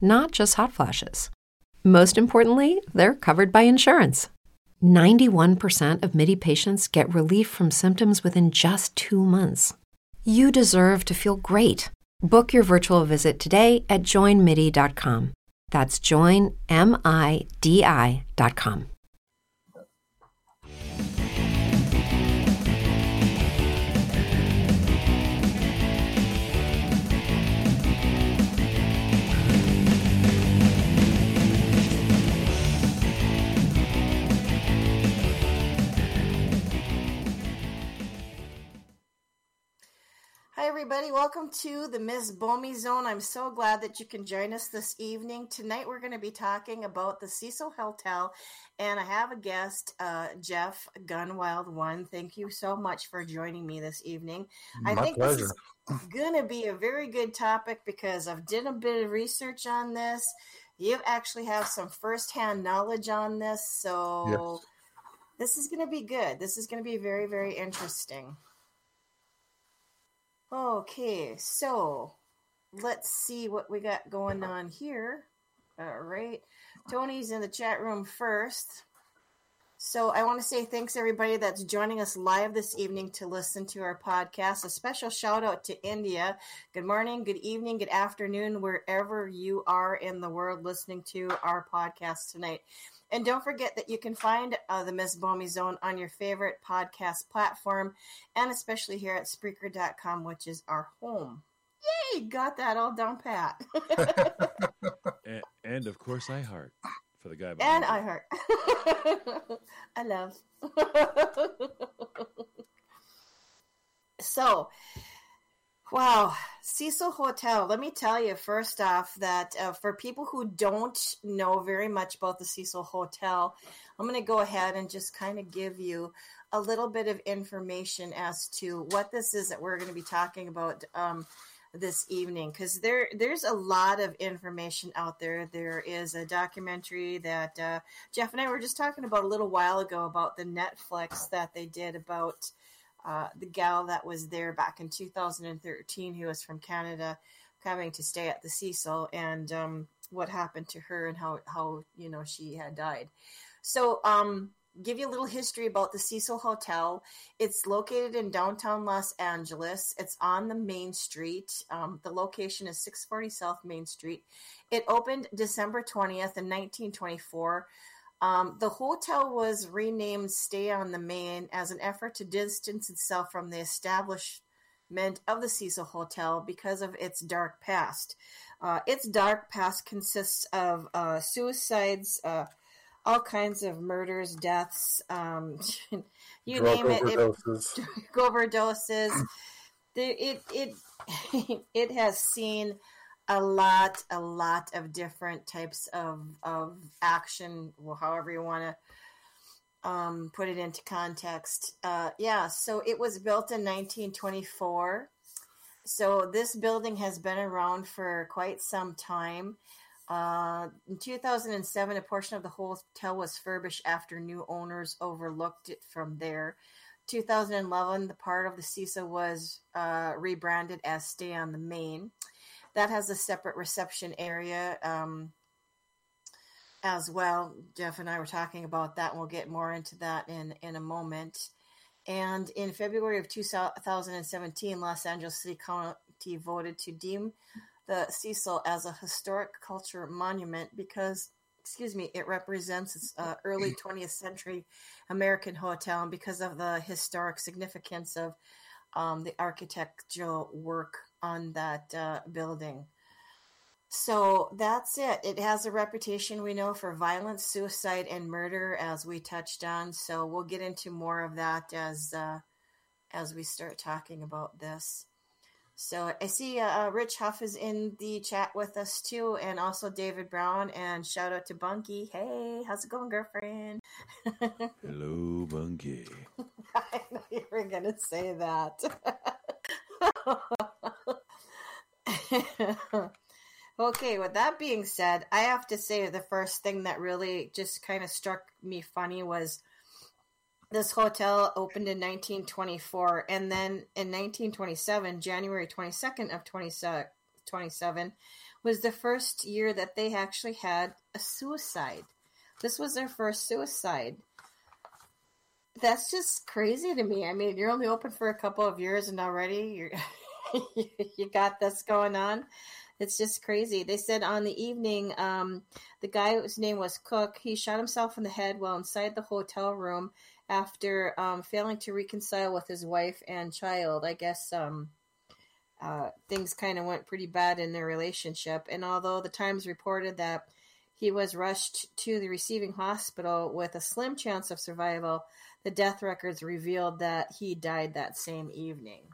not just hot flashes. Most importantly, they're covered by insurance. 91% of MIDI patients get relief from symptoms within just two months. You deserve to feel great. Book your virtual visit today at joinmidi.com. That's joinmidi.com. Hi, everybody. Welcome to the Miss Bomi Zone. I'm so glad that you can join us this evening. Tonight, we're going to be talking about the Cecil Hotel, and I have a guest, uh, Jeff Gunwild One. Thank you so much for joining me this evening. My I think pleasure. this is going to be a very good topic because I've done a bit of research on this. You actually have some firsthand knowledge on this, so this is going to be good. This is going to be very, very interesting. Okay, so let's see what we got going on here. All right. Tony's in the chat room first. So I want to say thanks everybody that's joining us live this evening to listen to our podcast. A special shout out to India. Good morning, good evening, good afternoon, wherever you are in the world listening to our podcast tonight. And don't forget that you can find uh, the Miss Bomi Zone on your favorite podcast platform, and especially here at Spreaker.com, which is our home. Yay! Got that all down pat. and, and of course, iHeart for the guy and behind I it. heart. I love. so, wow, Cecil Hotel. Let me tell you first off that uh, for people who don't know very much about the Cecil Hotel, I'm going to go ahead and just kind of give you a little bit of information as to what this is that we're going to be talking about. Um, this evening because there there's a lot of information out there. There is a documentary that uh, Jeff and I were just talking about a little while ago about the Netflix that they did about uh, the gal that was there back in 2013 who was from Canada coming to stay at the Cecil and um, what happened to her and how how you know she had died. So um, give you a little history about the Cecil Hotel. It's located in downtown Los Angeles. It's on the Main Street. Um, the location is 640 South Main Street. It opened December 20th in 1924. Um, the hotel was renamed Stay on the Main as an effort to distance itself from the establishment of the Cecil Hotel because of its dark past. Uh, its dark past consists of uh, suicides, uh, all kinds of murders, deaths, um, you Drug name it. it overdoses. overdoses. It it it has seen a lot, a lot of different types of of action, well, however you want to um, put it into context. Uh, yeah, so it was built in 1924. So this building has been around for quite some time. Uh, in 2007, a portion of the hotel was furbished after new owners overlooked it from there. 2011, the part of the Cecil was uh, rebranded as Stay on the Main. That has a separate reception area. Um, as well. Jeff and I were talking about that, and we'll get more into that in in a moment. And in February of 2017, Los Angeles City County voted to deem the Cecil as a historic culture monument because, excuse me, it represents uh, early 20th century American hotel and because of the historic significance of um, the architectural work on that uh, building. So that's it. It has a reputation we know for violence, suicide, and murder, as we touched on. So we'll get into more of that as uh, as we start talking about this. So I see uh, uh, Rich Huff is in the chat with us too, and also David Brown. And shout out to Bunky. Hey, how's it going, girlfriend? Hello, Bunky. I know you were gonna say that. Okay, with that being said, I have to say the first thing that really just kind of struck me funny was this hotel opened in 1924 and then in 1927, January 22nd of 27 was the first year that they actually had a suicide. This was their first suicide. That's just crazy to me. I mean, you're only open for a couple of years and already you're you got this going on. It's just crazy. They said on the evening, um, the guy whose name was Cook, he shot himself in the head while inside the hotel room after um, failing to reconcile with his wife and child. I guess um, uh, things kind of went pretty bad in their relationship. And although the Times reported that he was rushed to the receiving hospital with a slim chance of survival, the death records revealed that he died that same evening.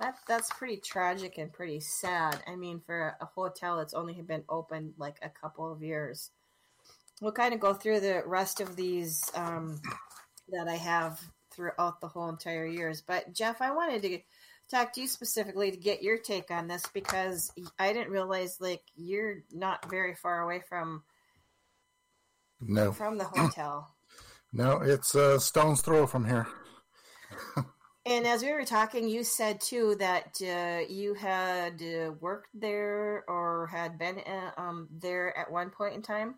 That that's pretty tragic and pretty sad. I mean, for a hotel that's only been open like a couple of years. We'll kind of go through the rest of these um, that I have throughout the whole entire years. But Jeff, I wanted to talk to you specifically to get your take on this because I didn't realize like you're not very far away from no from the hotel. No, it's a stone's throw from here. And as we were talking, you said too that uh, you had uh, worked there or had been uh, um, there at one point in time.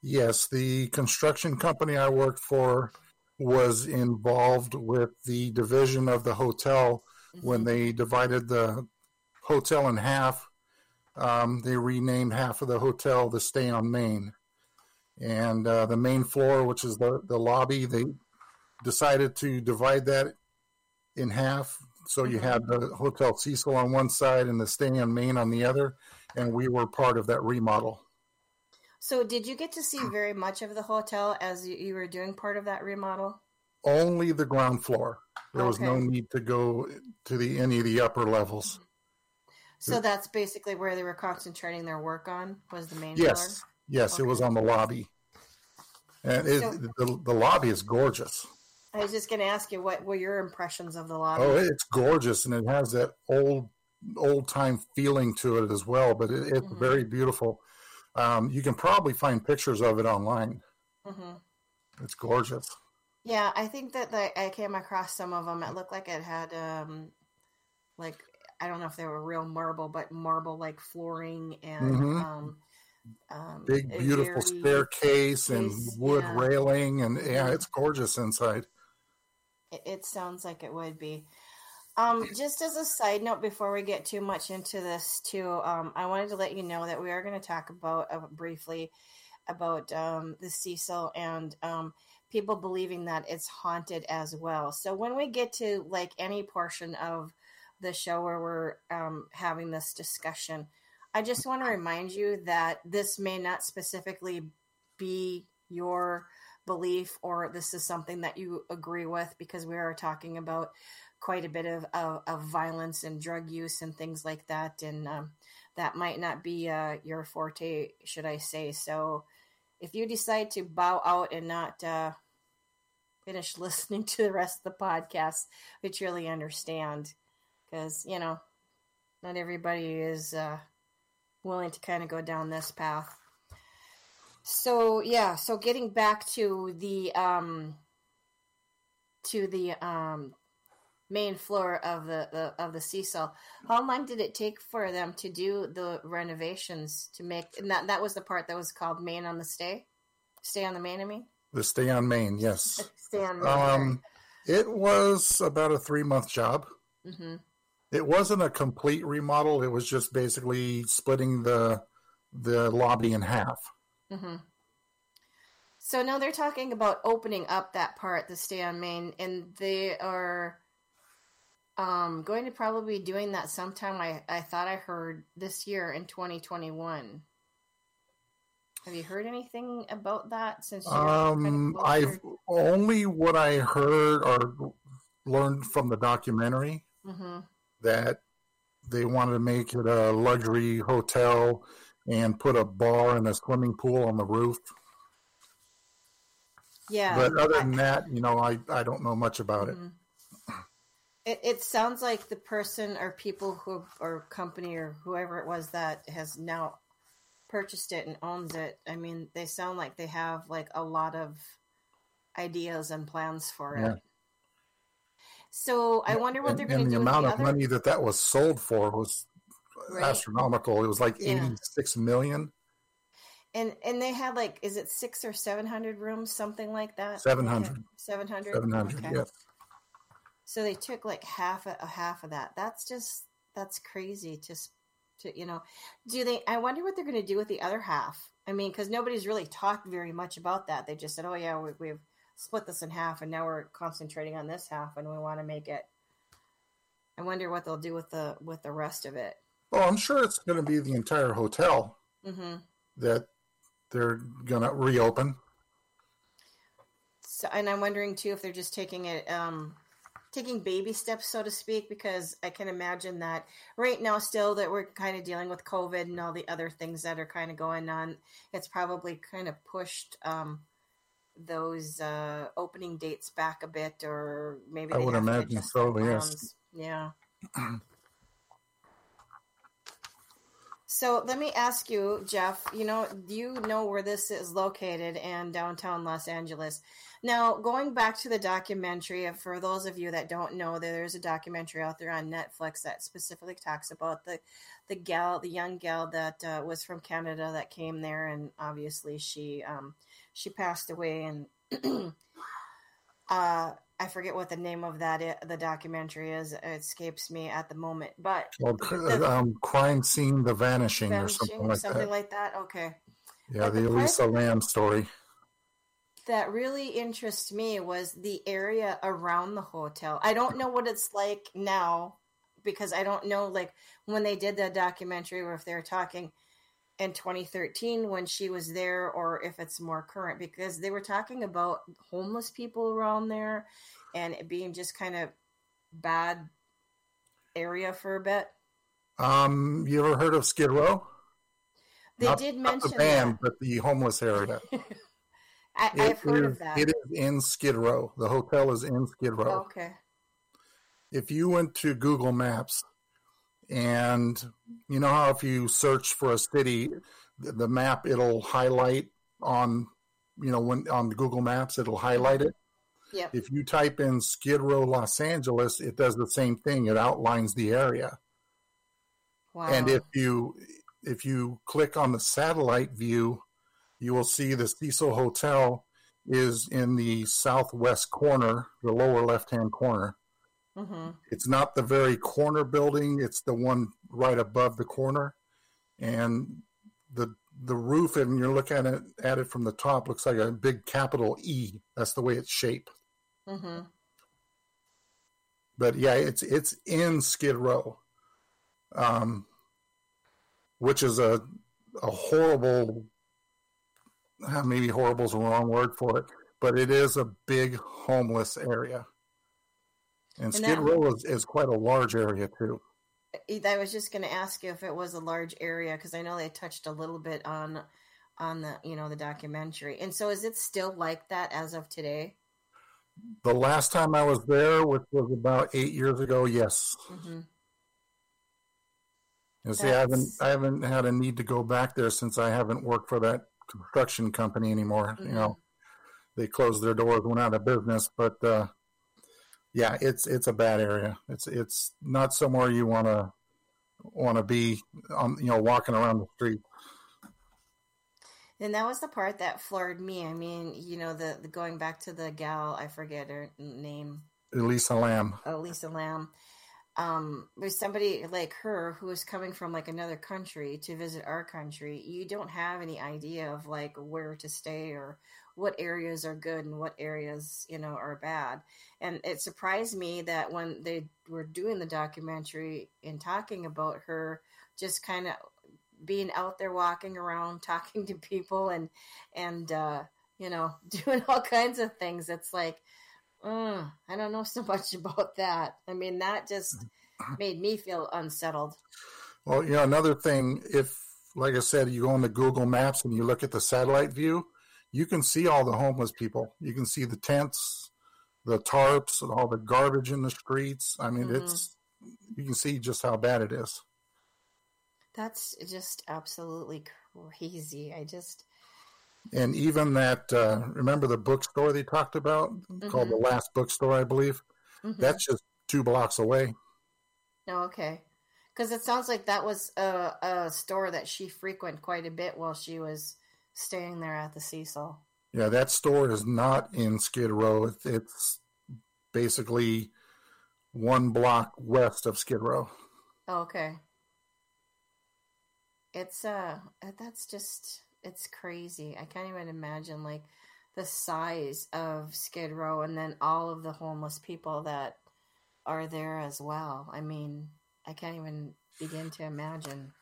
Yes, the construction company I worked for was involved with the division of the hotel mm-hmm. when they divided the hotel in half. Um, they renamed half of the hotel the Stay on Main, and uh, the main floor, which is the the lobby, they decided to divide that in half. So you mm-hmm. had the Hotel Cecil on one side and the Stay on Main on the other, and we were part of that remodel. So, did you get to see very much of the hotel as you were doing part of that remodel? Only the ground floor. There okay. was no need to go to the any of the upper levels. So that's basically where they were concentrating their work on was the main yes. floor. Yes, okay. it was on the lobby, and it, so, the the lobby is gorgeous. I was just going to ask you what were your impressions of the lobby? Oh, it's gorgeous, and it has that old old time feeling to it as well. But it, it's mm-hmm. very beautiful. Um, you can probably find pictures of it online. Mm-hmm. It's gorgeous. Yeah, I think that the, I came across some of them. It looked like it had um, like I don't know if they were real marble, but marble like flooring and mm-hmm. um, um, big beautiful staircase and wood yeah. railing, and yeah, it's gorgeous inside. It, it sounds like it would be. Um, just as a side note, before we get too much into this, too, um, I wanted to let you know that we are going to talk about uh, briefly about um, the Cecil and um, people believing that it's haunted as well. So when we get to like any portion of the show where we're um, having this discussion, I just want to remind you that this may not specifically be your belief or this is something that you agree with because we are talking about quite a bit of, of, of violence and drug use and things like that. And um, that might not be uh, your forte, should I say. So if you decide to bow out and not uh, finish listening to the rest of the podcast, we truly understand because, you know, not everybody is uh, willing to kind of go down this path. So yeah, so getting back to the um to the um main floor of the, the of the Cecil. How long did it take for them to do the renovations to make? And that that was the part that was called Main on the Stay, Stay on the Main. I mean, The stay on Main, yes. Stay on Main. Um, it was about a three month job. hmm It wasn't a complete remodel. It was just basically splitting the the lobby in half. Hmm So now they're talking about opening up that part, the Stay on Main, and they are um, going to probably be doing that sometime. I, I thought I heard this year in 2021. Have you heard anything about that since? you're kind Um, of I've only what I heard or learned from the documentary Mhm. that they wanted to make it a luxury hotel and put a bar and a swimming pool on the roof. Yeah, but other than that, you know, I, I don't know much about it. Mhm. It, it sounds like the person or people who or company or whoever it was that has now purchased it and owns it. I mean, they sound like they have like a lot of ideas and plans for it. So I wonder what And, they're going to do. and the amount the of other. money that that was sold for was Right. astronomical. It was like Yeah. 86 million. And and they had like is it six or seven hundred rooms, something like that? 700. Seven hundred. 700, yes. So they took like half a, a half of that. That's just that's crazy to s- to you know. Do they? I wonder what they're going to do with the other half. I mean, because nobody's really talked very much about that. They just said, "Oh yeah, we, we've split this in half, and now we're concentrating on this half, and we want to make it." I wonder what they'll do with the with the rest of it. Oh, I'm sure it's going to be the entire hotel hmm that they're going to reopen. So, and I'm wondering too if they're just taking it, um, taking baby steps, so to speak, because I can imagine that right now, still that we're kind of dealing with COVID and all the other things that are kind of going on. It's probably kind of pushed um, those uh, opening dates back a bit, or maybe I would imagine so, yes. Yeah. So let me ask you, Jeff. You know, you know where this is located in downtown Los Angeles? Now, going back to the documentary, for those of you that don't know, there's a documentary out there on Netflix that specifically talks about the the gal, the young gal that uh, was from Canada that came there, and obviously she um, she passed away, and uh, I forget what the name of that i- the documentary is. It escapes me at the moment, but Called um, Crime Scene The Vanishing, or something like something that. like that. Okay. yeah, but the the Elisa Lam story. that really interests me was the area around the hotel. I don't know what it's like now because I don't know like when they did the documentary or if they're talking in 2013 when she was there or if it's more current because they were talking about homeless people around there and it being just kind of bad area for a bit. Um, you ever heard of Skid Row? They Not- did not mention the band, that. but the homeless area. I, i've heard is- of that. It is in Skid Row. The hotel is in Skid Row. okay. if you went to Google Maps and you know how if you search for a city, the, map it'll highlight on, you know, when on Google Maps it'll highlight it. Yep. If you type in Skid Row, Los Angeles, it does the same thing. It outlines the area. Wow. And if you if you click on the satellite view, you will see the Cecil Hotel is in the southwest corner, the lower left hand corner. Hmm It's not the very corner building, it's the one right above the corner. And the the roof, and you're looking at it at it from the top, looks like a big capital E. That's the way it's shaped. hmm But yeah, it's it's in Skid Row, um, which is a a horrible. uh, Maybe horrible is the wrong word for it, but it is a big homeless area. And, And Skid that- Row is, is quite a large area too. I was just going to ask you if it was a large area because I know they touched a little bit on on the you know the documentary. And so is it still like that as of today? The last time I was there, which was about eight years ago, yes. hmm And see, I haven't I haven't had a need to go back there since I haven't worked for that construction company anymore. You Mhm. know, they closed their doors, went out of business. But uh, yeah, it's it's a bad area. It's it's not somewhere you want to want to be on you know walking around the street. And that was the part that floored me. I mean, you know, the, the going back to the gal, I forget her name, Elisa Lam. Elisa Lam. Um, there's somebody like her who is coming from like another country to visit our country. You don't have any idea of like where to stay or what areas are good and what areas you know are bad. And it surprised me that when they were doing the documentary and talking about her, just kind of being out there walking around talking to people and and uh you know doing all kinds of things it's like uh, i don't know so much about that. I mean that just made me feel unsettled. Well you know another thing if like i said you go on the google maps and you look at the satellite view you can see all the homeless people you can see the tents the tarps and all the garbage in the streets i mean mm-hmm. it's you can see just how bad it is that's just absolutely crazy. I just. And even that, uh, remember the bookstore they talked about mm-hmm. called the Last Bookstore, I believe? Mm-hmm. That's just two blocks away. Oh, okay. Because it sounds like that was a, a store that she frequented quite a bit while she was staying there at the Cecil. Yeah, that store is not in Skid Row. It's basically one block west of Skid Row. Oh, okay it's uh that's just it's crazy. I can't even imagine like the size of Skid Row and then all of the homeless people that are there as well. I mean, I can't even begin to imagine.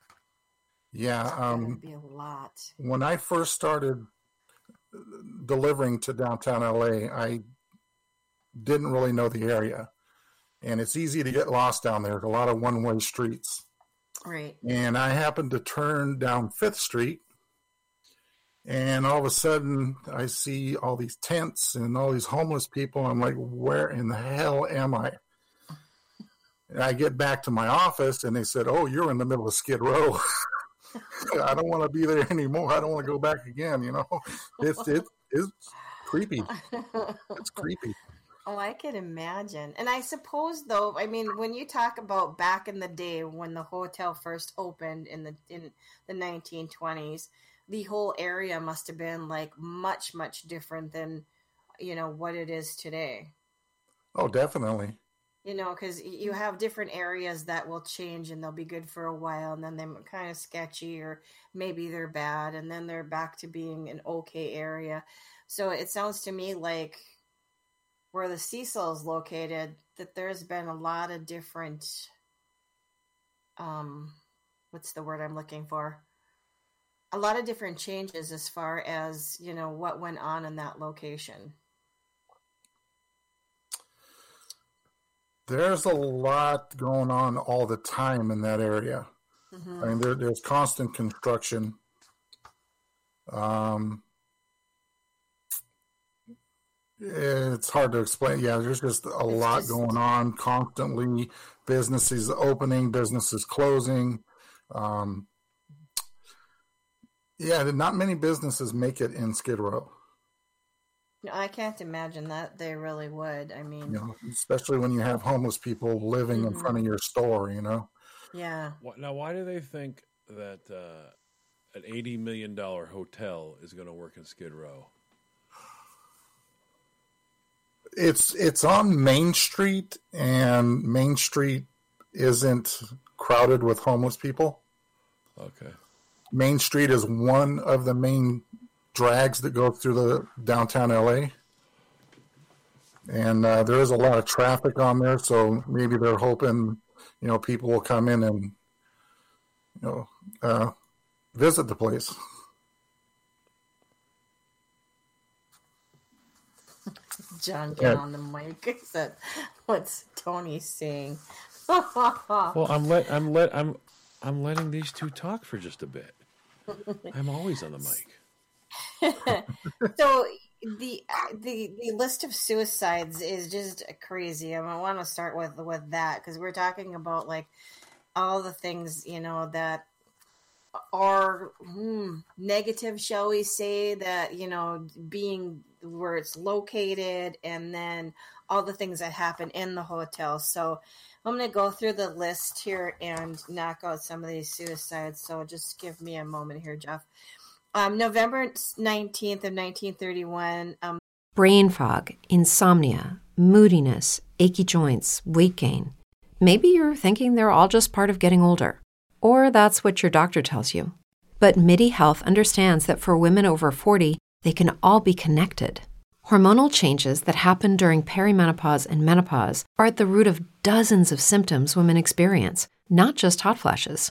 Yeah, um, be a lot. When I first started delivering to downtown LA, I didn't really know the area, and it's easy to get lost down there. There's a lot of one-way streets. Right. And I happened to turn down Fifth Street, and all of a sudden I see all these tents and all these homeless people. I'm like, where in the hell am I? And I get back to my office, and they said, "Oh, you're in the middle of Skid Row." I don't want to be there anymore. I don't want to go back again. You know, it's it, it's creepy. It's creepy. Oh, I can imagine. And I suppose though, I mean, when you talk about back in the day when the hotel first opened in the in the 1920s, the whole area must have been like much much different than you know what it is today. Oh, definitely. You know, because you have different areas that will change and they'll be good for a while, and then they're kind of sketchy, or maybe they're bad, and then they're back to being an okay area. So it sounds to me like where the Cecil is located, that there's been a lot of different, um, what's the word I'm looking for? A lot of different changes as far as you know what went on in that location. There's a lot going on all the time in that area. Mm-hmm. I mean, there, there's constant construction. Um, it's hard to explain. Yeah, there's just a it's lot just... going on constantly. Businesses opening, businesses closing. Um, yeah, not many businesses make it in Skid Row. No, I can't imagine that they really would. I mean, you know, especially when you have homeless people living mm-hmm. in front of your store, you know. Yeah. Now, why do they think that uh, an eighty million dollar hotel is going to work in Skid Row? it's it's on Main Street, and Main Street isn't crowded with homeless people. Okay. Main Street is one of the main drags that go through the downtown LA, and uh, there is a lot of traffic on there. So maybe they're hoping, you know, people will come in and, you know, uh, visit the place. John get yeah. on the mic. Said, "What's Tony saying?" well, I'm let I'm let I'm I'm letting these two talk for just a bit. I'm always on the mic. so the the the list of suicides is just crazy. I want to start with with that because we're talking about like all the things you know that are hmm, negative, shall we say? That you know being where it's located, and then all the things that happen in the hotel. So I'm going to go through the list here and knock out some of these suicides. So just give me a moment here, Jeff. Um, November 19th of 1931. Um, Brain fog, insomnia, moodiness, achy joints, weight gain. Maybe you're thinking they're all just part of getting older, or that's what your doctor tells you. But MIDI Health understands that for women over 40, they can all be connected. Hormonal changes that happen during perimenopause and menopause are at the root of dozens of symptoms women experience, not just hot flashes.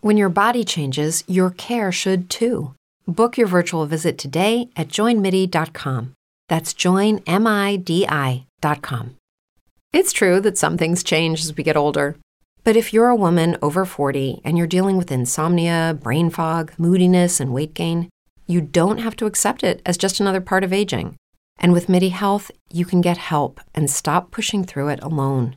When your body changes, your care should too. Book your virtual visit today at joinmidi.com. That's joinmidi.com. It's true that some things change as we get older. But if you're a woman over 40 and you're dealing with insomnia, brain fog, moodiness, and weight gain, you don't have to accept it as just another part of aging. And with MIDI Health, you can get help and stop pushing through it alone.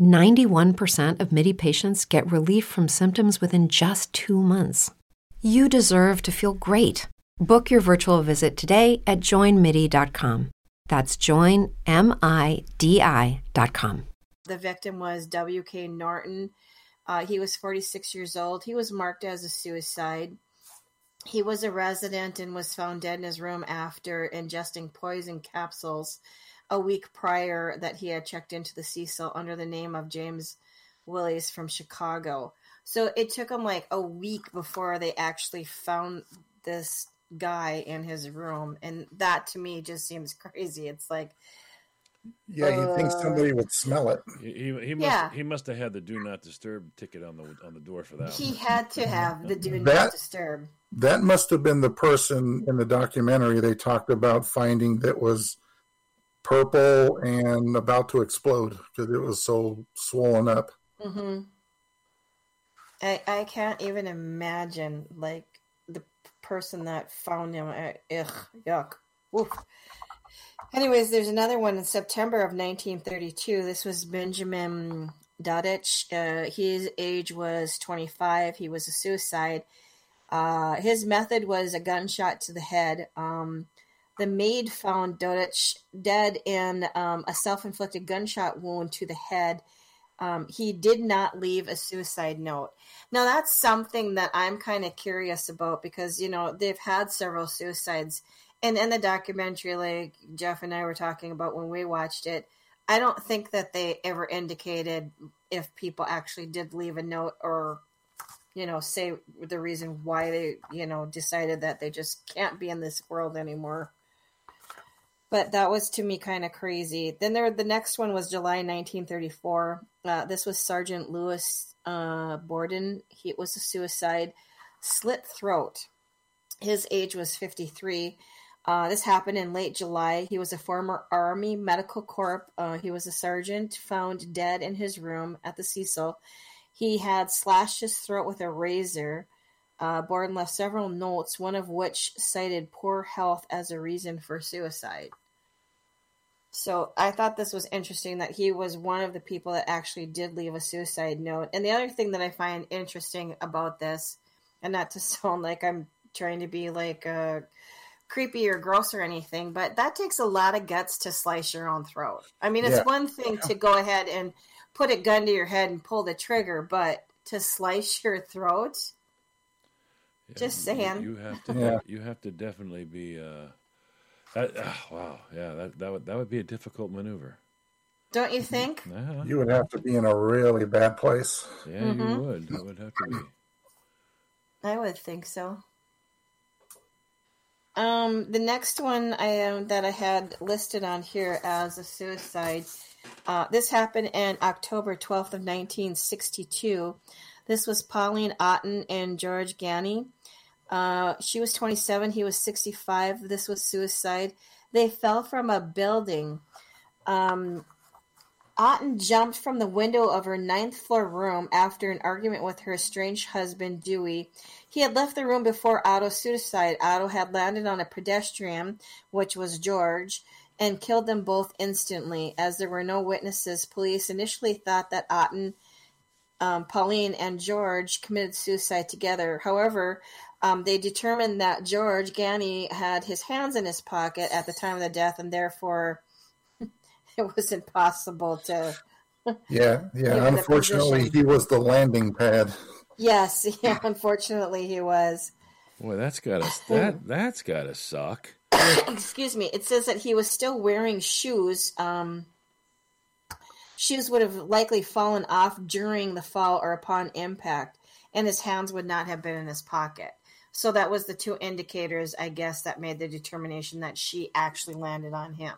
91% of MIDI patients get relief from symptoms within just two months. You deserve to feel great. Book your virtual visit today at joinmidi.com. That's joinmidi.com. The victim was W.K. Norton. Uh, he was 46 years old. He was marked as a suicide. He was a resident and was found dead in his room after ingesting poison capsules a week prior that he had checked into the Cecil under the name of James Willis from Chicago. So it took him like a week before they actually found this guy in his room. And that to me just seems crazy. It's like yeah, you thinks somebody uh, would smell it. He, he, must yeah. he must have had the do not disturb ticket on the on the door for that. He one. had to have the do that, not disturb. That must have been the person in the documentary they talked about finding that was purple and about to explode because it was so swollen up. Mm-hmm. I I can't even imagine like the person that found him. ugh, yuck. Oof. Anyways, there's another one in September of 1932. This was Benjamin Dodich. Uh, his age was 25. He was a suicide. Uh, his method was a gunshot to the head. Um, the maid found Dodich dead in um, a self inflicted gunshot wound to the head. Um, he did not leave a suicide note. Now, that's something that I'm kind of curious about because, you know, they've had several suicides and in the documentary, like Jeff and I were talking about when we watched it, I don't think that they ever indicated if people actually did leave a note or, you know, say the reason why they, you know, decided that they just can't be in this world anymore. But that was to me kind of crazy. Then there, the next one was July 1934. Uh, this was Sergeant Louis uh, Borden. He was a suicide, slit throat. His age was 53. Uh, this happened in late July. He was a former Army Medical Corps. Uh, he was a sergeant found dead in his room at the Cecil. He had slashed his throat with a razor. Uh, Borden left several notes, one of which cited poor health as a reason for suicide. So I thought this was interesting that he was one of the people that actually did leave a suicide note. And the other thing that I find interesting about this, and not to sound like I'm trying to be like a creepy or gross or anything, but that takes a lot of guts to slice your own throat. I mean, it's yeah. one thing to go ahead and put a gun to your head and pull the trigger, but to slice your throat, yeah, just saying. You, you have to. yeah. You have to definitely be. Uh, that, uh, wow. Yeah. That that would that would be a difficult maneuver. Don't you think? Yeah, You would have to be in a really bad place. yeah Mm-hmm. you would. It would have to be. I would think so. Um, the next one I um, that I had listed on here as a suicide. Uh, this happened in October twelfth of nineteen sixty two. This was Pauline Otton and George Ganny. Uh, she was twenty seven. He was sixty five. This was suicide. They fell from a building. Um, Otton jumped from the window of her ninth floor room after an argument with her estranged husband, Dewey. He had left the room before Otto's suicide. Otto had landed on a pedestrian, which was George, and killed them both instantly. As there were no witnesses, police initially thought that Otton, um, Pauline, and George committed suicide together. However, um, they determined that George Ganny had his hands in his pocket at the time of the death, and therefore it was impossible to. Yeah, yeah. Unfortunately, he was the landing pad. Yes, yeah. Unfortunately, he was. Boy, that's gotta that that's gotta suck. Excuse me. It says that he was still wearing shoes. Um, shoes would have likely fallen off during the fall or upon impact, and his hands would not have been in his pocket. So that was the two indicators, I guess, that made the determination that she actually landed on him.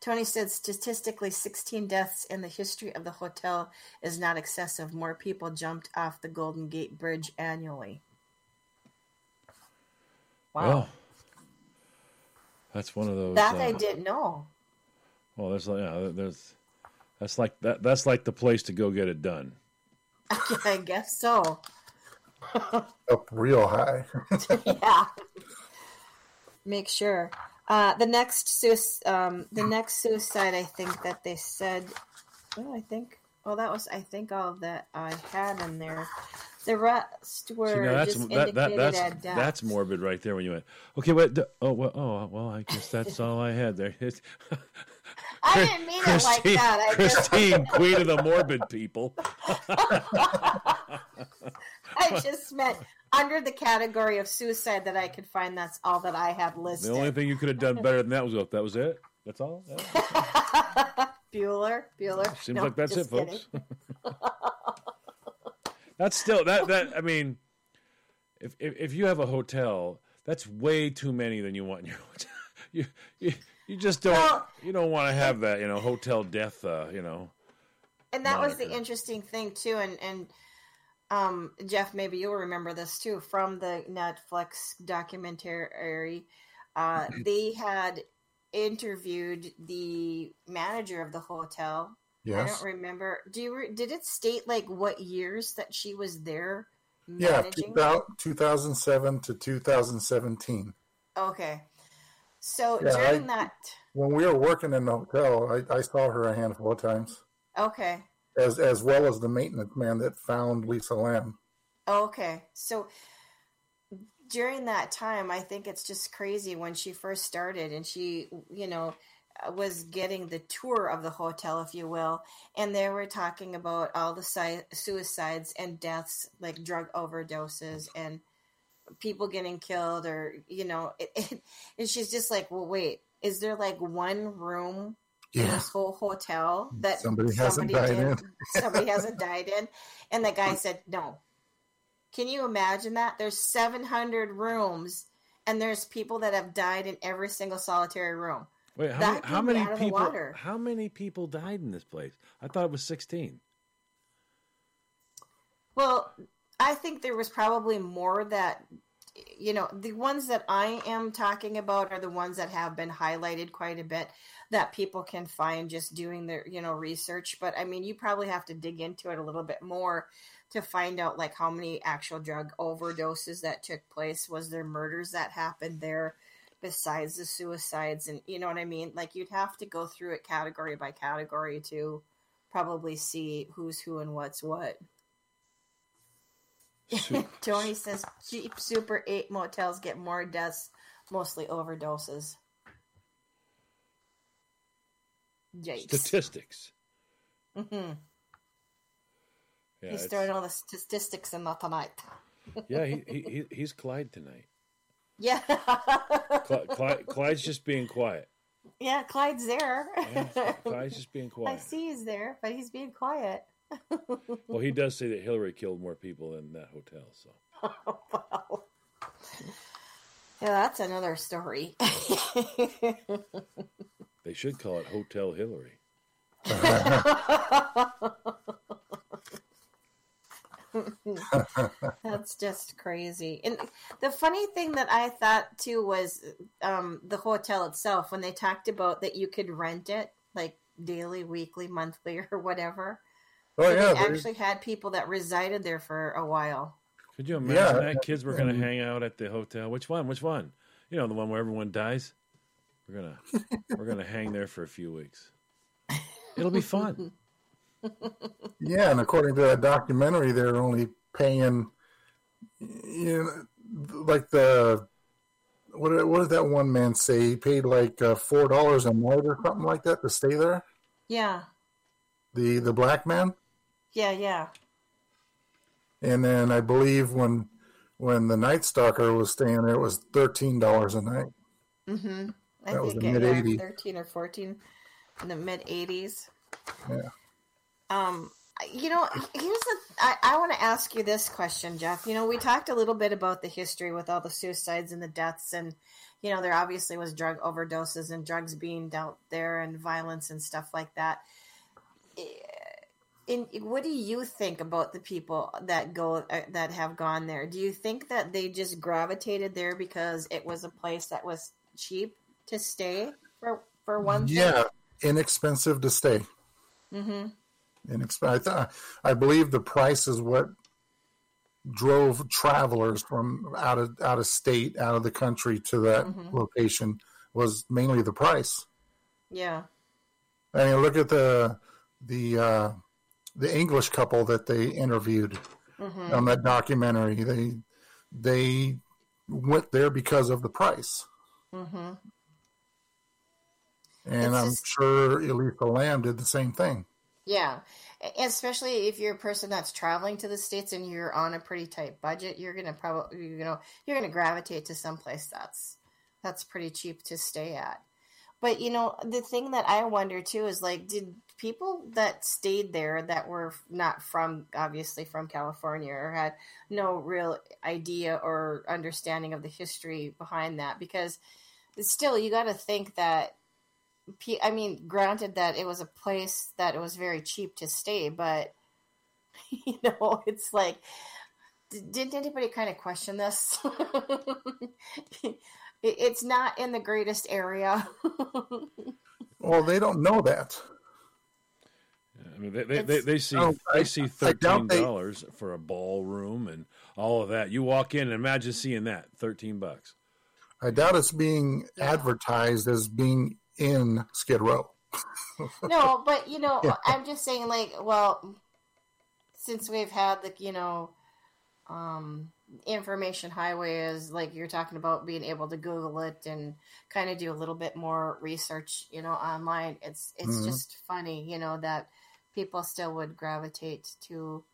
Tony said statistically, 16 deaths in the history of the hotel is not excessive. More people jumped off the Golden Gate Bridge annually. Wow. Well, that's one of those. that uh, I didn't know. Well, there's like yeah, there's that's like that that's like the place to go get it done. I guess so. Up real high. yeah. Make sure. Uh, the next suicide, um, the next suicide, I think that they said. Oh, I think. Well, that was I think all that I had in there. The rest were See, that's just that, that that's at death. that's morbid right there when you went. Okay, wait. the- Oh well. Oh well. I guess that's all I had there. I didn't mean it like that. I just, Christine, queen of the morbid people. I just meant under the category of suicide that I could find. That's all that I have listed. The only thing you could have done better than that was. That was it. That's all. Yeah. Bueller, Bueller. Seems No, like that's it, folks. that's still that that I mean, if, if if you have a hotel, that's way too many than you want in your hotel. You you, you just don't Well- you don't want to have that you know hotel death. Uh, you know. and that was the interesting thing too and and um jeff maybe you'll remember this too from the netflix documentary. Uh they had interviewed the manager of the hotel. Yes. i don't remember. Do you re- did it state like what years that she was there Yeah, managing? 2000 2007 to 2017. okay. So Yeah, during I- that When we were working in the hotel, I, I saw her a handful of times, okay as as well as the maintenance man that found Lisa Lam. Okay. So during that time, I think it's just crazy when she first started and she, you know, was getting the tour of the hotel, if you will, and they were talking about all the si- suicides and deaths, like drug overdoses and people getting killed, or you know, it, it, and she's just like, well, wait, is there like one room Yeah, this whole hotel that Somebody hasn't died in. somebody hasn't died in and the guy said no can you imagine that there's 700 rooms and there's people that have died in every single solitary room Wait, how That many, how many out of the people? water. How many people died in this place? I thought it was sixteen. well i think there was probably more that you know the ones that i am talking about are the ones that have been highlighted quite a bit that people can find just doing their you know research. But i mean you probably have to dig into it a little bit more to find out like how many actual drug overdoses that took place. Was there murders that happened there besides the suicides? And you know what i mean? Like you'd have to go through it category by category to probably see who's who and what's what Tony says cheap Super 8 motels get more deaths, mostly overdoses. Yikes. Statistics. hmm Yeah, He's it's- throwing all the statistics in the tonight. yeah. He, he he he's Clyde tonight. Yeah. Clyde, Clyde, Clyde's just being quiet. Yeah, Clyde's there. Yeah, Clyde's just being quiet. I see he's there, but he's being quiet. Well, he does say that Hillary killed more people in that hotel. So Wow. Yeah, that's another story. they should call it Hotel Hillary. That's just crazy. And the funny thing that I thought too was um, the hotel itself when they talked about that you could rent it like daily, weekly, monthly, or whatever. Oh So yeah, they they- actually had people that resided there for a while. Could you imagine Yeah, that kids were going to hang out at the hotel? Which one? Which one? You know, the one where everyone dies. We're gonna we're gonna hang there for a few weeks. It'll be fun. yeah, and according to that documentary, they're only paying, you know, like the what? did- What did that one man say? He paid like uh, four dollars a night or something like that to stay there. Yeah, The the black man, yeah, yeah. and then I believe when when the Night Stalker was staying there, it was thirteen dollars a night. Mm-hmm. I That was think the it, mid- yeah, 80s. thirteen or fourteen in the mid eighties. Yeah. Um, you know, here's the. I, I want to ask you this question, Jeff. You know, we talked a little bit about the history with all the suicides and the deaths, and you know, there obviously was drug overdoses and drugs being dealt there, and violence and stuff like that. In, what do you think about the people that go uh, that have gone there? Do you think that they just gravitated there because it was a place that was cheap to stay for for one thing? Yeah, inexpensive to stay. Mm-hmm. Inexp- I, th- I believe the price is what drove travelers from out of out of state, out of the country to that Mhm. location was mainly the price. Yeah. I mean, look at the the uh, the English couple that they interviewed Mm-hmm. on that documentary. They they went there because of the price, Mm-hmm. and It's I'm just- sure Elisa Lam did the same thing. Yeah, especially if you're a person that's traveling to the states and you're on a pretty tight budget, you're gonna probably you know you're gonna gravitate to someplace that's that's pretty cheap to stay at. But you know the thing that I wonder too is like, did people that stayed there that were not from obviously from California or had no real idea or understanding of the history behind that? Because still, you got to think that I mean, granted that it was a place that it was very cheap to stay, but you know, it's like, didn't anybody kind of question this? It- it's not in the greatest area. Well, they don't know that. I mean, they they, they, they see Oh, I- they see thirteen dollars for a ballroom and all of that. You walk in and imagine seeing that thirteen bucks. I doubt it's being advertised as being in Skid Row. no, but you know, I'm just saying, like, well, since we've had the, you know, um, information highway is like you're talking about being able to Google it and kind of do a little bit more research, you know, online. It's it's Mhm. just funny, you know, that people still would gravitate to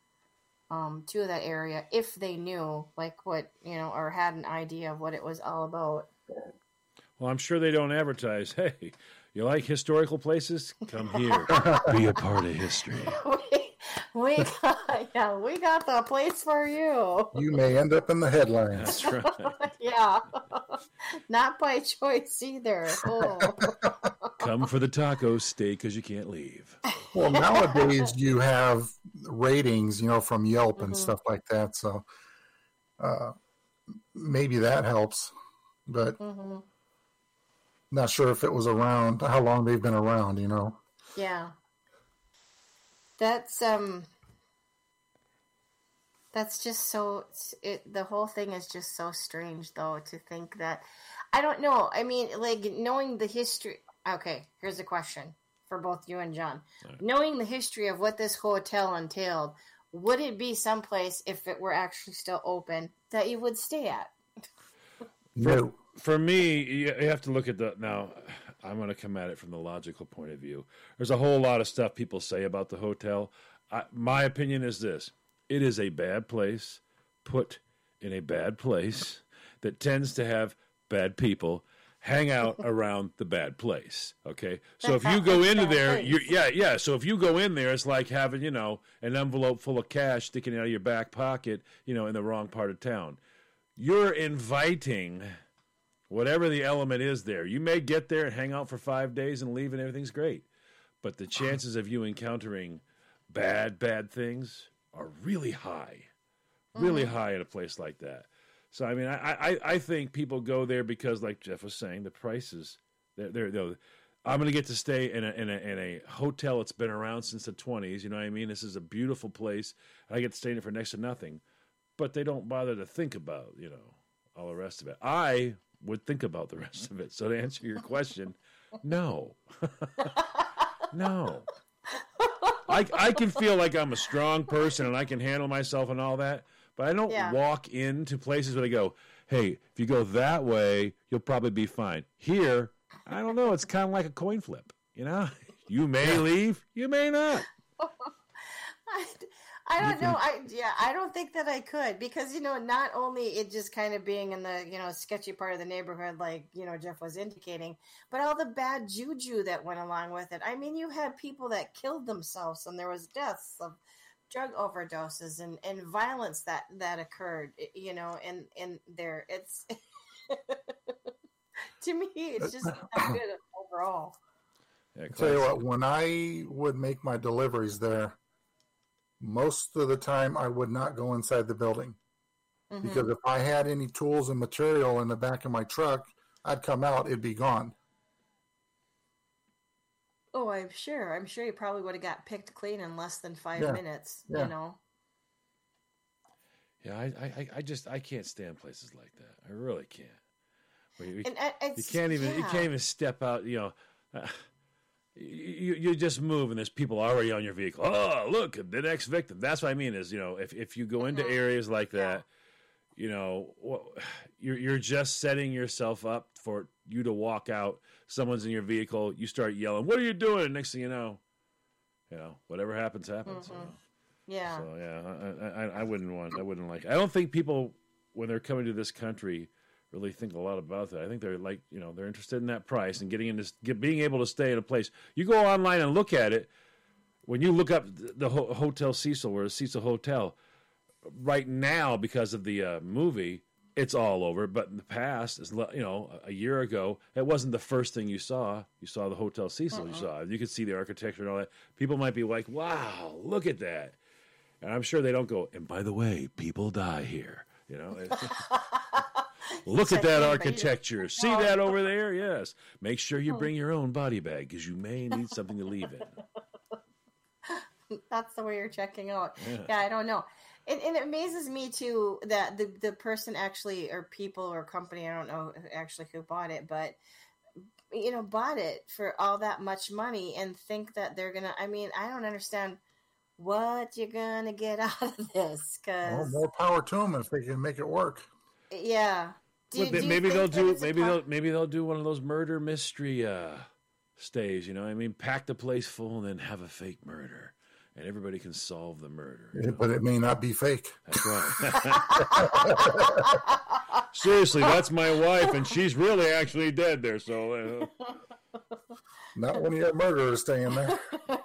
um to that area if they knew like what you know or had an idea of what it was all about. Well, I'm sure they don't advertise. Hey, you like historical places? Come here, be a part of history. we, we got yeah, we got the place for you. You may end up in the headlines. That's right. yeah. Not by choice either. Oh. Come for the tacos, stay because you can't leave. Well, nowadays you have ratings, you know, from Yelp and Mhm. stuff like that. So uh, maybe that helps, but hmm not sure if it was around, how long they've been around, you know. Yeah. That's um that's just so it the whole thing is just so strange though to think that I don't know. I mean, like knowing the history Okay, here's a question for both you and John. Alright. Knowing the history of what this hotel entailed, would it be someplace if it were actually still open that you would stay at? No. For me, you you have to look at the now. I'm going to come at it from the logical point of view. There's a whole lot of stuff people say about the hotel. I, my opinion is this: it is a bad place, put in a bad place that tends to have bad people hang out around the bad place. Okay, so if you go into there, you yeah yeah. So if you go in there, it's like having you know an envelope full of cash sticking out of your back pocket, you know, in the wrong part of town. You're inviting whatever the element is there. You may get there and hang out for five days and leave, and everything's great, but the chances of you encountering bad bad things are really high, really mm-hmm. high in a place like that. So I mean, I, I, I think people go there because, like Jeff was saying, the prices. They're, they're, they're I'm going to get to stay in a, in a in a hotel that's been around since the 20s. You know what I mean? This is a beautiful place. I get to stay in it for next to nothing, but they don't bother to think about you know all the rest of it. I would think about the rest of it. So to answer your question, no, no. I I can feel like I'm a strong person and I can handle myself and all that. But I don't yeah. walk into places where they go, hey, if you go that way, you'll probably be fine. Here, I don't know. It's kind of like a coin flip. You know, you may leave, you may not. I, I don't know. I yeah, I don't think that I could because you know, not only it just kind of being in the you know sketchy part of the neighborhood, like you know Jeff was indicating, but all the bad juju that went along with it. I mean, you had people that killed themselves, and there was deaths of drug overdoses and, and violence that that occurred you know in in there it's to me it's just not good overall yeah, tell you what when i would make my deliveries there most of the time i would not go inside the building mm-hmm. because if i had any tools and material in the back of my truck i'd come out it'd be gone Oh, I'm sure. I'm sure you probably would have got picked clean in less than five yeah. minutes. Yeah. You know. Yeah, I, I, I just I can't stand places like that. I really can't. Where you, and uh, you can't even yeah. you can't even step out. You know, uh, you you just move and there's people already on your vehicle. Oh, look, the next victim. That's what I mean. Is you know, if if you go into mm-hmm. areas like that, you know, you're you're just setting yourself up for you to walk out someone's in your vehicle, you start yelling, "What are you doing?" And next thing you know, you know, whatever happens, happens. Mm-hmm. Yeah. So yeah, I, I, I wouldn't want. I wouldn't like. I don't think people when they're coming to this country really think a lot about that. I think they're like, you know, they're interested in that price and getting into get, being able to stay in a place. You go online and look at it. When you look up the Hotel Cecil or the Cecil Hotel, right now because of the uh, movie, it's all over. But in the past, you know, a year ago, it wasn't the first thing you saw. You saw the Hotel Cecil. Uh-uh. You saw. You could see the architecture and all that. People might be like, "Wow, look at that," and I'm sure they don't go. And by the way, people die here. You know. Look at that architecture. See that over there? Yes. Make sure you bring your own body bag because you may need something to leave in. That's the way you're checking out. Yeah, yeah I don't know. And, and, it amazes me too that the the person actually or people or company I don't know actually who bought it, but you know bought it for all that much money and think that they're gonna. I mean, I don't understand what you're gonna get out of this. Cause well, more power to them if they can make it work. Yeah. Do, well, do maybe they'll do maybe they'll maybe they'll do one of those murder mystery uh, stays. You know, I mean, pack the place full and then have a fake murder and everybody can solve the murder. Yeah, but it may not be fake. That's right. Seriously, that's my wife, and she's really actually dead there. So, uh, not when you have murderers staying there.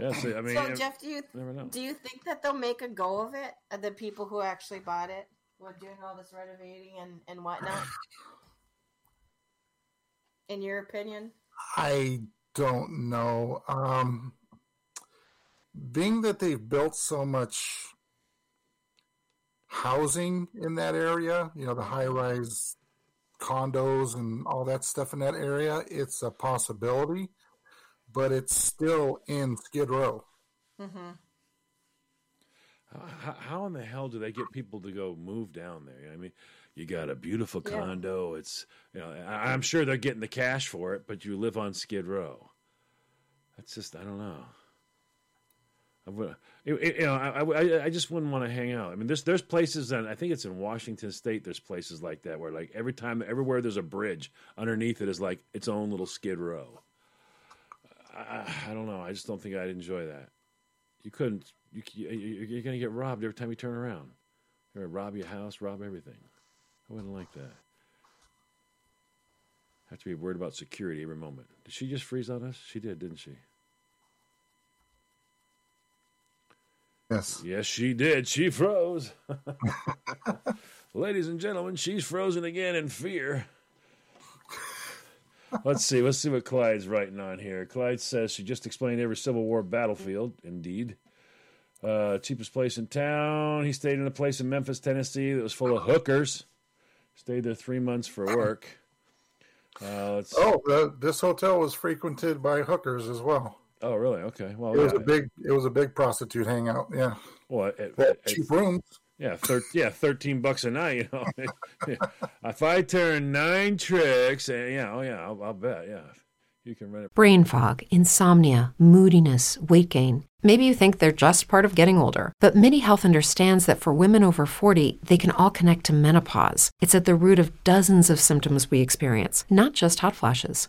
yes, I mean, so Jeff, do you do you think that they'll make a go of it? The people who actually bought it, are doing all this renovating and and whatnot. In your opinion, I don't know. Um, being that they've built so much housing in that area, you know, the high rise condos and all that stuff in that area, it's a possibility, but it's still in Skid Row. Mm-hmm. How, how, in the hell do they get people to go move down there? I mean, you got a beautiful condo. Yeah. It's you know, I, I'm sure they're getting the cash for it, but you live on Skid Row. That's just I don't know. I would, you know, I, I, I just wouldn't want to hang out. I mean, there's there's places, and I think it's in Washington State. There's places like that where, like, every time, everywhere there's a bridge, underneath it is like its own little skid row. I, I don't know. I just don't think I'd enjoy that. You couldn't. You, you're going to get robbed every time you turn around. You're going to rob your house, rob everything. I wouldn't like that. have to be worried about security every moment. Did she just freeze on us? She did, didn't she? Yes. Yes, she did. She froze. Ladies and gentlemen, she's frozen again in fear. Let's see. Let's see what Clyde's writing on here. Clyde says she just explained every Civil War battlefield. Indeed. Uh, cheapest place in town. He stayed in a place in Memphis, Tennessee that was full of hookers. Stayed there three months for work. Uh, let's, Oh, the, this hotel was frequented by hookers as well. oh, really? Okay. Well, It was yeah. a big. It was a big prostitute hangout. Yeah, well, at- at- Well, at- cheap rooms. Yeah, thir- yeah, thirteen bucks a night. You know, if I turn nine tricks, uh, yeah, oh yeah, I'll, I'll bet. Yeah, you can rent it. Brain fog, insomnia, moodiness, weight gain. Maybe you think they're just part of getting older, but MIDI Health understands that for women over 40, they can all connect to menopause. It's at the root of dozens of symptoms we experience, not just hot flashes.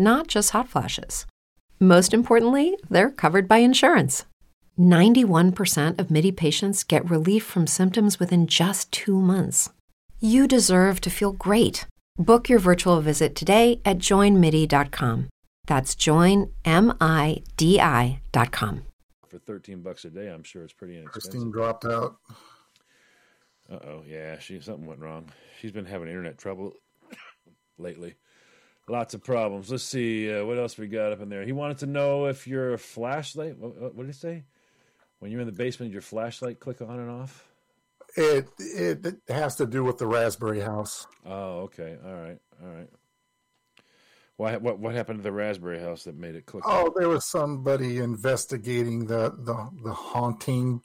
not just hot flashes. Most importantly, they're covered by insurance. 91% of MIDI patients get relief from symptoms within just two months. You deserve to feel great. Book your virtual visit today at joinmidi.com. That's joinmidi.com. For thirteen bucks a day, I'm sure it's pretty inexpensive. Christine dropped out. Uh oh, yeah, she something went wrong. She's been having internet trouble lately. Lots of problems. Let's see uh, what else we got up in there. He wanted to know if your flashlight. What, what, did he say? When you're in the basement, your flashlight click on and off. It, it it has to do with the Raspberry House. Oh, okay. All right. All right. Why, what what happened to the Raspberry House that made it click? on? Oh, there was somebody investigating the the, the haunting,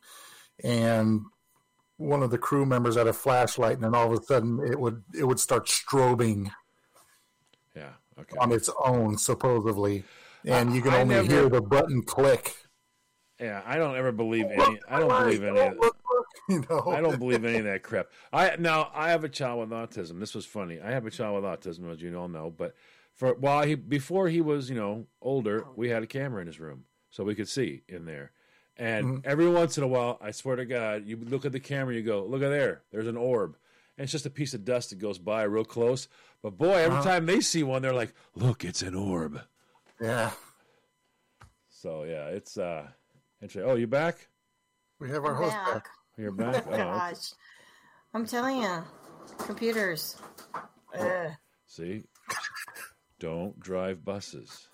and one of the crew members had a flashlight, and then all of a sudden it would it would start strobing Yeah. Okay. on its own, supposedly, and you can I only never- hear the button click. Yeah, I don't ever believe any. I don't believe any. Of, Look, look, You know, I don't believe any of that crap. I now I have a child with autism. This was funny. I have a child with autism, as you all know. But for while he before he was you know older, we had a camera in his room so we could see in there. And mm-hmm. every once in a while, I swear to God, you look at the camera, you go, look at there, there's an orb, and it's just a piece of dust that goes by real close. But boy, every time they see one, they're like, look, it's an orb. Yeah, So yeah, it's uh, interesting. Oh, you back? we have our host Back. back. You're back. Oh, okay. Gosh, I'm telling you, computers. Ugh. see, don't drive buses.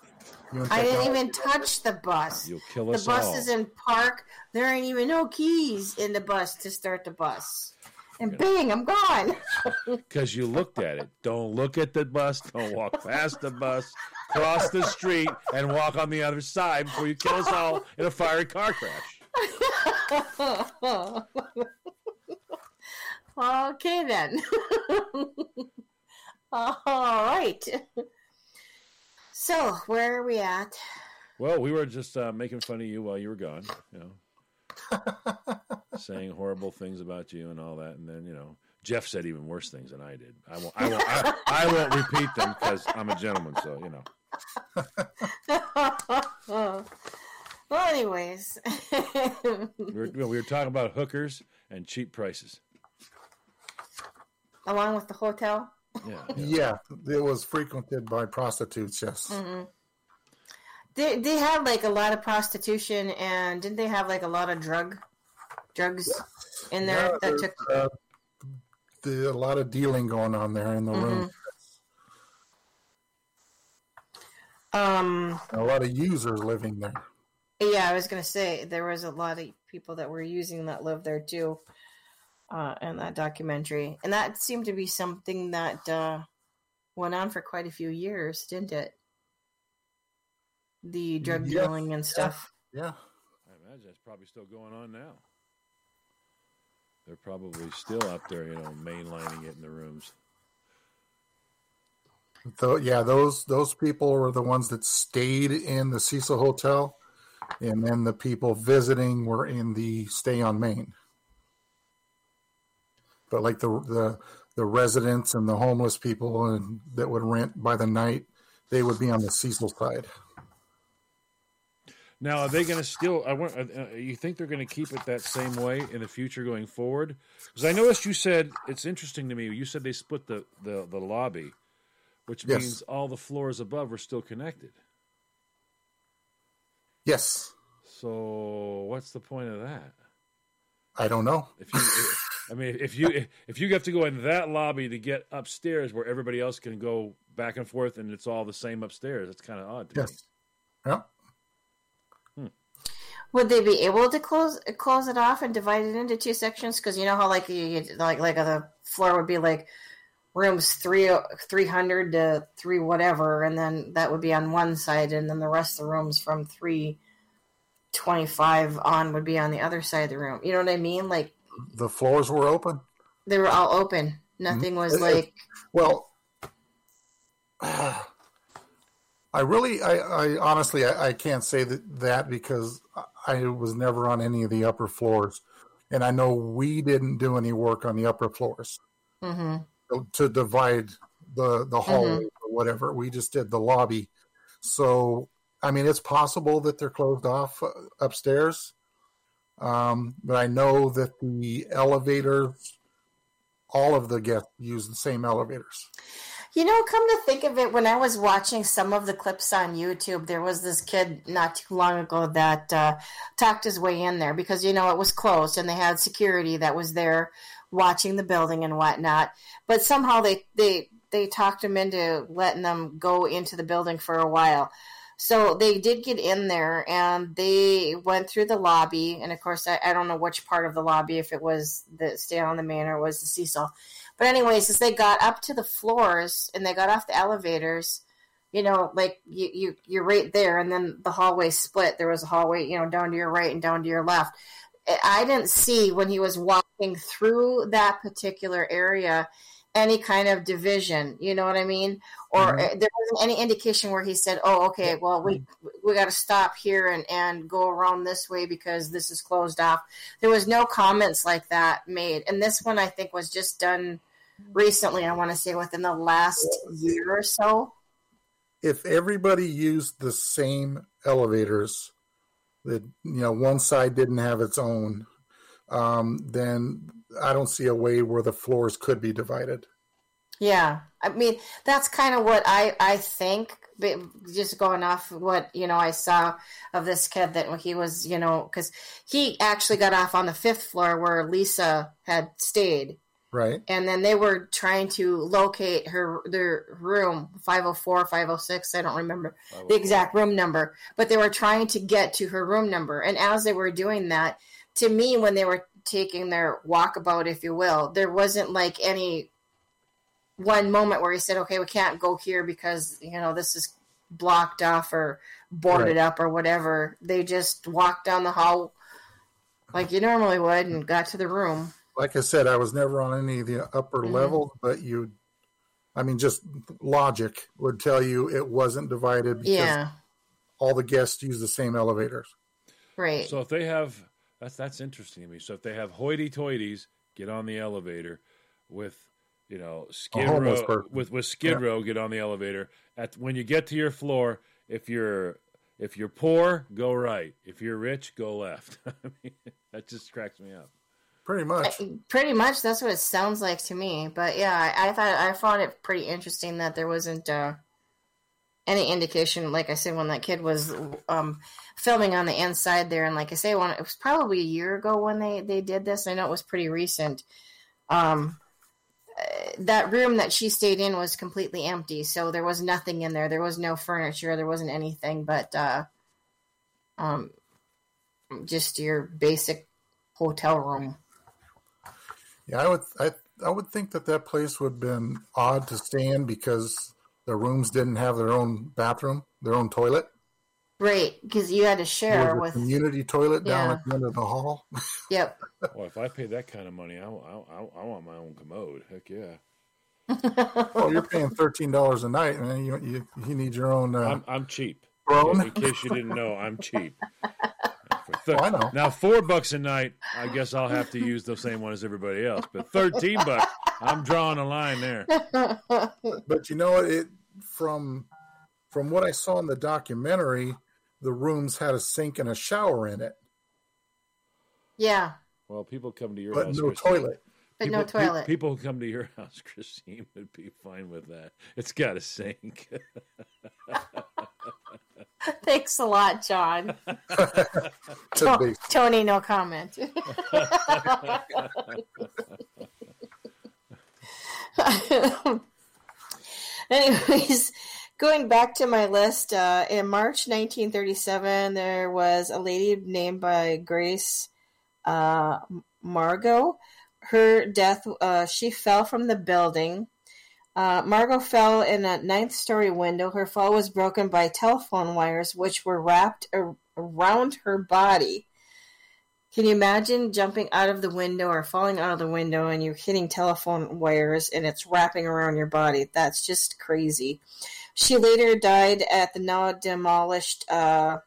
I didn't even touch the bus. You'll kill us. The bus all. is in park. There ain't even no keys in the bus to start the bus. And bang, I'm gone. Because you looked at it. Don't look at the bus. Don't walk past the bus. Cross the street and walk on the other side before you kill us all in a fiery car crash. okay then. All right. So where are we at? Well, we were just uh, making fun of you while you were gone. You know, saying horrible things about you and all that, and then you know, Jeff said even worse things than I did. I won't. I won't. I, I won't repeat them because I'm a gentleman. So you know, well, anyways. we were, we were talking about hookers and cheap prices. Along with the hotel. Yeah. yeah. Yeah, it was frequented by prostitutes. Yes. Mm-hmm. They they had like a lot of prostitution and didn't they have like a lot of drug drugs in there Yeah, that took uh, the, a lot of dealing going on there in the room. Um, a lot of users living there. Yeah, I was gonna say there was a lot of people that were using that lived there too, uh, in that documentary, and that seemed to be something that uh, went on for quite a few years, didn't it? The drug Yeah, dealing and stuff. Yeah. I imagine it's probably still going on now. They're probably still up there, you know, mainlining it in the rooms. Though, yeah, those those people were the ones that stayed in the Cecil Hotel, and then the people visiting were in the stay on Main. But like the the the residents and the homeless people and that would rent by the night, they would be on the Cecil side. Now, are they going to still? I want. Uh, uh, you think they're going to keep it that same way in the future going forward? Because I noticed you said it's interesting to me. You said they split the the, the lobby, which Yes. means all the floors above are still connected. Yes, So, what's the point of that? I don't know. If you, I mean, if you if you have to go in that lobby to get upstairs where everybody else can go back and forth and it's all the same upstairs, it's kind of odd. To me. Yes, yeah. Would they be able to close close it off and divide it into two sections? Because you know how like you like like the floor would be like rooms three three hundred to three whatever, and then that would be on one side, and then the rest of the rooms from three twenty five on would be on the other side of the room. You know what I mean? Like The floors were open. they were all open. Nothing was It- it- like Well, I really, I, I honestly, I, I can't say that, that because uh, I was never on any of the upper floors, and I know we didn't do any work on the upper floors hmm to divide the the hallway or whatever. We just did the lobby. So, I mean, it's possible that they're closed off uh, upstairs, um, but I know that the elevators, all of the guests use the same elevators. You know, come to think of it, when I was watching some of the clips on YouTube, there was this kid not too long ago that uh, talked his way in there because, you know, it was closed and they had security that was there watching the building and whatnot. But somehow they, they, they talked him into letting them go into the building for a while. So they did get in there and they went through the lobby. And of course, I, I don't know which part of the lobby, if it was the stay on the main or was the Cecil. But anyways, as they got up to the floors and they got off the elevators, you know, like you, you you're right there, and then the hallway split. There was a hallway, you know, down to your right and down to your left. I didn't see when he was walking through that particular area any kind of division. You know what I mean? Or Mhm. there wasn't any indication where he said, "Oh, okay, well we we got to stop here and and go around this way because this is closed off." There was no comments like that made, and this one I think was just done recently. I want to say within the last year or so. if everybody used the same elevators, that you know one side didn't have its own, um, then I don't see a way where the floors could be divided. Yeah, I mean that's kind of what I I think. Just going off what you know, I saw of this kid that he was, you know, because he actually got off on the fifth floor where Lisa had stayed, Right? and then they were trying to locate her their room 504 506 i don't remember oh the exact room number but they were trying to get to her room number and as they were doing that to me when they were taking their walkabout if you will there wasn't like any one moment where he said okay we can't go here because you know this is blocked off or boarded Right. up or whatever they just walked down the hall like you normally would and got to the room Like I said, I was never on any of the upper Mhm. levels, but you, I mean, just logic would tell you it wasn't divided because yeah all the guests use the same elevators. right So if they have that's that's interesting to me. So if they have hoity-toities get on the elevator with you know Skid Row person. with with Skid Yeah. Row get on the elevator at when you get to your floor. If you're if you're poor, go right. If you're rich, go left. I mean, that just cracks me up. Pretty much. I- Pretty much, that's what it sounds like to me. But yeah, I, I thought I found it pretty interesting that there wasn't uh, any indication. Like I said, when that kid was um, filming on the inside there, and like I say, when it was probably a year ago when they they did this. I know it was pretty recent. Um, that room that she stayed in was completely empty, so there was nothing in there. There was no furniture. There wasn't anything but uh, um, just your basic hotel room. Yeah, I would I I would think that that place would have been odd to stay in because the rooms didn't have their own bathroom, their own toilet. Right, because you had to share There was a with. community toilet down at the end of the hall. Yep. Well, if I pay that kind of money, I, I, I, I want my own commode. Heck yeah. well, you're paying thirteen dollars a night, man. You you, you need your own. Uh, I'm, I'm cheap. Throne? In case you didn't know, I'm cheap. For thir- Oh, I know. Now, four bucks a night, I guess I'll have to use the same one as everybody else. But 13 bucks, I'm drawing a line there. but you know what? It from from what I saw in the documentary, the rooms had a sink and a shower in it, yeah, Well, people come to your but house. no Christine. toilet. but people, no pe- toilet. people who come to your house, Christine, would be fine with that. It's got a sink. Thanks a lot, John. To To- Tony, no comment. Anyways, going back to my list, uh, in March 1937, there was a lady named by Grace uh, Margot. Her death, uh, she fell from the building. Uh, Margot fell in a ninth story window. Her fall was broken by telephone wires, which were wrapped ar- around her body. Can you imagine jumping out of the window or falling out of the window and you're hitting telephone wires and it's wrapping around your body? That's just crazy. She later died at the now demolished uh,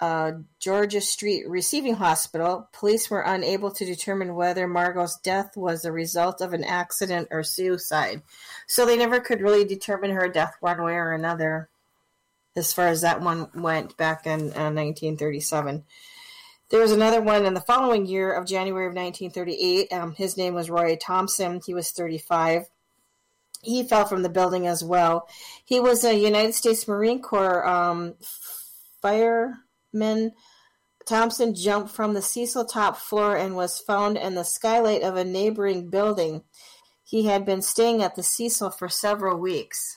uh, Georgia Street Receiving Hospital. Police were unable to determine whether Margot's death was the result of an accident or suicide. So they never could really determine her death one way or another as far as that one went back in uh, 1937. There was another one in the following year of January of 1938. Um, his name was Roy Thompson. He was 35. He fell from the building as well. He was a United States Marine Corps um, fireman. Thompson jumped from the Cecil top floor and was found in the skylight of a neighboring building. He had been staying at the Cecil for several weeks.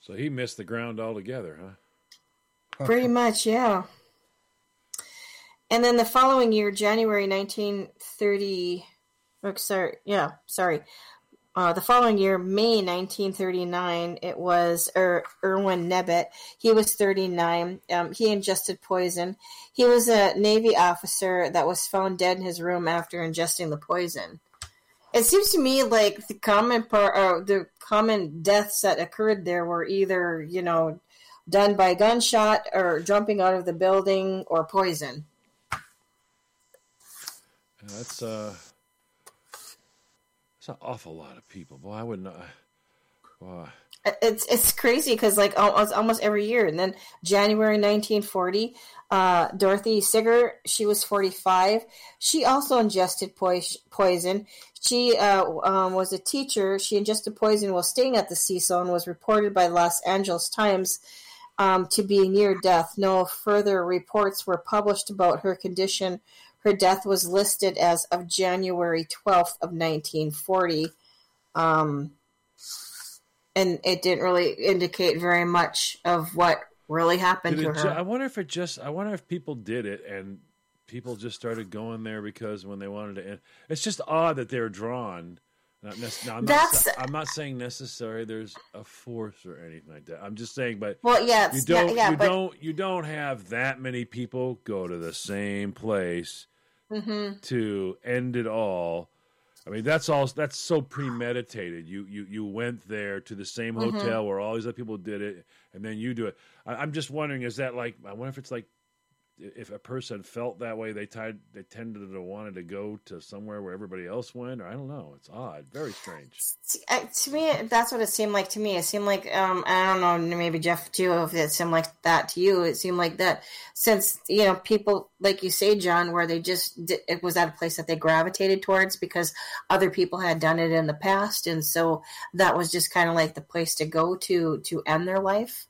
so he missed the ground altogether, huh? Pretty much, yeah. And then the following year, January 1930, oh, sorry, yeah, sorry. Uh, the following year, May 1939, it was er, Erwin Nebbit. He was 39. Um, he ingested poison. He was a Navy officer that was found dead in his room after ingesting the poison. It seems to me like the common part, uh, the common deaths that occurred there were either, you know, done by gunshot or jumping out of the building or poison. That's uh, that's an awful lot of people. Boy, I wouldn't. Uh, boy. It's it's crazy because like almost almost every year, and then January 1940, uh, Dorothy Sigger, she was 45. She also ingested poison. She uh, um, was a teacher. She ingested poison while staying at the Cecil and was reported by Los Angeles Times um, to be near death. No further reports were published about her condition. Her death was listed as of January 12th of 1940. Um, and it didn't really indicate very much of what really happened Did to her. ju- I wonder if it just. I wonder if people did it and people just started going there because when they wanted to. End, it's just odd that they're drawn. Not nec- no, I'm, not, That's- sa- I'm not saying necessary. There's a force or anything like that. I'm just saying, but well, yeah, you don't. not, yeah, you but don't. You don't have that many people go to the same place mhm. to end it all. I mean, that's all. That's so premeditated. You you you went there to the same Mm-hmm. hotel where all these other people did it, and then you do it. I, I'm just wondering, is that like? I wonder if it's like, if a person felt that way, they tied, they tended to wanted to go to somewhere where everybody else went, or I don't know. It's odd, very strange. Uh, to me, that's what it seemed like to me. It seemed like um, I don't know, maybe Jeff too. If it seemed like that to you, it seemed like that since you know people like you say, John, where they just it was at a place that they gravitated towards because other people had done it in the past, and so that was just kind of like the place to go to to end their life.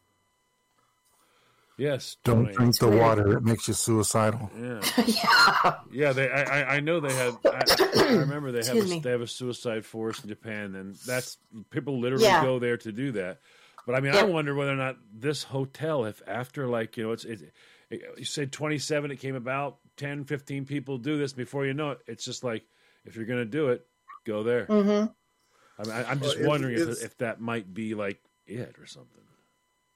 Yes. Don't Tony. drink the weird. water; it makes you suicidal. Yeah. yeah. Yeah, they. I, I- I know they have. I, I remember they have. A, me. they have a suicide forest in Japan, and that's people literally Yeah. go there to do that. But I mean, I wonder whether or not this hotel, if after like you know, it's it, it, you said twenty seven, it came about 10, 15 people do this before you know it. It's just like if you're going to do it, go there. hmm I mean, I, I'm just Well, it- wondering if if that might be like it or something.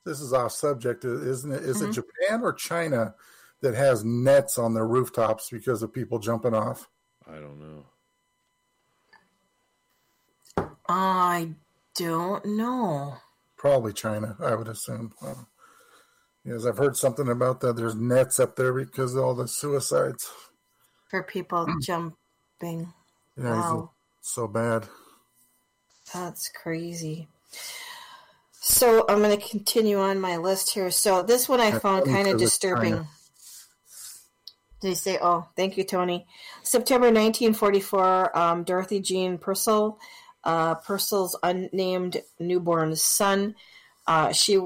This is off subject, isn't it? Is Mhm. it Japan or China that has nets on their rooftops because of people jumping off? I don't know. I don't know. Probably China, I would assume. Yes, I've heard something about that. There's nets up there because of all the suicides. For people jumping. Yeah, it's Wow. so bad. That's crazy. So I'm going to continue on my list here. So this one I Yeah, found kind of disturbing. China. Did you say? Oh, thank you, Tony. September 1944. Um, Dorothy Jean Purcell, uh, Purcell's unnamed newborn son. Uh, she,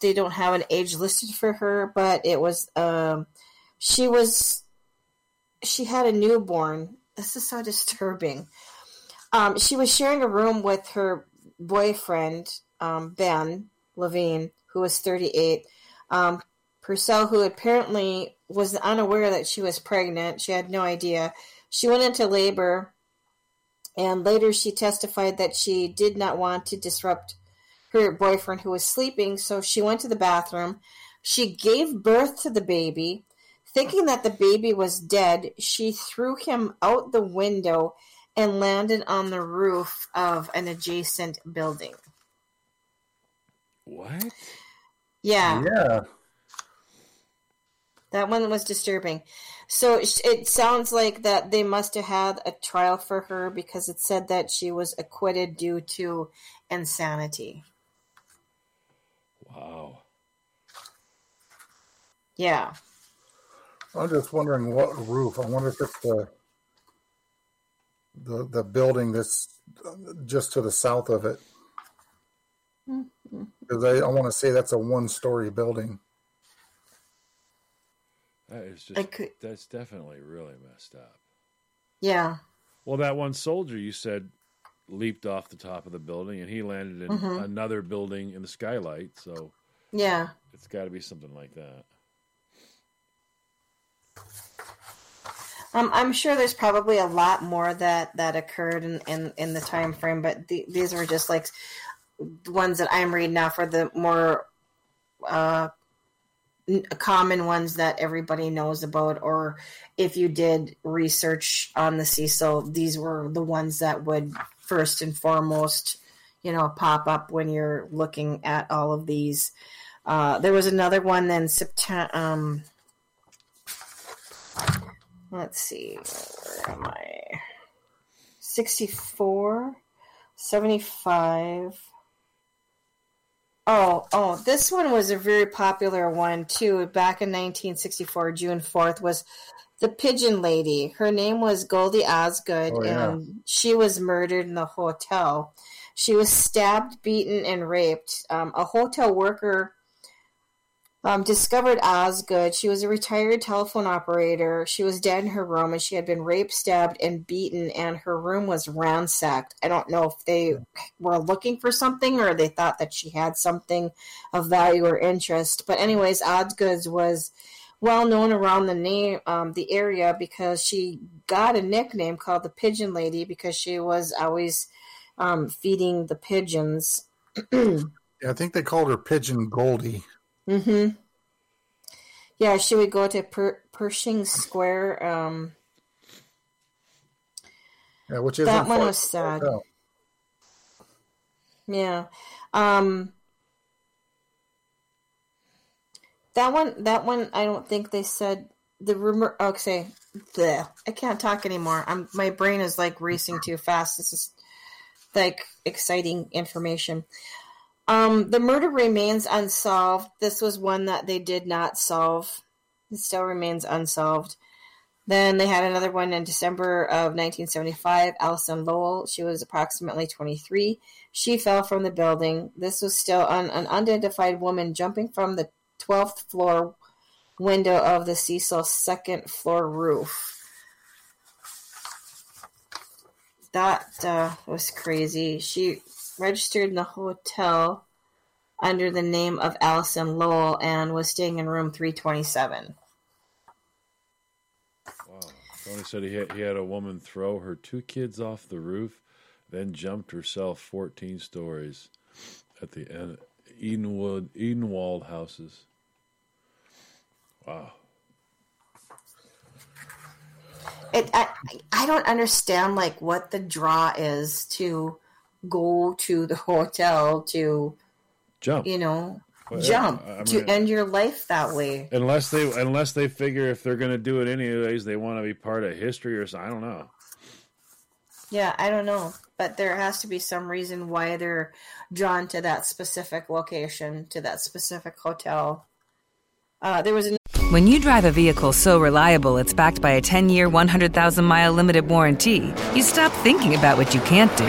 they don't have an age listed for her, but it was. Um, she was. She had a newborn. This is so disturbing. Um, she was sharing a room with her boyfriend, um, Ben Levine, who was 38. Um, Purcell, who apparently was unaware that she was pregnant, she had no idea. She went into labor, and later she testified that she did not want to disrupt her boyfriend who was sleeping, so she went to the bathroom. She gave birth to the baby. Thinking that the baby was dead, she threw him out the window and landed on the roof of an adjacent building. What? Yeah, Yeah. that one was disturbing. So it it sounds like that they must have had a trial for her because it said that she was acquitted due to insanity. Wow. Yeah. I'm just wondering what roof. I wonder if it's the the the building that's just to the south of it. Hmm. Because I, I want to say that's a one story building. That is just. Could, That's definitely really messed up. yeah. Well, that one soldier you said leaped off the top of the building, and he landed in Mhm. another building in the skylight. So Yeah. it's got to be something like that. Um, I'm sure there's probably a lot more that that occurred in in, in the time frame, but the, these were just like ones that I'm reading now for the more uh, common ones that everybody knows about, or if you did research on the Cecil, these were the ones that would first and foremost, you know, pop up when you're looking at all of these. Uh, there was another one then September. Um, let's see, where am I? 64, 75. Oh, oh, this one was a very popular one too. Back in 1964, June 4th, was the Pigeon Lady. Her name was Goldie Osgood, Oh, yeah. and she was murdered in the hotel. She was stabbed, beaten, and raped. Um, a hotel worker um, discovered Osgood. She was a retired telephone operator. She was dead in her room, and she had been raped, stabbed, and beaten, and her room was ransacked. I don't know if they were looking for something or they thought that she had something of value or interest. But anyways, Osgood was well known around the name um, the area because she got a nickname called the Pigeon Lady because she was always um, feeding the pigeons. I think they called her Pigeon Goldie. Hmm Yeah, she would go to per- Pershing Square. Um, Yeah, which is That one was sad. yeah. Um, that one, that one, I don't think they said the rumor. Okay, bleh, I can't talk anymore. I'm my brain is like racing too fast. This is like exciting information. Um, the murder remains unsolved. This was one that they did not solve. It still remains unsolved. Then they had another one in December of 1975. Alison Lowell. She was approximately 23. She fell from the building. This was still an, an unidentified woman jumping from the 12th floor window of the Cecil second floor roof. That uh, was crazy. She registered in the hotel under the name of Allison Lowell and was staying in room 327. Wow. Tony said he had, he had a woman throw her two kids off the roof, then jumped herself 14 stories at the end. Edenwood, Edenwald houses. Wow. It, I, I don't understand like what the draw is to go to the hotel to Jump. you know Well, jump I- I to end your life that way. Unless they unless they figure if they're going to do it anyways, they want to be part of history or something. I don't know. Yeah, I don't know, but there has to be some reason why they're drawn to that specific location, to that specific hotel. Uh, there was an When you drive a vehicle so reliable it's backed by a 10 year, 100,000 mile limited warranty, you stop thinking about what you can't do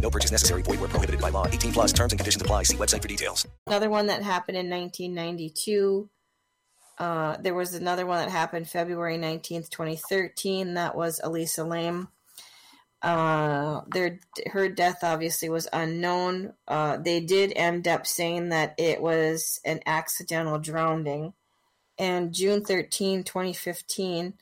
No purchase necessary. Void where prohibited by law. 18 plus terms and conditions apply. See website for details. another one that happened in 1992. Uh, there was another one that happened February 19th, 2013. That was Elisa Lam. Uh, their her death obviously was unknown. Uh, they did end up saying that it was an accidental drowning. And June 13, 2015,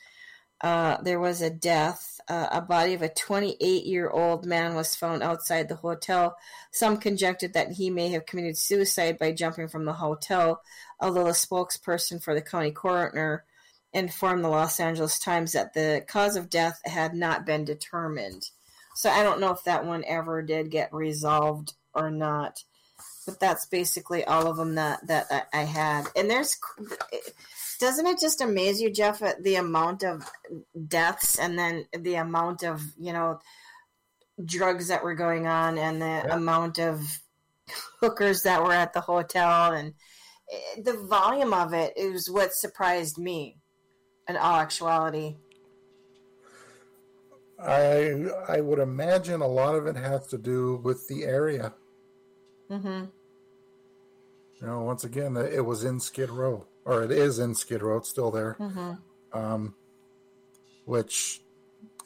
uh, there was a death. Uh, a body of a 28 year old man was found outside the hotel. Some conjectured that he may have committed suicide by jumping from the hotel, although a spokesperson for the county coroner informed the Los Angeles Times that the cause of death had not been determined. So I don't know if that one ever did get resolved or not. But that's basically all of them that that I- I had. And there's doesn't it just amaze you, Jeff, at the amount of deaths and then the amount of you know drugs that were going on and the amount of hookers that were at the hotel and eh, the volume of it is what surprised me in all actuality. I I would imagine a lot of it has to do with the area. Mm-hmm. You know, once again, it was in Skid Row, or it is in Skid Row. It's still there, hmm um, which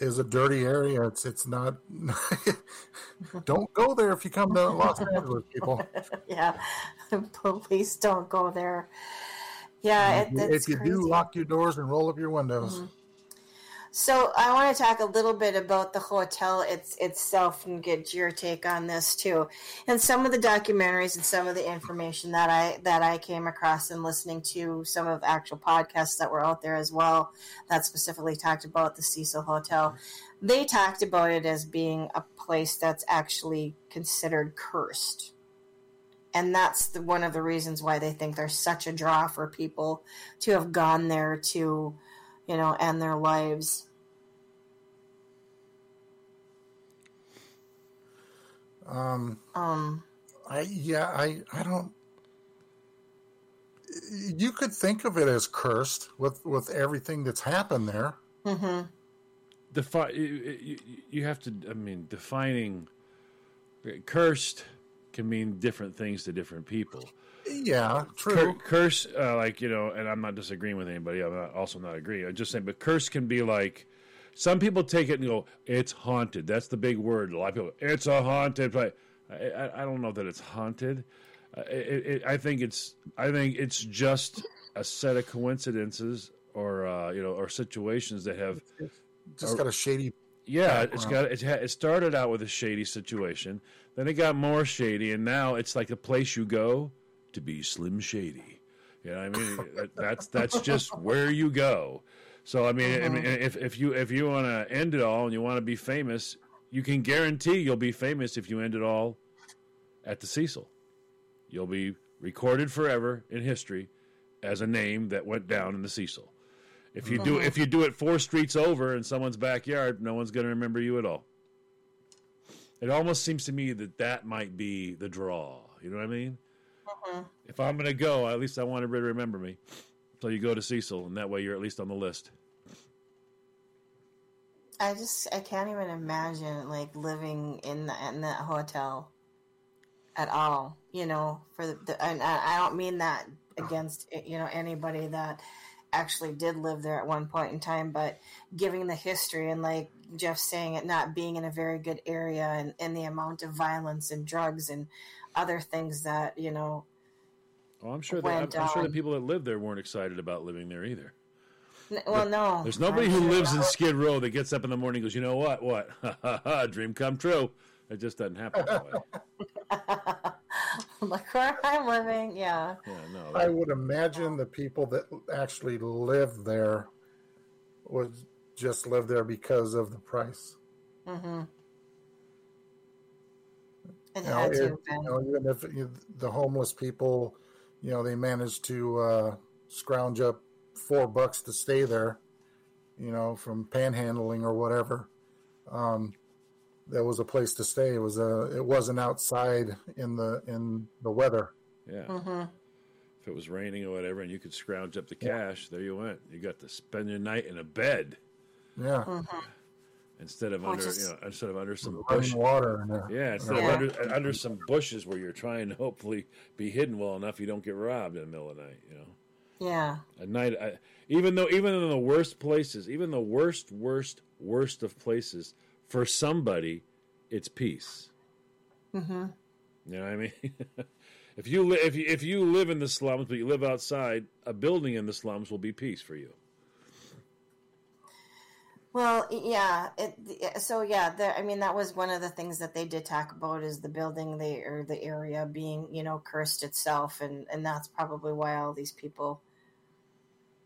is a dirty area. It's it's not. don't go there if you come to Los Angeles, people. yeah, police don't go there. Yeah, it, if you crazy. do, lock your doors and roll up your windows. So I want to talk a little bit about the hotel it's, itself and get your take on this too, and some of the documentaries and some of the information that I that I came across and listening to some of actual podcasts that were out there as well that specifically talked about the Cecil Hotel. They talked about it as being a place that's actually considered cursed. And that's the, one of the reasons why they think there's such a draw for people to have gone there to you know, end their lives. Um, Um, I yeah, I I don't. You could think of it as cursed with with everything that's happened there. mhm. Defi- you, you, you have to. I mean, defining cursed can mean different things to different people. Yeah, true. Cur- curse, uh, like you know, and I'm not disagreeing with anybody. I'm not, also not agreeing. I'm just saying, but curse can be like some people take it and go, "It's haunted." That's the big word. A lot of people, it's a haunted place. I, I, I don't know that it's haunted. Uh, it, it, I think it's, I think it's just a set of coincidences or uh, you know, or situations that have Just got a shady Yeah, it's got it. ha- It started out with a shady situation, then it got more shady, and now it's like a place you go to be slim shady. You know, what I mean, that's that's just where you go. So I mean, I mean, uh-huh. if if you if you want to end it all and you want to be famous, you can guarantee you'll be famous if you end it all at the Cecil. You'll be recorded forever in history as a name that went down in the Cecil. If you do uh-huh. if you do it four streets over in someone's backyard, no one's going to remember you at all. It almost seems to me that that might be the draw. You know what I mean? Mm-hmm. If I'm going to go, at least I want everybody to remember me. So you go to Cecil, and that way you're at least on the list. I just I can't even imagine like living in the, in that hotel at all. You know, for the, the and I I don't mean that against you know anybody that actually did live there at one point in time, but giving the history and like Jeff saying it not being in a very good area and, and the amount of violence and drugs and other things that you know Oh, I'm sure that I'm, Went I'm sure the people that live there weren't excited about living there either. n- well no There's nobody I'm who sure lives in. Skid Row that gets up in the morning and goes, you know what? What? Ha ha ha! Dream come true. It just doesn't happen that way. like where I'm living yeah Yeah, no. I would imagine the people that actually live there would just live there because of the price. mm-hmm it You know, had to if- you know, even if you, the homeless people, you know, they managed to uh, scrounge up four bucks to stay there, you know, from panhandling or whatever. Um, there was a place to stay. It was a. It wasn't outside in the in the weather. Yeah. Mm-hmm. If it was raining or whatever, and you could scrounge up the cash, there you went. You got to spend your night in a bed Yeah, Mm-hmm. Instead of under, is- you know, instead of under some bush. water and uh, Yeah, instead Yeah. of under, under some bushes where you're trying to hopefully be hidden well enough you don't get robbed in the middle of the night. You know. yeah At night, I, even though even in the worst places, even the worst, worst, worst of places, for somebody, it's peace. mm-hmm You know what I mean? if you li- if you if you live in the slums but you live outside, a building in the slums will be peace for you. Well, yeah. It, so yeah, the, I mean that was one of the things that they did talk about is the building, the or the area being you know cursed itself, and and that's probably why all these people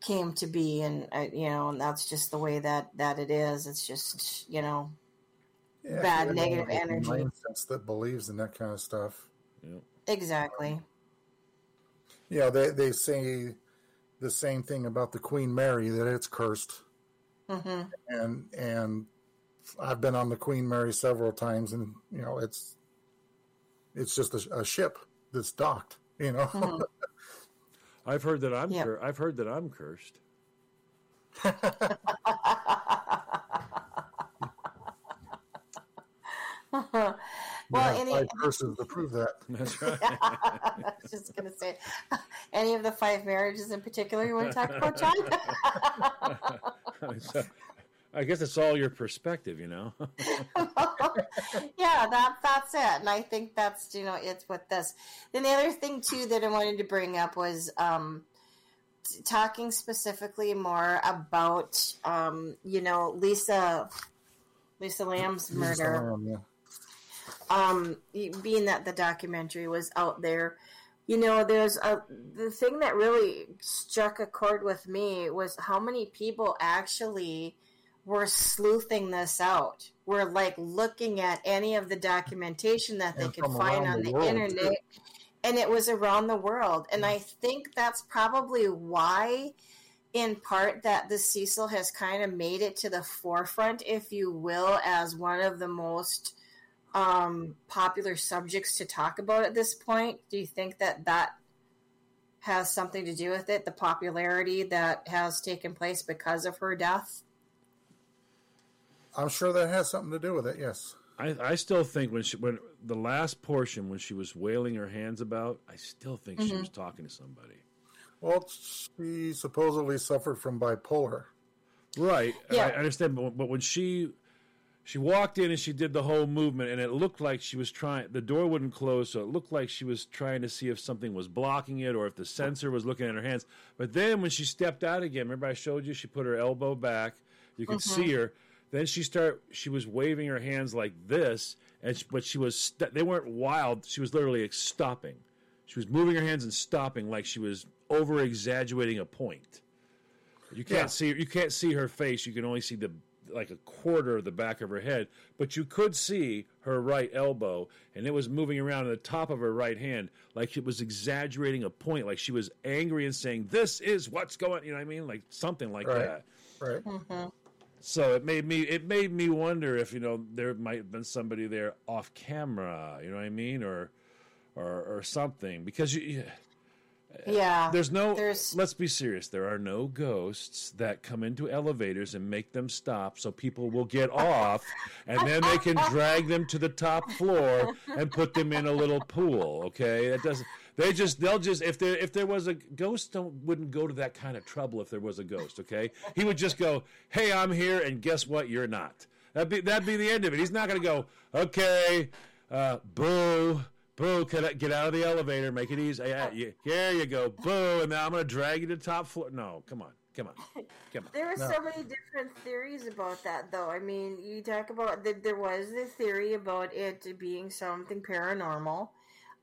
came to be, and uh, you know, and that's just the way that that it is. It's just you know, yeah, Bad if you're negative one energy. mindsets that believes in that kind of stuff. exactly. Yeah, they they say the same thing about the Queen Mary that it's cursed, hmm and and I've been on the Queen Mary several times, and you know it's it's just a, a ship that's docked. You know, Mhm. I've heard that I'm Yeah. cur- I've heard that I'm cursed. well, You have any five curses to prove that. That's right. I was just going to say, any of the five marriages in particular you want to talk about, John? So, I guess it's all your perspective, you know. yeah, that that's it, and I think that's you know it's with this. Then the other thing too that I wanted to bring up was um, t- talking specifically more about um, you know Lisa Lisa Lam's murder. Um, yeah. um, being that the documentary was out there, you know, there's a the thing that really struck a chord with me was how many people actually were sleuthing this out. Were like looking at any of the documentation that they And could find on the the, internet. too. And it was around the world. And I think that's probably why in part that the Cecil has kind of made it to the forefront, if you will, as one of the most um, popular subjects to talk about at this point. Do you think that that has something to do with it? The popularity that has taken place because of her death? I'm sure that has something to do with it. Yes. I, I still think when she when the last portion when she was wailing her hands about, I still think she was talking to somebody. Well, she supposedly suffered from bipolar. Right. Yeah. I I understand, but, but when she she walked in and she did the whole movement, and it looked like she was trying. The door wouldn't close, so it looked like she was trying to see if something was blocking it or if the sensor was looking at her hands. But then when she stepped out again, remember I showed you she put her elbow back. You could see mm-hmm. her. Then she start she was waving her hands like this, and she, but she was st- they weren't wild. She was literally stopping. She was moving her hands and stopping like she was over exaggerating a point. You can't Yeah. see you can't see her face. You can only see the like a quarter of the back of her head, but you could see her right elbow, and it was moving around in the top of her right hand, like it was exaggerating a point, like she was angry and saying, "This is what's going." You know what I mean? Like something like Right. that. Right. Mm-hmm. So it made me it made me wonder if you know there might have been somebody there off camera. You know what I mean, or or or something because you. Yeah. There's no. There's Let's be serious. There are no ghosts that come into elevators and make them stop, so people will get off, and then they can drag them to the top floor and put them in a little pool. Okay, that doesn't. They just. They'll just. If there. If there was a ghost, don't wouldn't go to that kind of trouble. If there was a ghost, okay, he would just go, "Hey, I'm here, and guess what? You're not." That'd be that'd be the end of it. He's not going to go, "Okay, uh, boo." Boo! Get out- get out of the elevator. Make it easy. Yeah, yeah, here you go. Boo! And now I'm going to drag you to the top floor. No, come on, come on, come on. There were so many different theories about that, though. I mean, you talk about that there was the theory about it being something paranormal.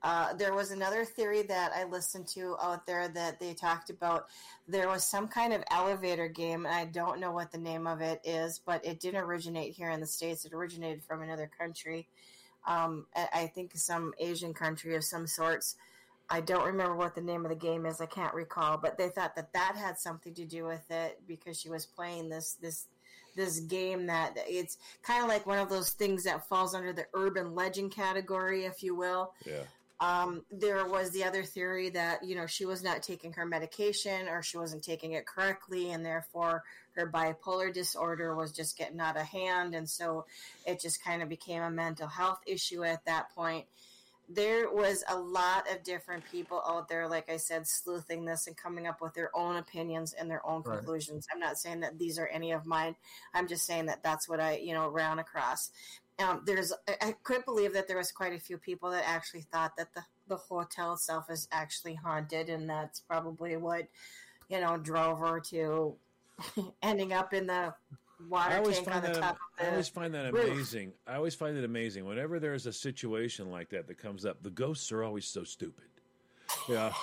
Uh, there was another theory that I listened to out there that they talked about. There was some kind of elevator game, and I don't know what the name of it is, but it didn't originate here in the States. It originated from another country. Um, I think some Asian country of some sorts. I don't remember what the name of the game is. I can't recall, but they thought that that had something to do with it because she was playing this this this game that it's kind of like one of those things that falls under the urban legend category, if you will. Yeah. Um, there was the other theory that you know she was not taking her medication or she wasn't taking it correctly, and therefore her bipolar disorder was just getting out of hand, and so it just kind of became a mental health issue at that point. There was a lot of different people out there, like I said, sleuthing this and coming up with their own opinions and their own Right. conclusions. I'm not saying that these are any of mine. I'm just saying that that's what I, you know, ran across um, there's I, I couldn't believe that there was quite a few people that actually thought that the, the hotel itself is actually haunted and that's probably what you know drove her to ending up in the water I always tank on find the that top I always find that roof. amazing. I always find it amazing whenever there's a situation like that that comes up. The ghosts are always so stupid. Yeah,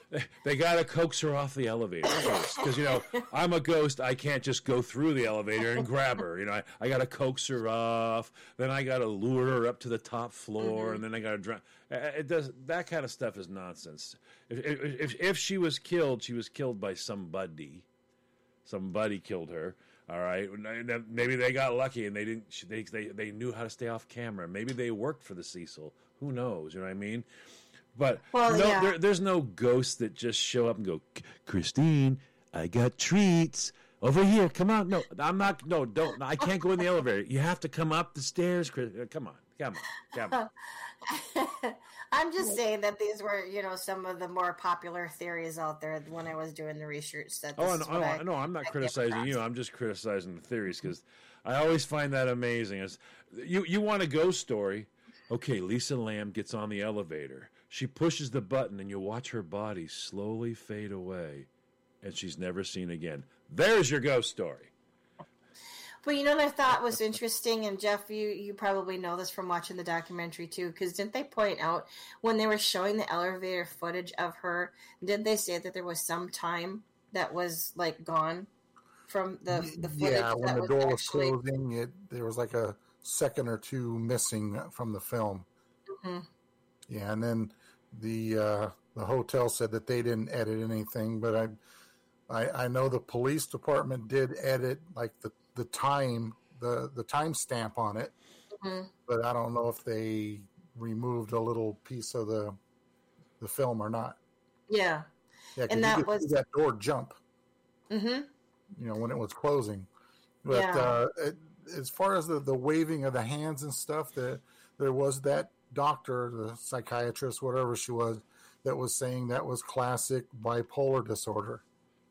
they, got to coax her off the elevator because you know I'm a ghost. I can't just go through the elevator and grab her. You know, I, I got to coax her off. Then I got to lure her up to the top floor, mm-hmm. and then I got to drown. It does that kind of stuff is nonsense. If if if she was killed, she was killed by somebody somebody killed her. All right, maybe they got lucky and they didn't. They they they knew how to stay off camera. Maybe they worked for the Cecil. Who knows? You know what I mean? But Well, no, yeah. there, there's no ghosts that just show up and go, Christine, I got treats over here. Come on, no, I'm not. No, don't. I can't go in the elevator. You have to come up the stairs. Chris. Uh, Come on, come on, come on. I'm just saying that these were, you know, some of the more popular theories out there when I was doing the research. That Oh, no, no, I- no, I'm not I criticizing you. I'm just criticizing the theories because I always find that amazing. Is you you want a ghost story? Okay, Lisa Lam gets on the elevator. She pushes the button, and you watch her body slowly fade away, and she's never seen again. There's your ghost story. But you know what I thought was interesting, and Jeff, you you probably know this from watching the documentary too, because didn't they point out when they were showing the elevator footage of her? Didn't they say that there was some time that was like gone from the the footage? Yeah, when the door was actually- closing, it there was like a second or two missing from the film. Mhm. Yeah, and then the uh, the hotel said that they didn't edit anything, but I, I I know the police department did edit like the the time the the time stamp on it, Mhm. but I don't know if they removed a little piece of the the film or not. Yeah. Yeah, And that was- that door jump. hmm you know, when it was closing. But Yeah. uh, it, as far as the, the waving of the hands and stuff, that there was that doctor, the psychiatrist, whatever she was, that was saying that was classic bipolar disorder.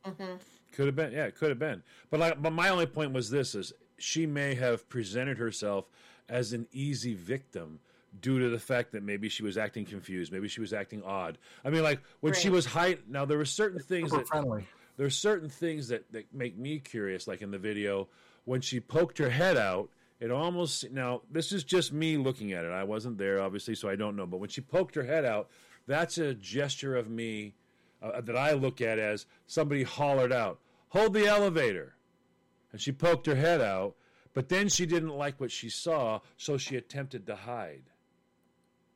hmm Could have been, yeah, it could have been. But like, but my only point was this: is she may have presented herself as an easy victim due to the fact that maybe she was acting confused, maybe she was acting odd. I mean, like when she was high. Now there were certain things that friendly. are certain things that, that make me curious, like in the video when she poked her head out, it almost now this is just me looking at it. I wasn't there obviously, so I don't know. But when she poked her head out, that's a gesture of me uh, that I look at as somebody hollered out, "Hold the elevator," and she poked her head out. But then she didn't like what she saw, so she attempted to hide.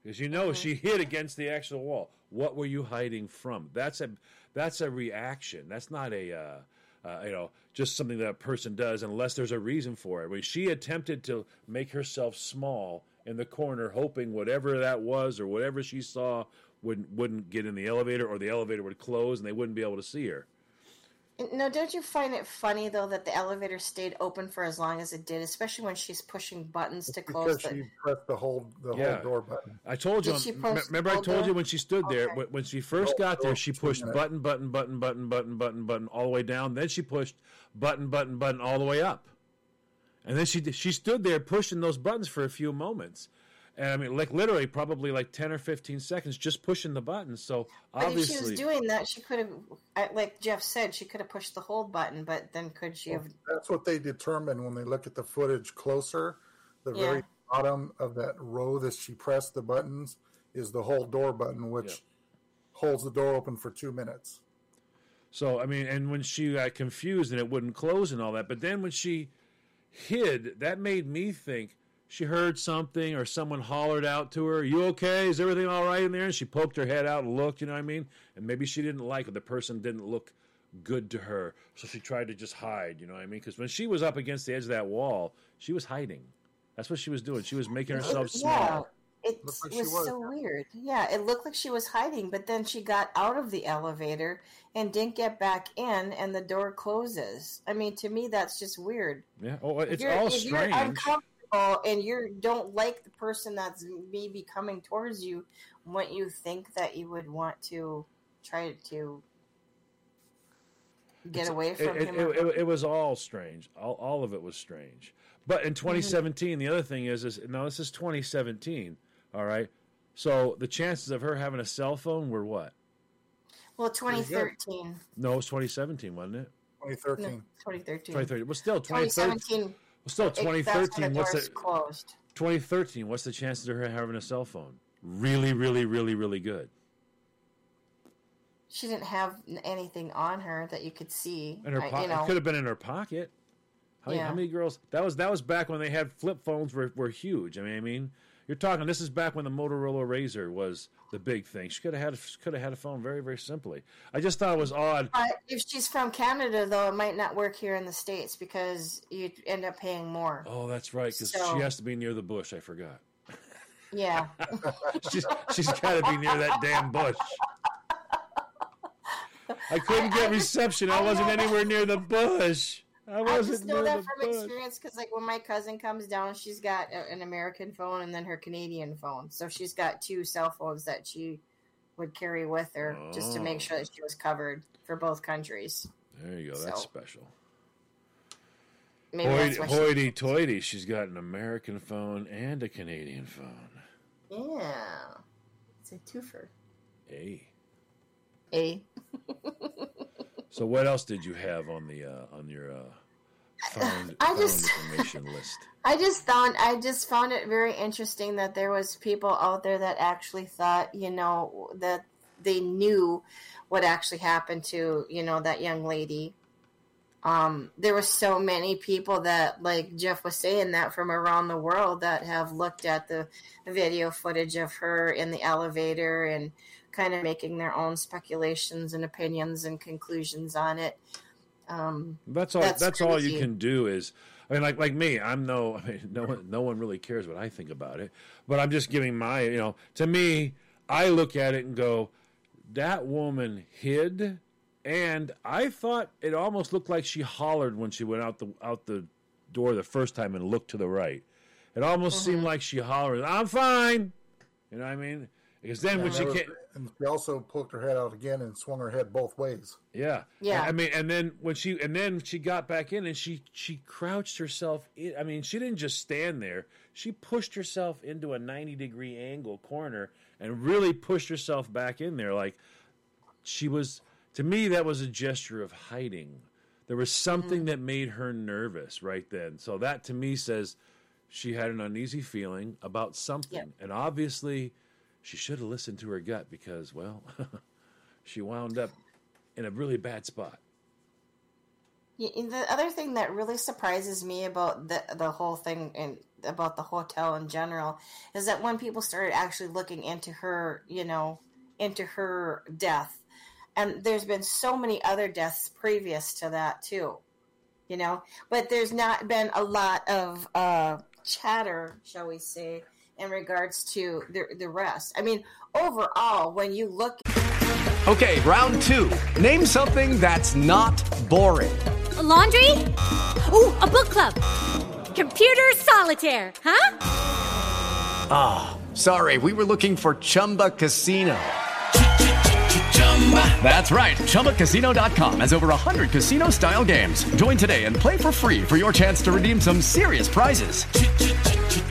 Because you know, she hid against the actual wall. What were you hiding from? That's a that's a reaction. That's not a uh, uh, you know just something that a person does unless there's a reason for it. When she attempted to make herself small in the corner, hoping whatever that was or whatever she saw wouldn't wouldn't get in the elevator, or the elevator would close, and they wouldn't be able to see her. No, don't you find it funny though that the elevator stayed open for as long as it did, especially when she's pushing buttons to close? Because the, she pressed the whole the yeah. whole door button. I told you. remember, I told you when she stood there okay. when, she first got there, she pushed button, button, button, button, button, button, button all the way down. Then she pushed button, button, button all the way up, and then she she stood there pushing those buttons for a few moments. And I mean, like literally, probably like ten or fifteen seconds, just pushing the buttons. So But if she was doing that, she could have, like Jeff said, she could have pushed the hold button. But then could she have? That's what they determine when they look at the footage closer. The very bottom of that row that she pressed the buttons is the hold door button, which Yeah. holds the door open for two minutes. So I mean, and when she got confused and it wouldn't close and all that, but then when she hid, that made me think she heard something or someone hollered out to her, "Are you okay? Is everything all right in there?" And she poked her head out and looked. You know what I mean? And maybe she didn't like it. The person didn't look good to her, so she tried to just hide. You know what I mean? Because when she was up against the edge of that wall, she was hiding. That's what she was doing. She was making herself Yeah, small. it like was, was. so weird. Yeah, it looked like she was hiding, but then she got out of the elevator and didn't get back in, and the door closes. I mean, to me, that's just weird. Yeah. Oh, If it's you're- all if You're strange. Uncomfortable and you don't like the person that's maybe coming towards you. Wouldn't you think that you would want to try to get away from it, him? It, it, it was all strange. All, all of it was strange. But in mm-hmm. 2017, the other thing is, is now this is 2017. All right. So the chances of her having a cell phone were what? well, 2013. No, it was 2017, wasn't it? 2013. No, 2013. 2013. Well, still 2013. 2017. Well, still it- that's when 2013. the What's the closed? 2013? What's the chances of her having a cell phone? Really, really, really, really good. She didn't have anything on her that you could see. In her I- pocket, you know, it could have been in her pocket. How, Yeah. how many girls? That was that was back when they had flip phones were, were huge. I mean, I mean, you're talking. This is back when the Motorola RAZR was the big thing. She could have had could have had a phone very very simply. I just thought it was odd. But if she's from Canada, though, it might not work here in the states because you'd end up paying more. Oh, that's right, because So- she has to be near the bush. I forgot. Yeah. She's she's got to be near that damn bush. I couldn't get reception. I I wasn't anywhere near the bush. I I wasn't just know that from bush. experience because, like, when my cousin comes down, she's got a, an American phone and then her Canadian phone. So she's got two cell phones that she would carry with her just to make Oh. sure that she was covered for both countries. There you go. That's special. Maybe that's Hoity, why she- hoity toity. She's got an American phone and a Canadian phone. Yeah. It's a twofer. A. A. So what else did you have on the uh, on your uh, found, I found just- information list? I just found I just found it very interesting that there was people out there that actually thought, you know, that they knew what actually happened to, you know, that young lady. Um, there were so many people that, like Jeff was saying, that from around the world that have looked at the video footage of her in the elevator and kind of making their own speculations and opinions and conclusions on it. Um, That's all. That's, That's all you can do is. I mean, like like me, I'm no. I mean, no one. No one really cares what I think about it. But I'm just giving my. You know, to me, I look at it and go, that woman hid, and I thought it almost looked like she hollered when she went out the out the door the first time and looked to the right. It almost Mm-hmm. seemed like she hollered, "I'm fine." You know what I mean? Because then when she there and she also poked her head out again and swung her head both ways. Yeah, Yeah. I mean, and then when she and then she got back in and she she crouched herself. In, I mean, she didn't just stand there. She pushed herself into a ninety degree angle corner and really pushed herself back in there. Like she was to me, that was a gesture of hiding. There was something mm. that made her nervous right then. So that to me says she had an uneasy feeling about something. Yep. And obviously, she should have listened to her gut because, well, she wound up in a really bad spot. The other thing that really surprises me about the the whole thing and about the hotel in general is that when people started actually looking into her, you know, into her death, and there's been so many other deaths previous to that too, you know, but there's not been a lot of uh, chatter, shall we say, in regards to the the rest. I mean, overall, when you look Okay, round two. Name something that's not boring. A laundry? Ooh, a book club. Computer solitaire, huh? Ah, sorry, we were looking for Chumba Casino. That's right. ChumbaCasino.com has over 100 casino style games. Join today and play for free for your chance to redeem some serious prizes.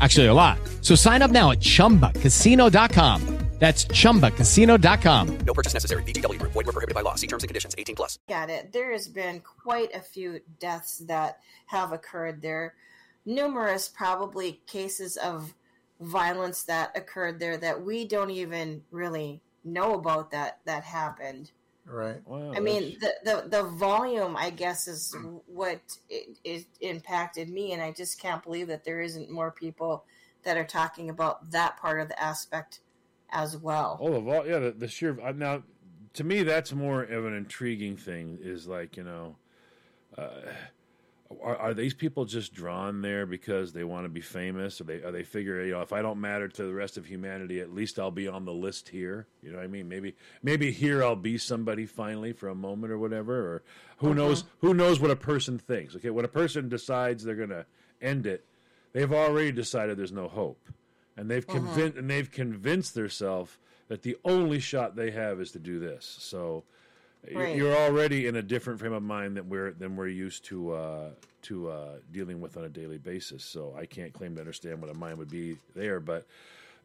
Actually, a lot. So sign up now at chumbacasino.com. That's chumbacasino.com. No purchase necessary. VGW Group. Void where prohibited by law. See terms and conditions. 18 plus. at it, there has been quite a few deaths that have occurred there. Numerous, probably, cases of violence that occurred there that we don't even really know about that that happened. Right. Wow, I mean, the, the the volume, I guess, is what it, it impacted me, and I just can't believe that there isn't more people that are talking about that part of the aspect as well. Oh, the vol- yeah, the, the sheer uh, now to me that's more of an intriguing thing. Is like you know, uh, are, are these people just drawn there because they want to be famous, or they are they figure you know if I don't matter to the rest of humanity, at least I'll be on the list here. You know what I mean? Maybe maybe here I'll be somebody finally for a moment or whatever. Or who uh-huh. knows? Who knows what a person thinks? Okay, when a person decides they're going to end it, they've already decided there's no hope and they've uh-huh. convinced and they've convinced themselves that the only shot they have is to do this. So Right. you're already in a different frame of mind than we're than we're used to uh, to uh, dealing with on a daily basis. So I can't claim to understand what a mind would be there, but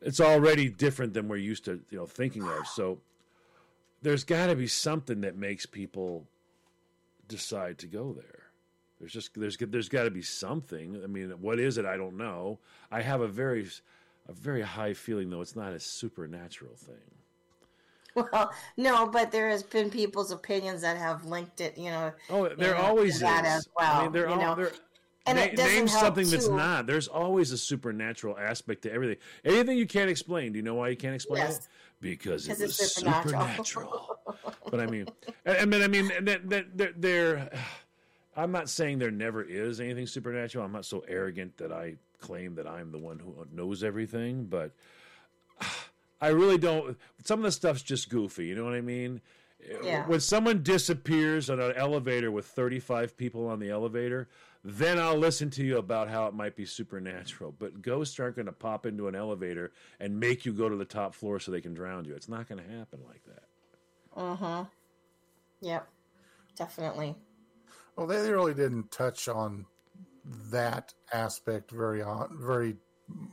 it's already different than we're used to you know thinking of. So there's got to be something that makes people decide to go there. There's just there's there's got to be something. I mean, what is it? I don't know. I have a very a very high feeling though it's not a supernatural thing. Well, no, but there has been people's opinions that have linked it, you know. Oh, you there know, always that is. as well. I mean, there you al- know. And na- it doesn't name help, something that's not. There's always a supernatural aspect to everything. Anything you can't explain. Do you know why you can't explain Yes. it? Because it was it's supernatural. supernatural. but I mean, I I mean, I mean, that that there, there. I'm not saying there never is anything supernatural. I'm not so arrogant that I claim that I'm the one who knows everything, but I really don't. Some of the stuff's just goofy. You know what I mean? Yeah. When someone disappears on an elevator with 35 people on the elevator, then I'll listen to you about how it might be supernatural. But ghosts aren't going to pop into an elevator and make you go to the top floor so they can drown you. It's not going to happen like that. Uh huh. Yep. Definitely. Well, they really didn't touch on that aspect very on very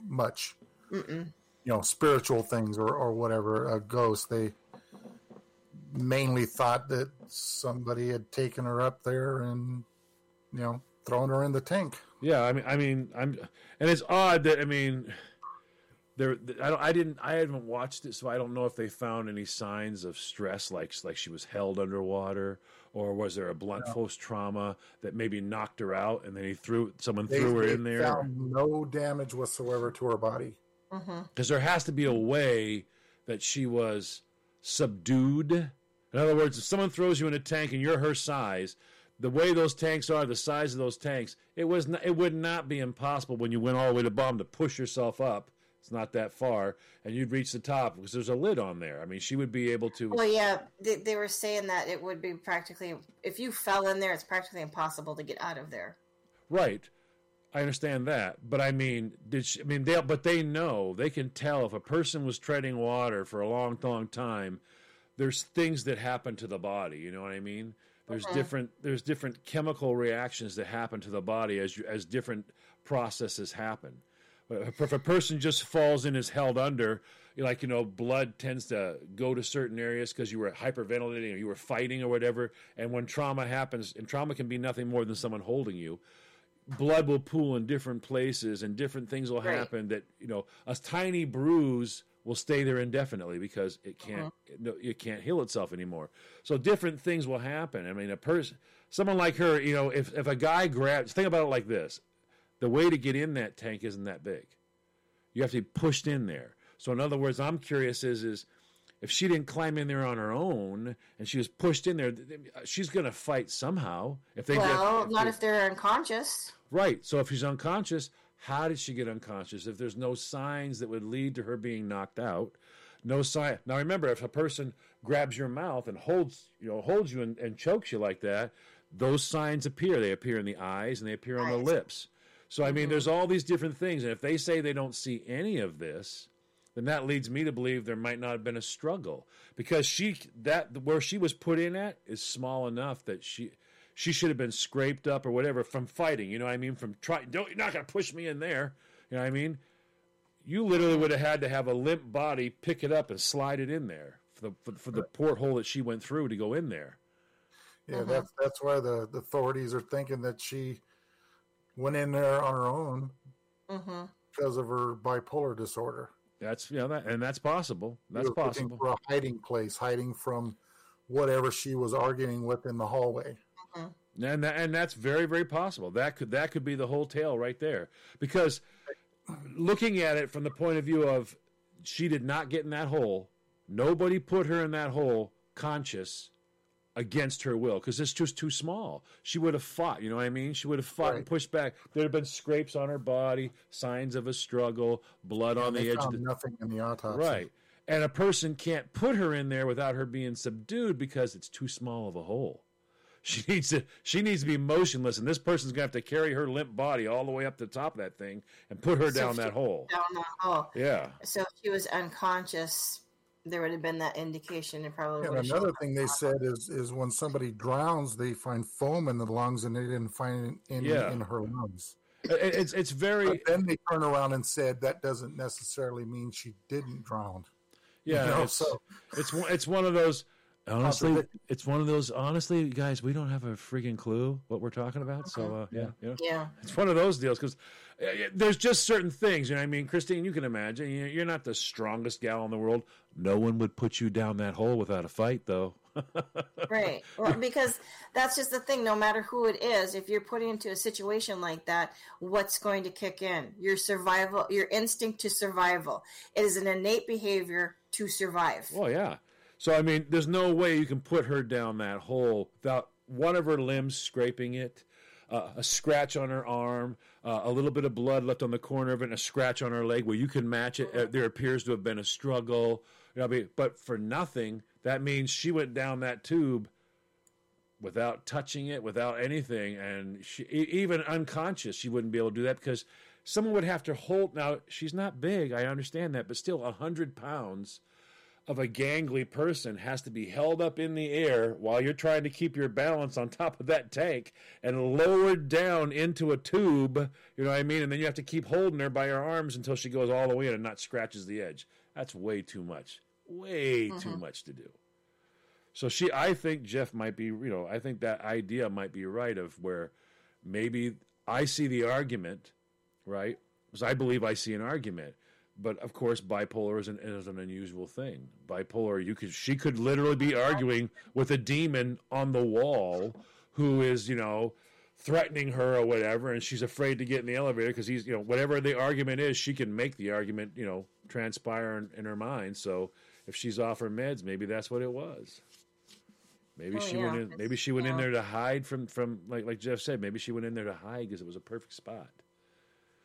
much. Mm-mm. You know, spiritual things or or whatever. A ghost. They mainly thought that somebody had taken her up there and you know thrown her in the tank. Yeah, I mean, I mean, I'm, and it's odd that I mean, there. I don't. I didn't. I haven't watched it, so I don't know if they found any signs of stress, like like she was held underwater, or was there a blunt force trauma that maybe knocked her out, and then he threw someone They, threw her in there. no damage whatsoever to her body. Mm-hmm. Because there has to be a way that she was subdued. In other words, if someone throws you in a tank and you're her size, the way those tanks are, the size of those tanks, it was not, it would not be impossible when you went all the way to the bottom to push yourself up. It's not that far, and you'd reach the top because there's a lid on there. I mean, she would be able to. Well, yeah, they, they were saying that it would be practically, if you fell in there, it's practically impossible to get out of there. Right. I understand that, but I mean, did she, I mean they? But they know they can tell if a person was treading water for a long, long time. There's things that happen to the body. You know what I mean? There's Okay. different there's different chemical reactions that happen to the body as you, as different processes happen. If if a person just falls in is held under, like you know, blood tends to go to certain areas because you were hyperventilating or you were fighting or whatever. And when trauma happens, and trauma can be nothing more than someone holding you, blood will pool in different places and different things will Right. happen. That you know, a tiny bruise will stay there indefinitely because it can't uh-huh. no, it can't heal itself anymore. So different things will happen. I mean, a person, someone like her, you know, if if a guy grabs, think about it like this: the way to get in that tank isn't that big. You have to be pushed in there. So in other words, I'm curious is is if she didn't climb in there on her own and she was pushed in there, th- th- she's going to fight somehow. If they well, if not they- if they're unconscious. Right. So if she's unconscious, how did she get unconscious? If there's no signs that would lead to her being knocked out, no sign. Now remember, if a person grabs your mouth and holds you know holds you and, and chokes you like that, those signs appear. They appear in the eyes and they appear on the lips. So I mean, mm-hmm. there's all these different things, and if they say they don't see any of this, then that leads me to believe there might not have been a struggle because she that where she was put in at is small enough that she she should have been scraped up or whatever from fighting. You know what I mean? From trying, don't you're not gonna push me in there. You know what I mean? You literally would have had to have a limp body pick it up and slide it in there for the for, for the porthole that she went through to go in there. Yeah, that's that's why the, the authorities are thinking that she went in there on her own Mm-hmm. because of her bipolar disorder. That's you know that, and that's possible. That's possible. for a hiding place, hiding from whatever she was arguing with in the hallway. Mm-hmm. And that, and that's very very possible. That could that could be the whole tale right there. Because looking at it from the point of view of she did not get in that hole. Nobody put her in that hole conscious against her will because it's just too small. She would have fought, you know what I mean? She would have fought and pushed back. There'd have been scrapes on her body, signs of a struggle, blood on And the edge of the nothing in the autopsy. Right. And a person can't put her in there without her being subdued because it's too small of a hole. She needs to she needs to be motionless and this person's gonna have to carry her limp body all the way up to the top of that thing and put her So down that hole. Down that hole. Yeah. So if she was unconscious, there would have been that indication. It probably And another thing they said is is when somebody drowns, they find foam in the lungs, and they didn't find any Yeah. in her lungs. It's it's very But then they turn around and said that doesn't necessarily mean she didn't drown. yeah, You know, it's, so- it's one- it's one of those honestly it's one of those honestly guys we don't have a freaking clue what we're talking about so uh, yeah you know Yeah. It's one of those deals because there's just certain things. You know, what I mean, Christine, you can imagine. you- You're not the strongest gal in the world. No one would put you down that hole without a fight, though. Right. Well, because that's just the thing. No matter who it is, if you're put into a situation like that, what's going to kick in? Your survival, your instinct to survival. It is an innate behavior to survive. Well, yeah. So I mean, there's no way you can put her down that hole without one of her limbs scraping it, uh, a scratch on her arm, uh, a little bit of blood left on the corner of it, and a scratch on her leg where you can match it. Uh, there appears to have been a struggle. You know, but for nothing, that means she went down that tube without touching it, without anything, and she even unconscious, she wouldn't be able to do that because someone would have to hold. Now she's not big, I understand that, but still, hundred pounds of a gangly person has to be held up in the air while you're trying to keep your balance on top of that tank and lowered down into a tube. You know what I mean? And then you have to keep holding her by her arms until she goes all the way in and not scratches the edge. That's way too much. Way mm-hmm. too much to do. So she, I think Jeff might be, you know, I think that idea might be right of where maybe I see the argument, right? Because I believe I see an argument. But of course, bipolar is an, is an unusual thing. Bipolar, you could she could literally be arguing with a demon on the wall who is, you know, threatening her or whatever, and she's afraid to get in the elevator because he's, you know, whatever the argument is, she can make the argument, you know, transpire in, in her mind. So if she's off her meds, maybe that's what it was. Maybe Oh, she yeah. went in. Maybe she went in there to hide from from like like Jeff said. Maybe she went in there to hide because it was a perfect spot.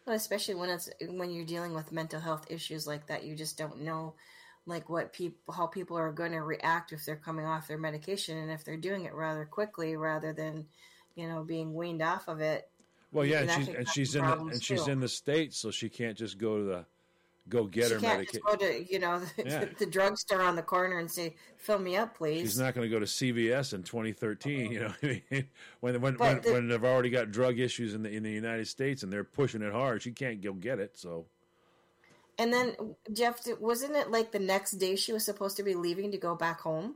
Well, especially when it's when you're dealing with mental health issues like that, you just don't know like what people how people are going to react if they're coming off their medication and if they're doing it rather quickly rather than you know being weaned off of it Well, yeah, and she's and she's in the, and she's too. in the states, so she can't just go to the go get She her can't medication. just go to you know the, Yeah. the drugstore on the corner and say, "Fill me up, please." She's not going to go to CVS in 2013. You know, I mean? when when But when, the- when they've already got drug issues in the in the United States and they're pushing it hard, she can't go get it. So And then Jeff, wasn't it like the next day she was supposed to be leaving to go back home?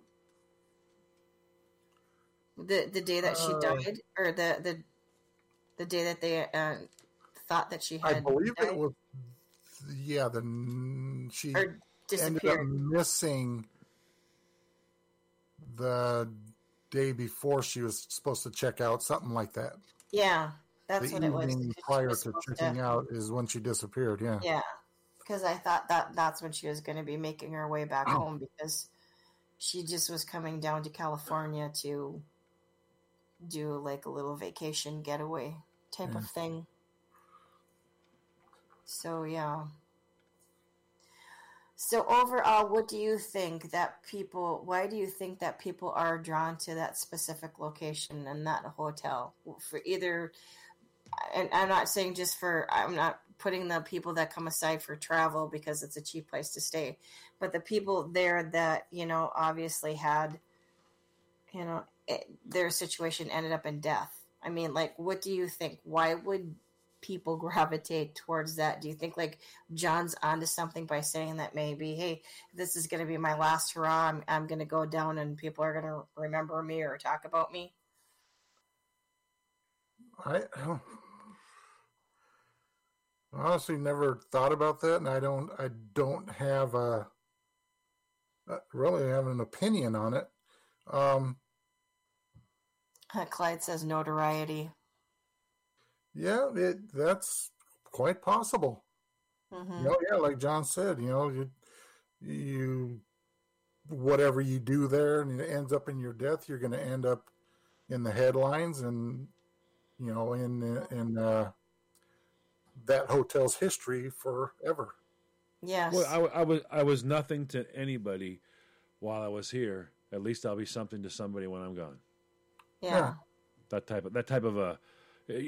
The the day that she Uh, died, or the the the day that they uh, thought that she had. I had believe died it was. Yeah, the she ended up missing the day before she was supposed to check out, something like that. Yeah, that's the what it was. evening prior was to supposed to- checking out is when she disappeared. Yeah. Yeah, because I thought that that's when she was going to be making her way back Oh. home because she just was coming down to California to do like a little vacation getaway type of thing. So yeah. So overall, what do you think that people? Why do you think that people are drawn to that specific location and that hotel for either? And I'm not saying just for. I'm not putting the people that come aside for travel because it's a cheap place to stay, but the people there that you know obviously had, you know, it, their situation ended up in death. I mean, like, what do you think? Why would people gravitate towards that? Do you think like John's onto something by saying that maybe, hey, this is going to be my last hurrah. I'm, I'm going to go down and people are going to remember me or talk about me? I honestly never thought about that, and I don't. I don't have a uh, really have an opinion on it. Um, Uh, Clyde says notoriety. Yeah, it that's quite possible. hmm You know, yeah, like John said, you know, you you whatever you do there and it ends up in your death, you're going to end up in the headlines and you know in in uh, that hotel's history forever. Yes. well, I, I was I was nothing to anybody while I was here. At least I'll be something to somebody when I'm gone. yeah. That type of that type of a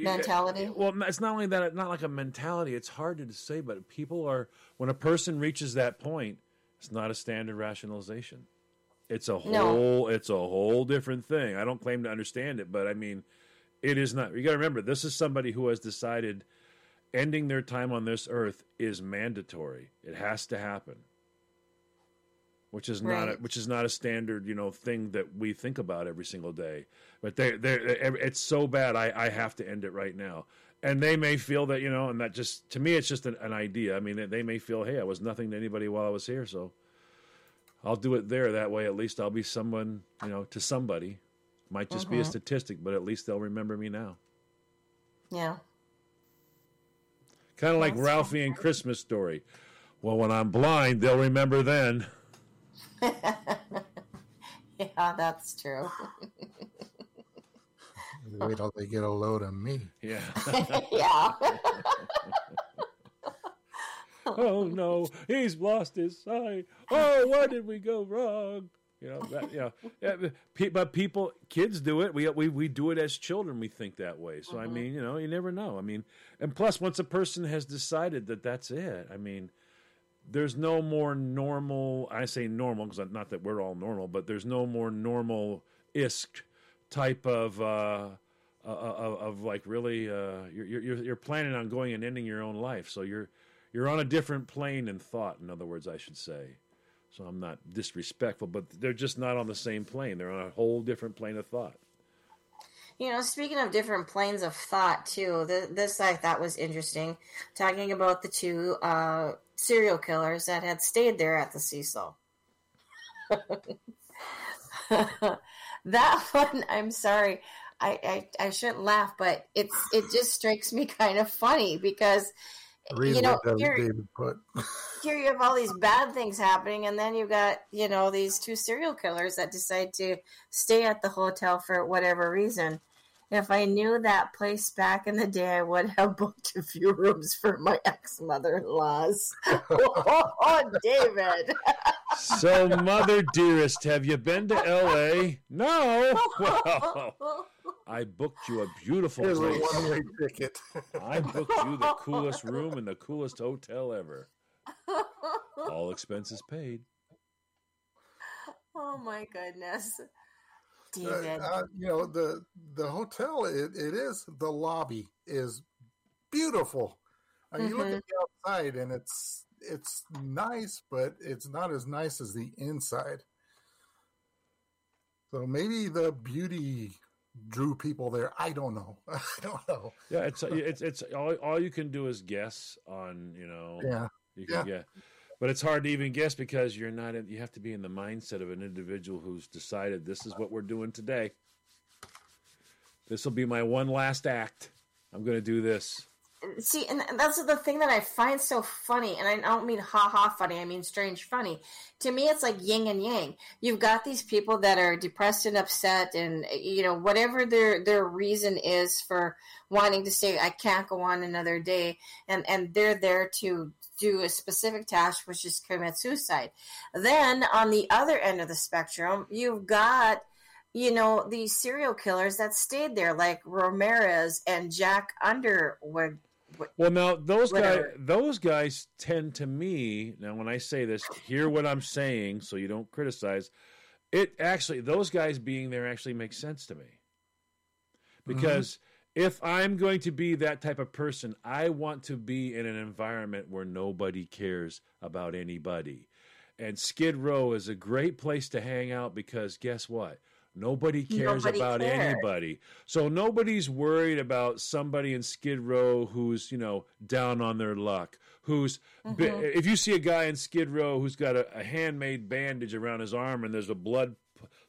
Mentality? Well, it's not only that, it's not like a mentality. It's hard to say, but people are when a person reaches that point, it's not a standard rationalization. It's a No. whole. It's a whole different thing. I don't claim to understand it, but I mean, it is not. You got to remember, this is somebody who has decided ending their time on this earth is mandatory. It has to happen, which is not a, which is not a standard you know thing that we think about every single day. But they they it's so bad. I I have to end it right now. And they may feel that you know, and that just to me, it's just an, an idea. I mean, they, they may feel, hey, I was nothing to anybody while I was here, so I'll do it there. That way, at least I'll be someone, you know, to somebody. Might just be a Mhm. statistic, but at least they'll remember me now. Yeah. Kind of like Ralphie and Christmas story. Well, when I'm blind, they'll remember then. Yeah, that's true. Wait till they get a load of me. Yeah. yeah. oh no, he's lost his sight. Oh, where did we go wrong? You know, that, you know, yeah, but but people, kids do it. We, we we do it as children. We think that way. So I mm-hmm. mean, you know, you never know. I mean, and plus, once a person has decided that that's it, I mean, there's no more normal. I say normal because not that we're all normal, but there's no more normal isk type of. Uh, uh, of, of like really, uh, you're, you're you're planning on going and ending your own life, so you're you're on a different plane in thought. In other words, I should say. So I'm not disrespectful, but they're just not on the same plane. They're on a whole different plane of thought. You know, speaking of different planes of thought, too, th- this I thought was interesting. Talking about the two uh, serial killers that had stayed there at the Cecil. that one, I'm sorry, I, I I shouldn't laugh, but it's it just strikes me kind of funny because Read you know David put. here you have all these bad things happening, and then you got you know these two serial killers that decide to stay at the hotel for whatever reason. If I knew that place back in the day, I would have booked a few rooms for my ex mother in laws. oh, David. So, mother dearest, have you been to L.A.? No. Well, I booked you a beautiful Here's a place. one-way ticket. I booked you the coolest room in the coolest hotel ever. All expenses paid. Oh my goodness. Uh, David. uh, you know the the hotel. It, it is the lobby is beautiful. Uh, You look at the outside and it's it's nice, but it's not as nice as the inside. So maybe the beauty drew people there. I don't know. I don't know. Yeah, it's it's it's all, all you can do is guess on you know. Yeah. You can Yeah. but it's hard to even guess because you're not. In, you have to be in the mindset of an individual who's decided this is what we're doing today. This will be my one last act. I'm going to do this. See, and that's the thing that I find so funny, and I don't mean ha ha funny, I mean strange funny. To me, it's like yin and yang. You've got these people that are depressed and upset, and you know whatever their their reason is for wanting to say, "I can't go on another day," and and they're there to do a specific task, which is commit suicide. Then on the other end of the spectrum, you've got you know these serial killers that stayed there, like Ramirez and Jack Underwood. Well, now those guys, those guys tend to me. Now, when I say this, hear what I'm saying, so you don't criticize. It actually, those guys being there actually makes sense to me, mm-hmm. because if I'm going to be that type of person, I want to be in an environment where nobody cares about anybody, and Skid Row is a great place to hang out because guess what? Nobody cares Nobody about cares. anybody. So nobody's worried about somebody in Skid Row who's, you know, down on their luck. Who's, Mhm. if you see a guy in Skid Row who's got a, a handmade bandage around his arm and there's a blood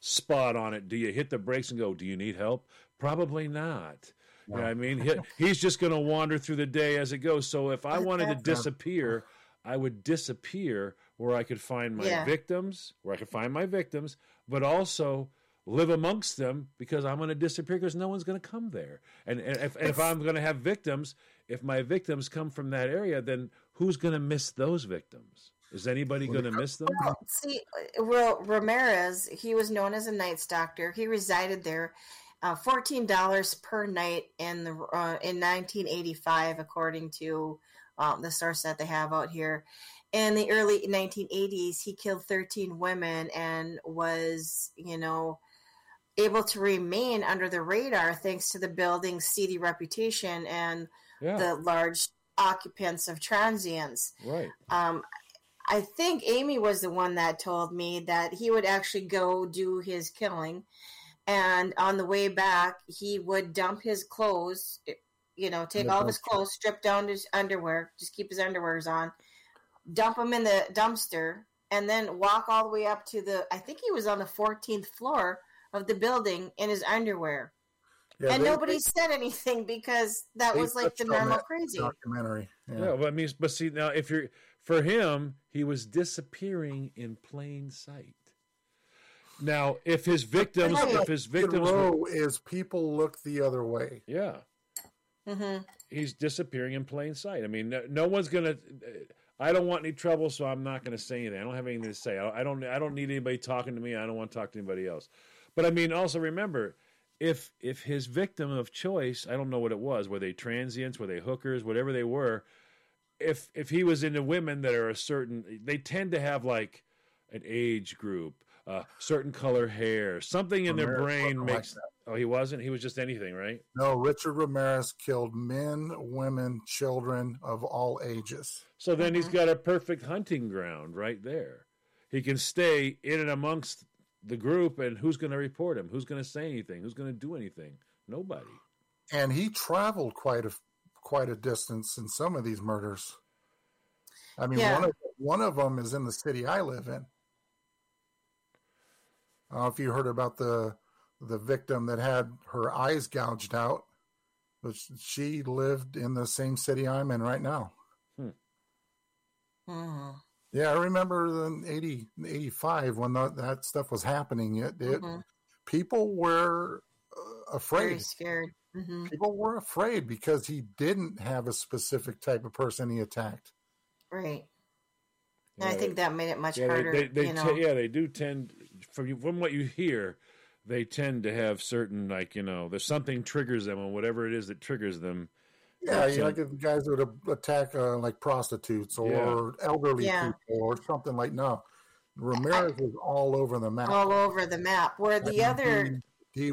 spot on it, do you hit the brakes and go, do you need help? Probably not. You know what I mean? He, he's just going to wander through the day as it goes. So if I wanted to disappear, I would disappear where I could find my Yeah. victims, where I could find my victims, but also live amongst them because I'm going to disappear because no one's going to come there. And, and if, and if I'm going to have victims, if my victims come from that area, then who's going to miss those victims? Is anybody going to miss them? Well, see, uh, well, Ramirez, he was known as a Night Stalker. He resided there, uh, fourteen dollars per night in the uh, in 1985, according to um, the source that they have out here. In the early 1980s, he killed 13 women and was, you know, able to remain under the radar thanks to the building's seedy reputation and Yeah. the large occupants of transients. Right. Um, I think Amy was the one that told me that he would actually go do his killing, and on the way back, he would dump his clothes. You know, take all of his clothes, strip down his underwear, just keep his underwears on, dump them in the dumpster, and then walk all the way up to the. I think he was on the 14th floor of the building in his underwear, Yeah, and they- nobody said anything because that was like the normal crazy. documentary. Yeah. Yeah. but I mean, but see now, if you're for him, he was disappearing in plain sight. Now, if his victims, Right. if his victims, were, is people look the other way. yeah, hmm he's disappearing in plain sight. I mean, no, no one's gonna. I don't want any trouble, so I'm not going to say anything. I don't have anything to say. I, I don't. I don't need anybody talking to me. I don't want to talk to anybody else. But I mean, also remember, if if his victim of choice, I don't know what it was. Were they transients? Were they hookers? Whatever they were. If if he was into women that are a certain, they tend to have like an age group, uh, certain color hair, something in their brain wasn't like makes. oh, he wasn't. He was just anything, right? No, Richard Ramirez killed men, women, children of all ages. So then he's got a perfect hunting ground right there. He can stay in and amongst the group, and who's going to report him? Who's going to say anything? Who's going to do anything? Nobody. And he traveled quite a quite a distance in some of these murders. I mean, Yeah. one of one of them is in the city I live in. I don't know if you heard about the the victim that had her eyes gouged out, but she lived in the same city I'm in right now. hmm Yeah, I remember in 80, 85 when that, that stuff was happening. It, it Mhm. people were uh, Very afraid. scared. hmm People were afraid because he didn't have a specific type of person he attacked. Right. And I think that made it much Yeah, harder. they, they, they you te- know. yeah, they do tend from you- from what you hear. they tend to have certain like you know there's something triggers them and whatever it is that triggers them. Yeah, So- you like if guys would attack uh, like prostitutes or elderly Yeah. people or something like no. Ramirez was all over the map. all over the map. Where the other He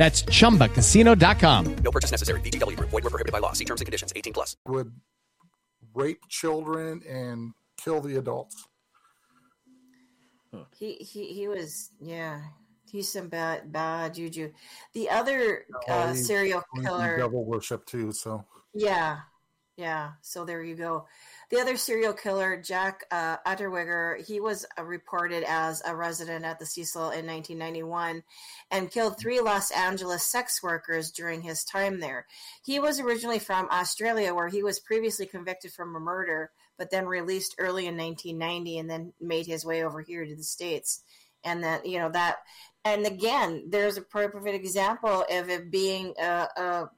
That's chumbacasino.com. No purchase necessary. VGW Group. Void were prohibited by law. See terms and conditions. 18 plus. would rape children and kill the adults. he he he was yeah. He's some bad bad juju. The other uh, Oh, serial killer. devil worship too. So Yeah, yeah. So there you go. The other serial killer, Jack uh, Unterweger, he was uh, reported as a resident at the Cecil in 1991 and killed three Los Angeles sex workers during his time there. He was originally from Australia, where he was previously convicted a murder, but then released early in 1990 and then made his way over here to the States. And that, you know, that, and again, there's a perfect example of it being a, a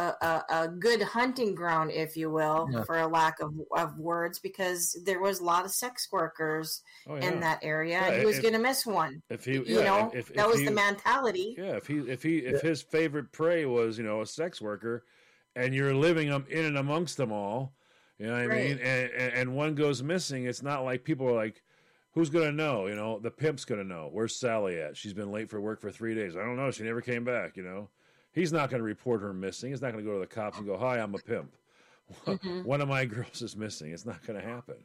a, a, a good hunting ground, if you will, Yeah. for a lack of, of words, because there was a lot of sex workers Oh, yeah. in that area. Yeah, he was going to miss one. If he, you yeah, know, if, if that was he- the mentality. Yeah, if he if he if his favorite prey was you know a sex worker, and you're living um, in and amongst them all, you know what I mean, and, and and one goes missing, it's not like people are like, who's gonna know? You know, the pimp's gonna know. Where's Sally at? She's been late for work for three days. I don't know. She never came back. You know, he's not gonna report her missing. He's not gonna go to the cops and go, "Hi, I'm a pimp." Mhm. One of my girls is missing. It's not gonna happen.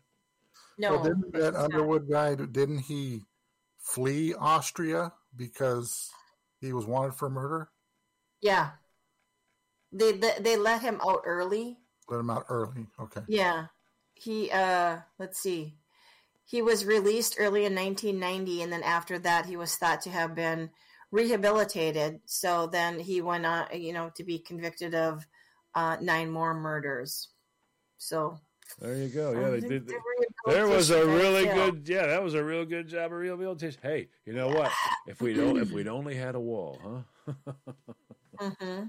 No, Well, didn't that it's not. Underwood guy? Didn't he flee Austria because he was wanted for murder? Yeah. They, they they let him out early. Let him out early. Okay. Yeah. He uh let's see. He was released early in 1990 and then after that he was thought to have been rehabilitated. So then he went on, you know, to be convicted of uh nine more murders. So There you go. Yeah, um, they did. the There was a really good. Yeah, that was a real good job of rehabilitation. Hey, you know what? If we don't, if we'd only had a wall, huh? hmm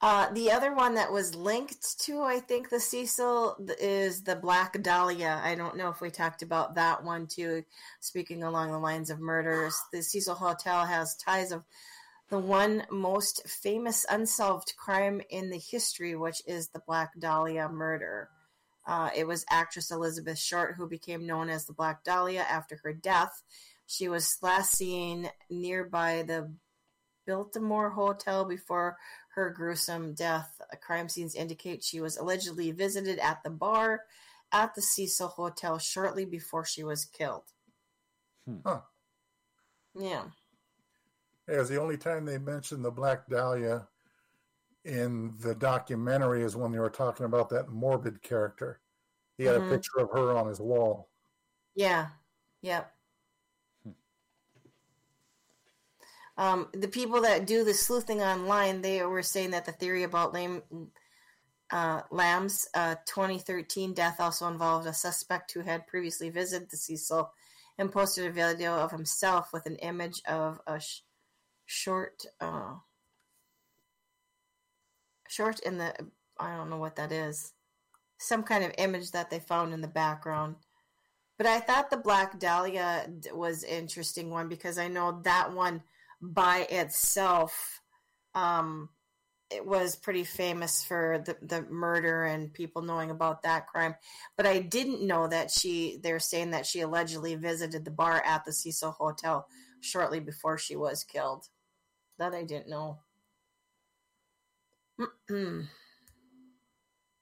Uh, the other one that was linked to, I think, the Cecil is the Black Dahlia. I don't know if we talked about that one too. Speaking along the lines of murders, the Cecil Hotel has ties of the one most famous unsolved crime in the history, which is the Black Dahlia murder. Uh, it was actress Elizabeth Short who became known as the Black Dahlia after her death. She was last seen nearby the Biltmore Hotel before her gruesome death. Crime scenes indicate she was allegedly visited at the bar at the Cecil Hotel shortly before she was killed. Huh. Yeah. Yeah, it was the only time they mentioned the Black Dahlia in the documentary is when they were talking about that morbid character. He had Mhm. a picture of her on his wall. Yeah. Yep. Um, the people that do the sleuthing online, they were saying that the theory about lame, uh, Lam's uh, 2013 death also involved a suspect who had previously visited the Cecil and posted a video of himself with an image of a sh- short, uh, short in the, I don't know what that is, some kind of image that they found in the background. But I thought the Black Dahlia was interesting one because I know that one by itself, um, it was pretty famous for the, the murder and people knowing about that crime. But I didn't know that she, they're saying that she allegedly visited the bar at the Cecil Hotel shortly before she was killed. That I didn't know.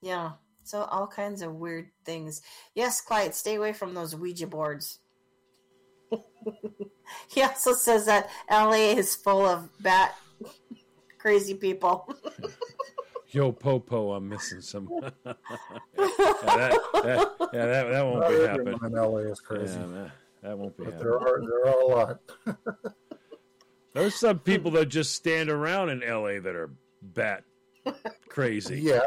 Yeah. So all kinds of weird things. Yes, Clyde, stay away from those Ouija boards. he also says that LA is full of bat crazy people. Yo, Popo, I'm missing some. yeah, that, that, yeah, that, that won't Not be happening. LA is crazy. Yeah, that, that won't be But happening. there are there are a lot. There's some people that just stand around in LA that are bat crazy. Yeah,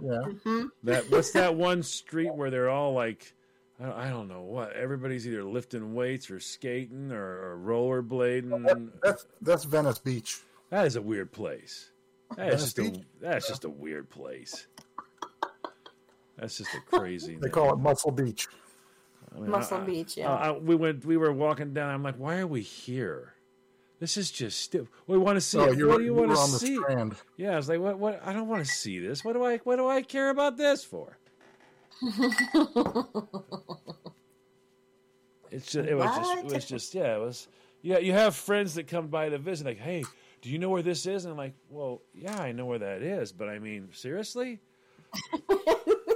yeah. Mm-hmm. That what's that one street where they're all like, I don't, I don't know what. Everybody's either lifting weights or skating or, or rollerblading. That's that's Venice Beach. That is a weird place. That is just a, Beach? that's just a weird place. That's just a crazy. They call it Muscle Beach. I mean, Muscle I- Beach, yeah. I- we went. We were walking down. I'm like, why are we here? This is just stupid. We want to see No, it. you what do you you want to on the see? Strand. Yeah, I was like, what? What? I don't want to see this. What do I? What do I care about this for? It's just. It was just. It was just. Yeah. It was. Yeah. You have friends that come by to visit. Like, hey, do you know where this is? And I'm like, well, yeah, I know where that is, but I mean, seriously.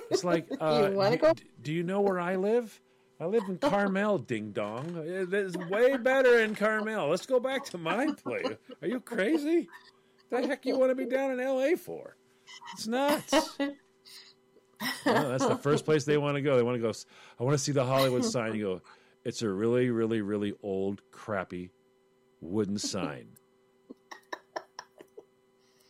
It's like, uh, wanna do, do you know where I live? I live in Carmel, ding dong. It's way better in Carmel. Let's go back to my place. Are you crazy? The heck you want to be down in L.A. for? It's nuts. No, that's the first place they want to go. They want to go. I want to see the Hollywood sign. You go. It's a really, really, really old, crappy wooden sign.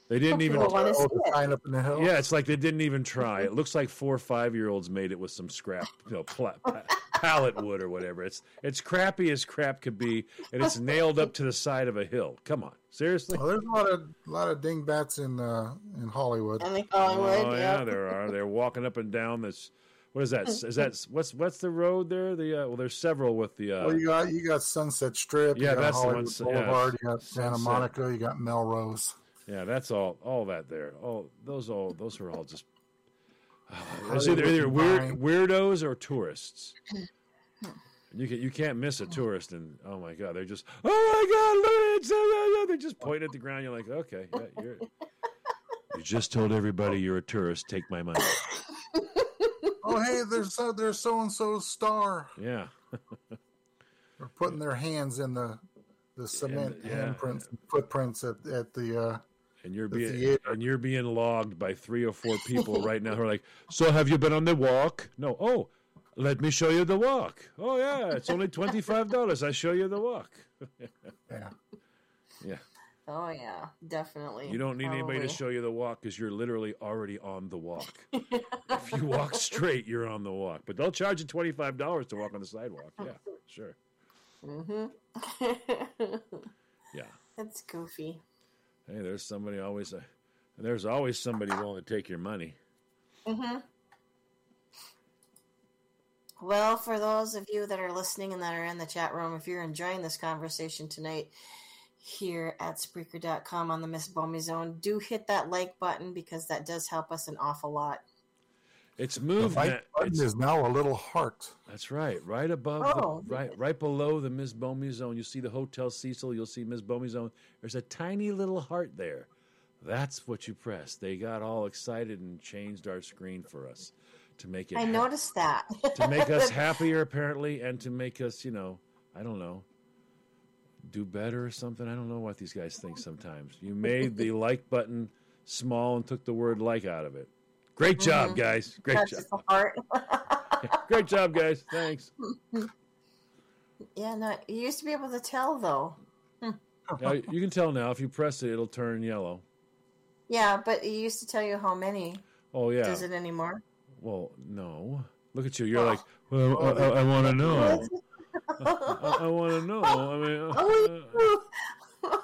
They didn't even. People wanna Oh, see the it. sign up in the hill. Yeah, it's like they didn't even try. It looks like four or five year olds made it with some scrap, you know, pla- pa- pallet wood or whatever. It's it's crappy as crap could be, and it's nailed up to the side of a hill. Come on, seriously? Well, there's a lot of lot of dingbats in uh, in Hollywood. I think Hollywood, oh yeah. yeah, there are. They're walking up and down this. What is that? Is that what's what's the road there? The uh, well, there's several with the. Uh, well, you got you got Sunset Strip. Yeah, you got that's the one, Boulevard. yeah, You got Santa Sunset. Monica. You got Melrose. Yeah, that's all. All that there. All those. All those are all just. It's either, either weird weirdos or tourists. You can you can't miss a tourist, and oh my god, they're just oh my god, look at it, so- they just point at the ground. You're like, okay, yeah, you're. You just told everybody you're a tourist. Take my money. Oh, hey, there's so there's so and so star. Yeah, They're putting their hands in the the cement yeah. handprints, footprints at at the. Uh, and you're being and you're being logged by three or four people right now who are like, so have you been on the walk? No. Oh, let me show you the walk. Oh yeah, it's only twenty five dollars. I show you the walk. yeah. Yeah. Oh yeah, definitely. You don't need anybody to show you the walk because you're literally already on the walk. if you walk straight, you're on the walk. But they'll charge you twenty five dollars to walk on the sidewalk. Yeah, sure. Mhm. Yeah. That's goofy. Hey, there's somebody always. Uh, there's always somebody willing to take your money. hmm Well, for those of you that are listening and that are in the chat room, if you're enjoying this conversation tonight here at Spreaker.com on the Miss Bomey Zone, do hit that like button because that does help us an awful lot. It's The moved. like now- button it's- is now a little heart. That's right. Right above, Oh. the, right, right below the Miss Bomey zone, you see the Hotel Cecil. You'll see Miss Bomey zone. There's a tiny little heart there. That's what you press. They got all excited and changed our screen for us to make it I ha- noticed that. to make us happier, apparently, and to make us, you know, I don't know, do better or something. I don't know what these guys think sometimes. You made the like button small and took the word like out of it. Great job, Mhm. guys. Great job. heart. Great job, guys. Thanks. yeah, no, you used to be able to tell though. Yeah, you can tell now if you press it, it'll turn yellow. Yeah, but it used to tell you how many. Oh yeah. Does it anymore? Well, no. Look at you. You're like, well, I, I, I want to know. I, I want to know. I mean, Oh, uh,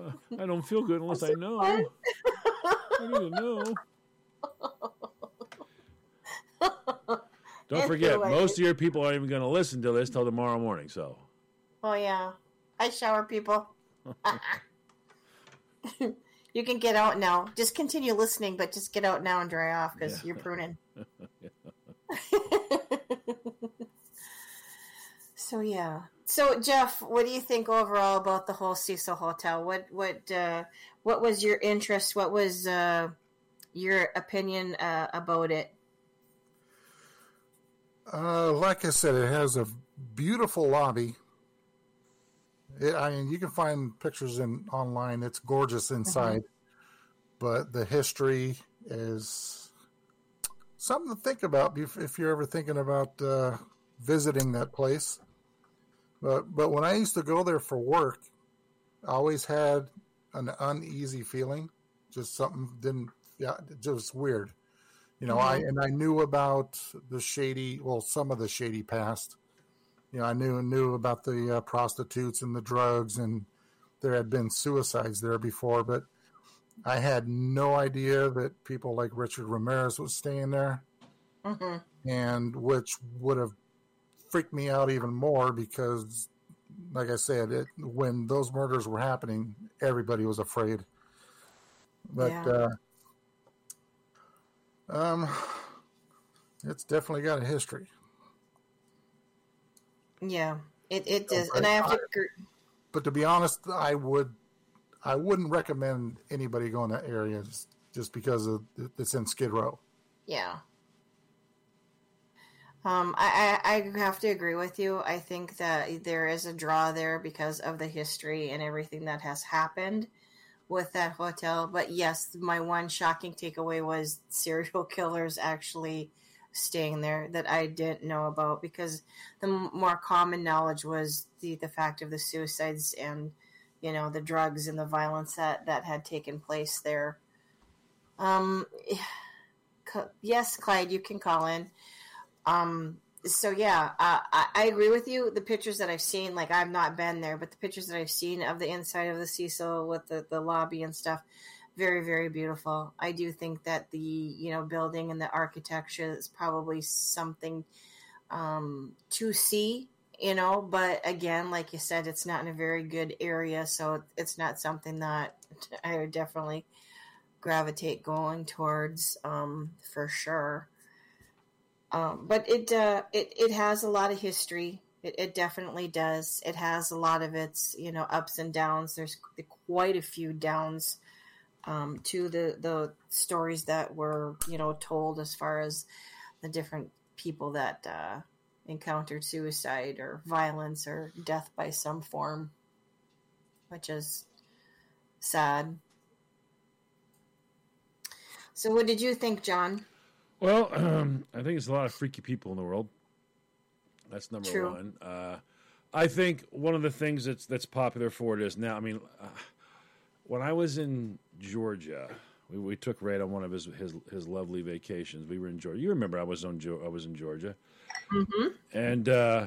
uh, I don't feel good unless I know. I need to know. Don't forget, most of your people aren't even going to listen to this till tomorrow morning. So, Oh yeah, I shower people. you can get out now. Just continue listening, but just get out now and dry off because you're pruning. so yeah. So Jeff, what do you think overall about the whole Cecil Hotel? What what uh, what was your interest? What was uh, your opinion uh, about it? Uh, like I said, it has a beautiful lobby. It, I mean, you can find pictures in online. It's gorgeous inside, but the history is something to think about if, if you're ever thinking about uh, visiting that place. But but when I used to go there for work, I always had an uneasy feeling. Just something didn't, yeah, just weird. You know, I and I knew about the shady, well, some of the shady past. You know, I knew knew about the uh, prostitutes and the drugs, and there had been suicides there before, but I had no idea that people like Richard Ramirez was staying there, Mm-hmm. and which would have freaked me out even more because, like I said, it, when those murders were happening, everybody was afraid. But Yeah. uh, um, it's definitely got a history. Yeah, it it does, and I have to. I- But to be honest, I would, I wouldn't recommend anybody going to that area just, just because of it's in Skid Row. Yeah. Um, I, I, I have to agree with you. I think that there is a draw there because of the history and everything that has happened with that hotel. But yes, my one shocking takeaway was serial killers actually staying there that I didn't know about because the more common knowledge was the, the fact of the suicides and, you know, the drugs and the violence that, that had taken place there. Um, yes, Clyde, you can call in. Um, so yeah, uh, I, I agree with you. The pictures that I've seen, like I've not been there, but the pictures that I've seen of the inside of the Cecil with the, the lobby and stuff, very, very beautiful. I do think that the, you know, building and the architecture is probably something, um, to see, you know, but again, like you said, it's not in a very good area. So it's not something that I would definitely gravitate going towards um, for sure. Um, but it uh, it it has a lot of history. It, it definitely does. It has a lot of its you know ups and downs. There's quite a few downs um, to the the stories that were you know told as far as the different people that uh, encountered suicide or violence or death by some form, which is sad. So, what did you think, John? Well, um, I think there's a lot of freaky people in the world. That's number True. one. Uh, I think one of the things that's that's popular for it is now. I mean, uh, when I was in Georgia, we, we took Ray on one of his, his his lovely vacations. We were in Georgia. You remember I was on I was in Georgia, Mm-hmm. and uh,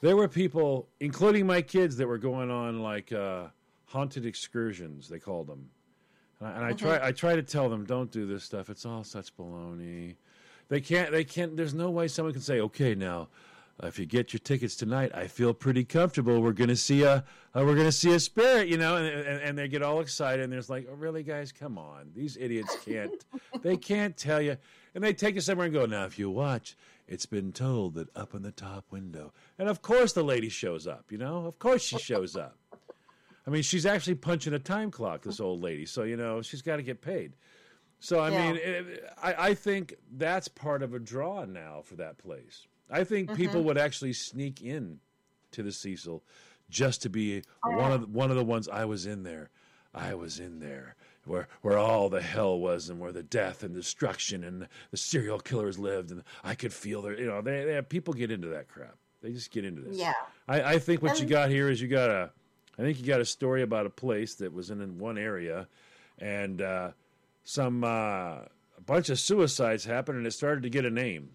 there were people, including my kids, that were going on like uh, haunted excursions. They called them, and I, and I try I try to tell them, don't do this stuff. It's all such baloney. They can't. They can't. There's no way someone can say, okay, now. If you get your tickets tonight, I feel pretty comfortable. We're gonna see a, uh, we're gonna see a spirit, you know, and, and, and they get all excited. And there's like, oh, really, guys, come on, these idiots can't, they can't tell you. And they take you somewhere and go, now, if you watch, it's been told that up in the top window, and of course the lady shows up. You know, of course she shows up. I mean, she's actually punching a time clock. This old lady, so you know she's got to get paid. So I Yeah. mean, it, I, I think that's part of a draw now for that place. I think people mm-hmm. would actually sneak in to the Cecil just to be oh, one of the, one of the ones. I was in there. I was in there where where all the hell was and where the death and destruction and the serial killers lived and I could feel their you know they, they people get into that crap. They just get into this. Yeah. I, I think what you got here is you got a, I think you got a story about a place that was in, one area, and uh, some uh, a bunch of suicides happened, and it started to get a name.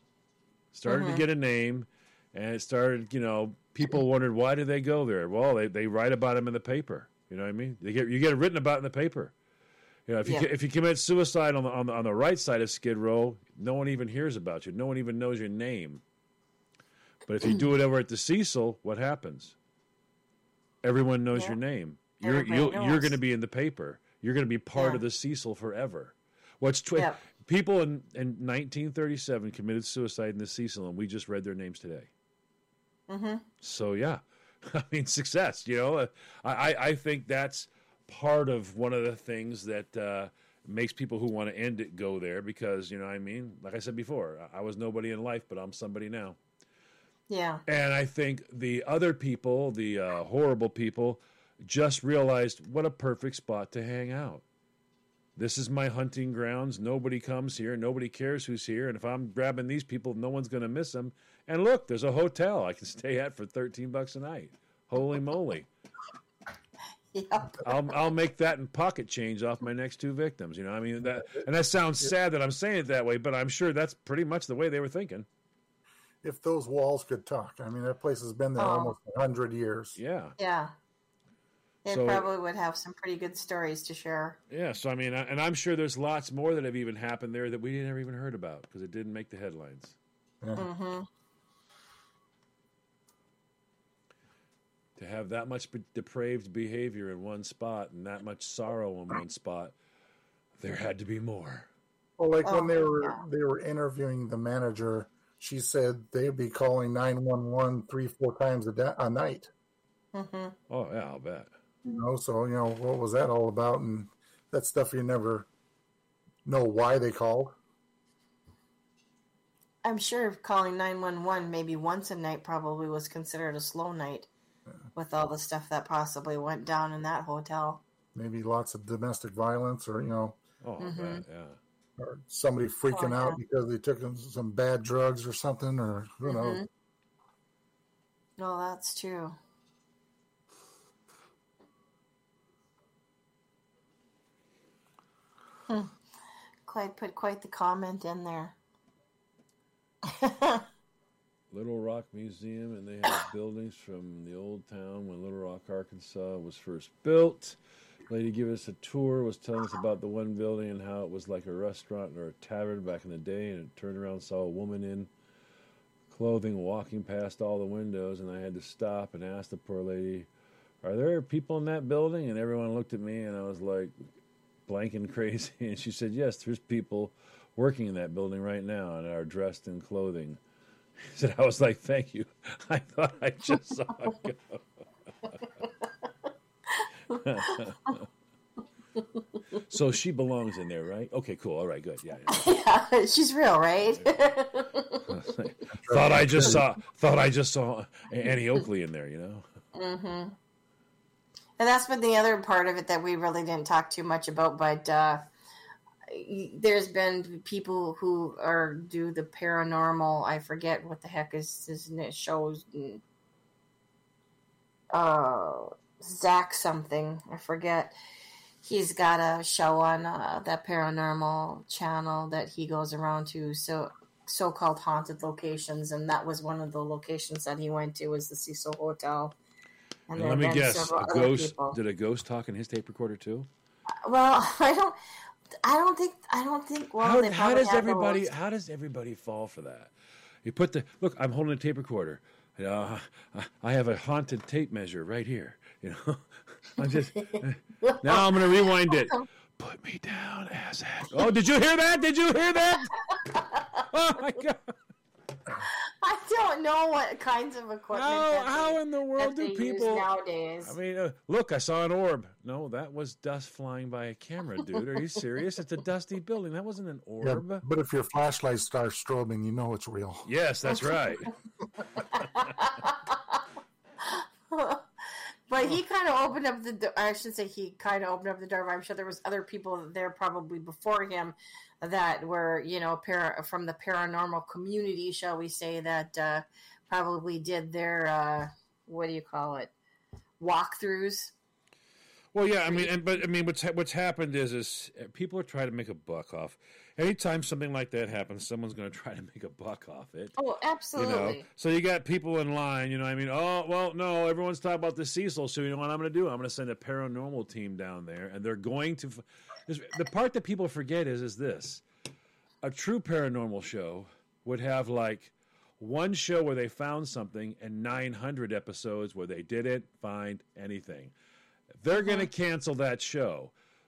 Started to get a name, and it started. You know, people wondered why do they go there? Well, they, they write about them in the paper. You know what I mean? They get you get it written about in the paper. You know, if you Yeah. if you commit suicide on the, on the on the right side of Skid Row, no one even hears about you. No one even knows your name. But if you do it over at the Cecil, what happens? Everyone knows Yeah. your name. You're you'll, you're going to be in the paper. You're going to be part Yeah. of the Cecil forever. What's tw- Yeah. people in, in 1937 committed suicide in the Cecil, and we just read their names today. Mm-hmm. So yeah, I mean success. You know, I I, I think that's part of one of the things that uh, makes people who want to end it go there because you know what I mean. Like I said before, I was nobody in life, but I'm somebody now. Yeah. And I think the other people, the uh, horrible people, just realized what a perfect spot to hang out. This is my hunting grounds. Nobody comes here. Nobody cares who's here. And if I'm grabbing these people, no one's going to miss them. And look, there's a hotel I can stay at for 13 bucks a night. Holy moly. Yep. I'll I'll make that in pocket change off my next two victims. You know, I mean that, and that sounds sad that I'm saying it that way, but I'm sure that's pretty much the way they were thinking. If those walls could talk, I mean, that place has been there Oh. almost hundred years. Yeah, Yeah. It So- probably would have some pretty good stories to share. yeah. So I mean, and I'm sure there's lots more that have even happened there that we never even heard about because it didn't make the headlines. Mm-hmm. To have that much depraved behavior in one spot and that much sorrow in one spot, there had to be more. Well, like Oh, when they were yeah. they were interviewing the manager, she said they'd be calling 911 three, four times a, da- a night. Mm-hmm. Oh yeah, I'll bet. You know, so you know what was that all about, and that stuff you never know why they called. I'm sure calling 911 maybe once a night probably was considered a slow night with all the stuff that possibly went down in that hotel. Maybe lots of domestic violence, or you know, Oh, Mm-hmm. bet. Yeah. Or somebody freaking Oh, out because they took some bad drugs or something, or you know. Mhm. No, that's true. Hmm. Clyde put quite the comment in there. Little Rock Museum, and they have buildings from the old town when Little Rock, Arkansas was first built. Lady gave us a tour, was telling us about the one building and how it was like a restaurant or a tavern back in the day, and it turned around and saw a woman in clothing walking past all the windows, and I had to stop and ask the poor lady, Are there people in that building? And everyone looked at me, and I was like blanking crazy. And she said, Yes, there's people working in that building right now and are dressed in clothing. And I was like, "Thank you." I thought I just saw a go. so she belongs in there, right? Okay, cool. All right, good. Yeah. yeah. Yeah, she's real, right? thought I just saw. Thought I just saw Annie Oakley in there. You know. hmm And that's been the other part of it that we really didn't talk too much about, but uh, there's been people who are do the paranormal. I forget what the heck is his n- shows. mm, Uh, Zach something. I forget. He's got a show on uh, that paranormal channel that he goes around to. So so-called haunted locations, and that was one of the locations that he went to was the Cecil Hotel. And there let me guess. A ghost. people. Did a ghost talk in his tape recorder too? Well, I don't. I don't think. I don't think. Well, how, how does everybody? How does everybody fall for that? You put the look. I'm holding a tape recorder. Uh, I have a haunted tape measure right here. You know, I'm just now. I'm going to rewind it. Put me down, ass. Oh, did you hear that? Did you hear that? Oh my god! I don't know what kinds of equipment. How, how they, in the world do people? nowadays? I mean, uh, look, I saw an orb. No, that was dust flying by a camera, dude. Are you serious? It's a dusty building. That wasn't an Yeah, orb. but if your flashlight starts strobing, you know it's real. Yes, that's right. But he kind of opened up the. do- I shouldn't say he kind of opened up the door. But I'm sure there was other people there probably before him that were you know para, from the paranormal community, shall we say, that uh, probably did their uh, what do you call it walkthroughs. Well, yeah, I mean, and, but I mean, what's ha- what's happened is is people are trying to make a buck off. Anytime something like that happens, someone's going to try to make a buck off it. Oh, You absolutely. know, so you got people in line. You know, I mean, oh well, no, everyone's talking about the Cecil. So you know what I'm going to do? I'm going to send a paranormal team down there, and they're going to. f- The part that people forget is is this: a true paranormal show would have like one show where they found something and 900 episodes where they didn't find anything. They're going to uh-huh. cancel that show.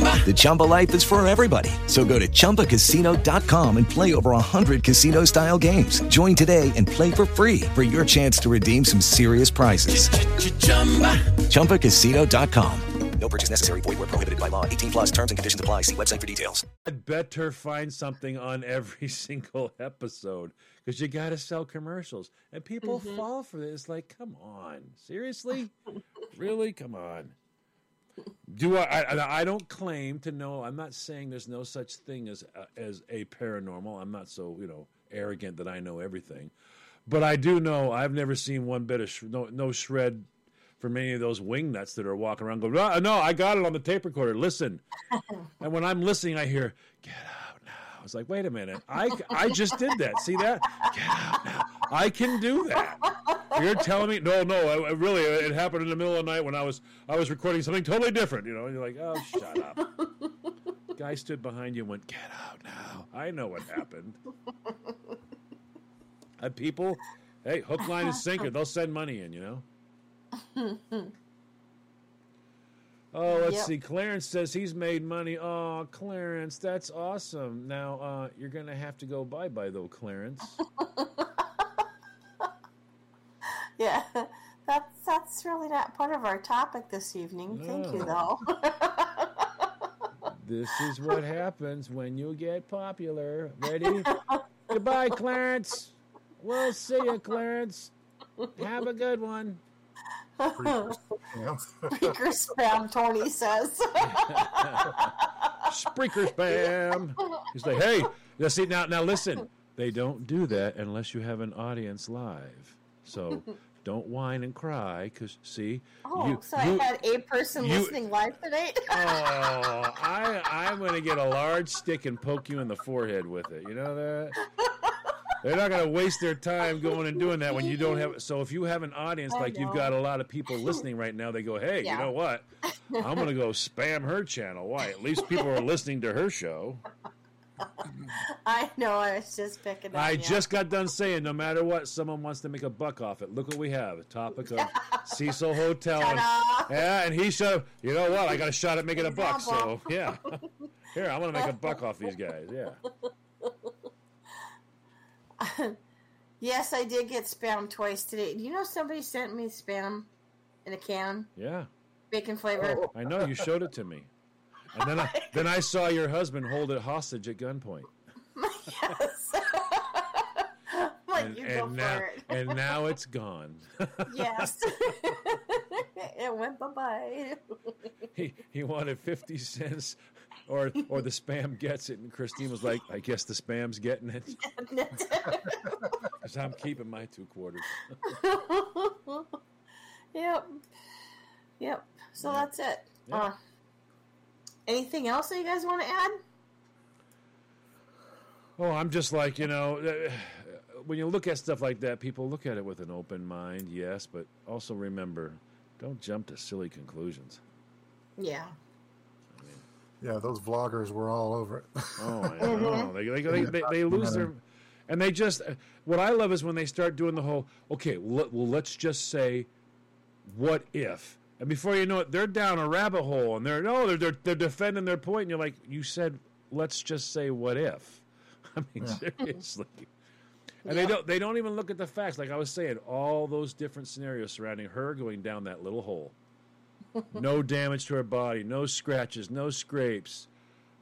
The Chumba life is for everybody. So go to ChumbaCasino.com and play over 100 casino style games. Join today and play for free for your chance to redeem some serious prizes. ChumbaCasino.com. No purchase necessary. Void where prohibited by law. 18 plus terms and conditions apply. See website for details. I'd better find something on every single episode because you got to sell commercials. And people Mm-hmm. fall for this. It's like, come on. Seriously? really? Come on. Do I, I? I don't claim to know. I'm not saying there's no such thing as uh, as a paranormal. I'm not so you know arrogant that I know everything, but I do know I've never seen one bit of sh- no no shred for many of those wing nuts that are walking around going, "Ah, no, I got it on the tape recorder. Listen, and when I'm listening, I hear, "Get out now." I was like, "Wait a minute, I I just did that. See that? Get out now. I can do that." You're telling me? No, no. I, really, it happened in the middle of the night when I was I was recording something totally different. You know, and you're like, "Oh, shut up." Guy stood behind you and went, "Get out now." I know what happened. Uh, people, hey, hook, line, and sinker. They'll send money in. You know. Oh, let's Yep. see. Clarence says he's made money. Oh, Clarence, that's awesome. Now uh, you're going to have to go bye bye, though, Clarence. Yeah, that's that's really not part of our topic this evening. Thank you, though. this is what happens when you get popular. Ready? Goodbye, Clarence. We'll see you, Clarence. Have a good one. Speaker spam, Tony says. Spreaker spam. He's like, hey, now see now now listen. They don't do that unless you have an audience live. So don't whine and cry because see Oh, you, so you- I had a person you- listening live tonight. Oh, I I'm gonna get a large stick and poke you in the forehead with it. You know that? They're not gonna waste their time going and doing that when you don't have. So if you have an audience I like you've got a lot of people listening right now, they go, "Hey, Yeah. you know what? I'm gonna go spam her channel. Why? At least people are listening to her show." I know. I was just picking. on I ya. just got done saying, no matter what, someone wants to make a buck off it. Look what we have: a topic of Cecil Hotel. And, yeah, and he shot. You know what? I got a shot at making a buck. So yeah, here I'm gonna make a buck off these guys. Yeah. yes, I did get spam twice today. Do you know somebody sent me spam in a can, Yeah, bacon flavor? I know you showed it to me, and then I then I saw your husband hold it hostage at gunpoint, yes. like and, you go and now for it. and now it's gone. yes. it went bye bye. he he wanted fifty cents, or or the spam gets it, and Christine was like, I guess the spam's getting it, because I'm keeping my two quarters. yep. Yep. So Yeah. that's it. Yeah. Uh, anything else that you guys want to add? Oh, I'm just like, you know, uh, when you look at stuff like that, people look at it with an open mind, yes, but also remember, don't jump to silly conclusions. Yeah. Yeah, those vloggers were all over it. Oh, I know. Mm-hmm. They, they, they, they, they lose their. And they just. Eh, what I love is when they start doing the whole, okay, well, well, let's just say, what if? And before you know it, they're down a rabbit hole and they're, no, they're, they're, they're defending their point, And you're like, you said, let's just say, what if? I mean, seriously. And they don't they don't even look at the facts. Like I was saying, all those different scenarios surrounding her going down that little hole. no damage to her body, no scratches, no scrapes.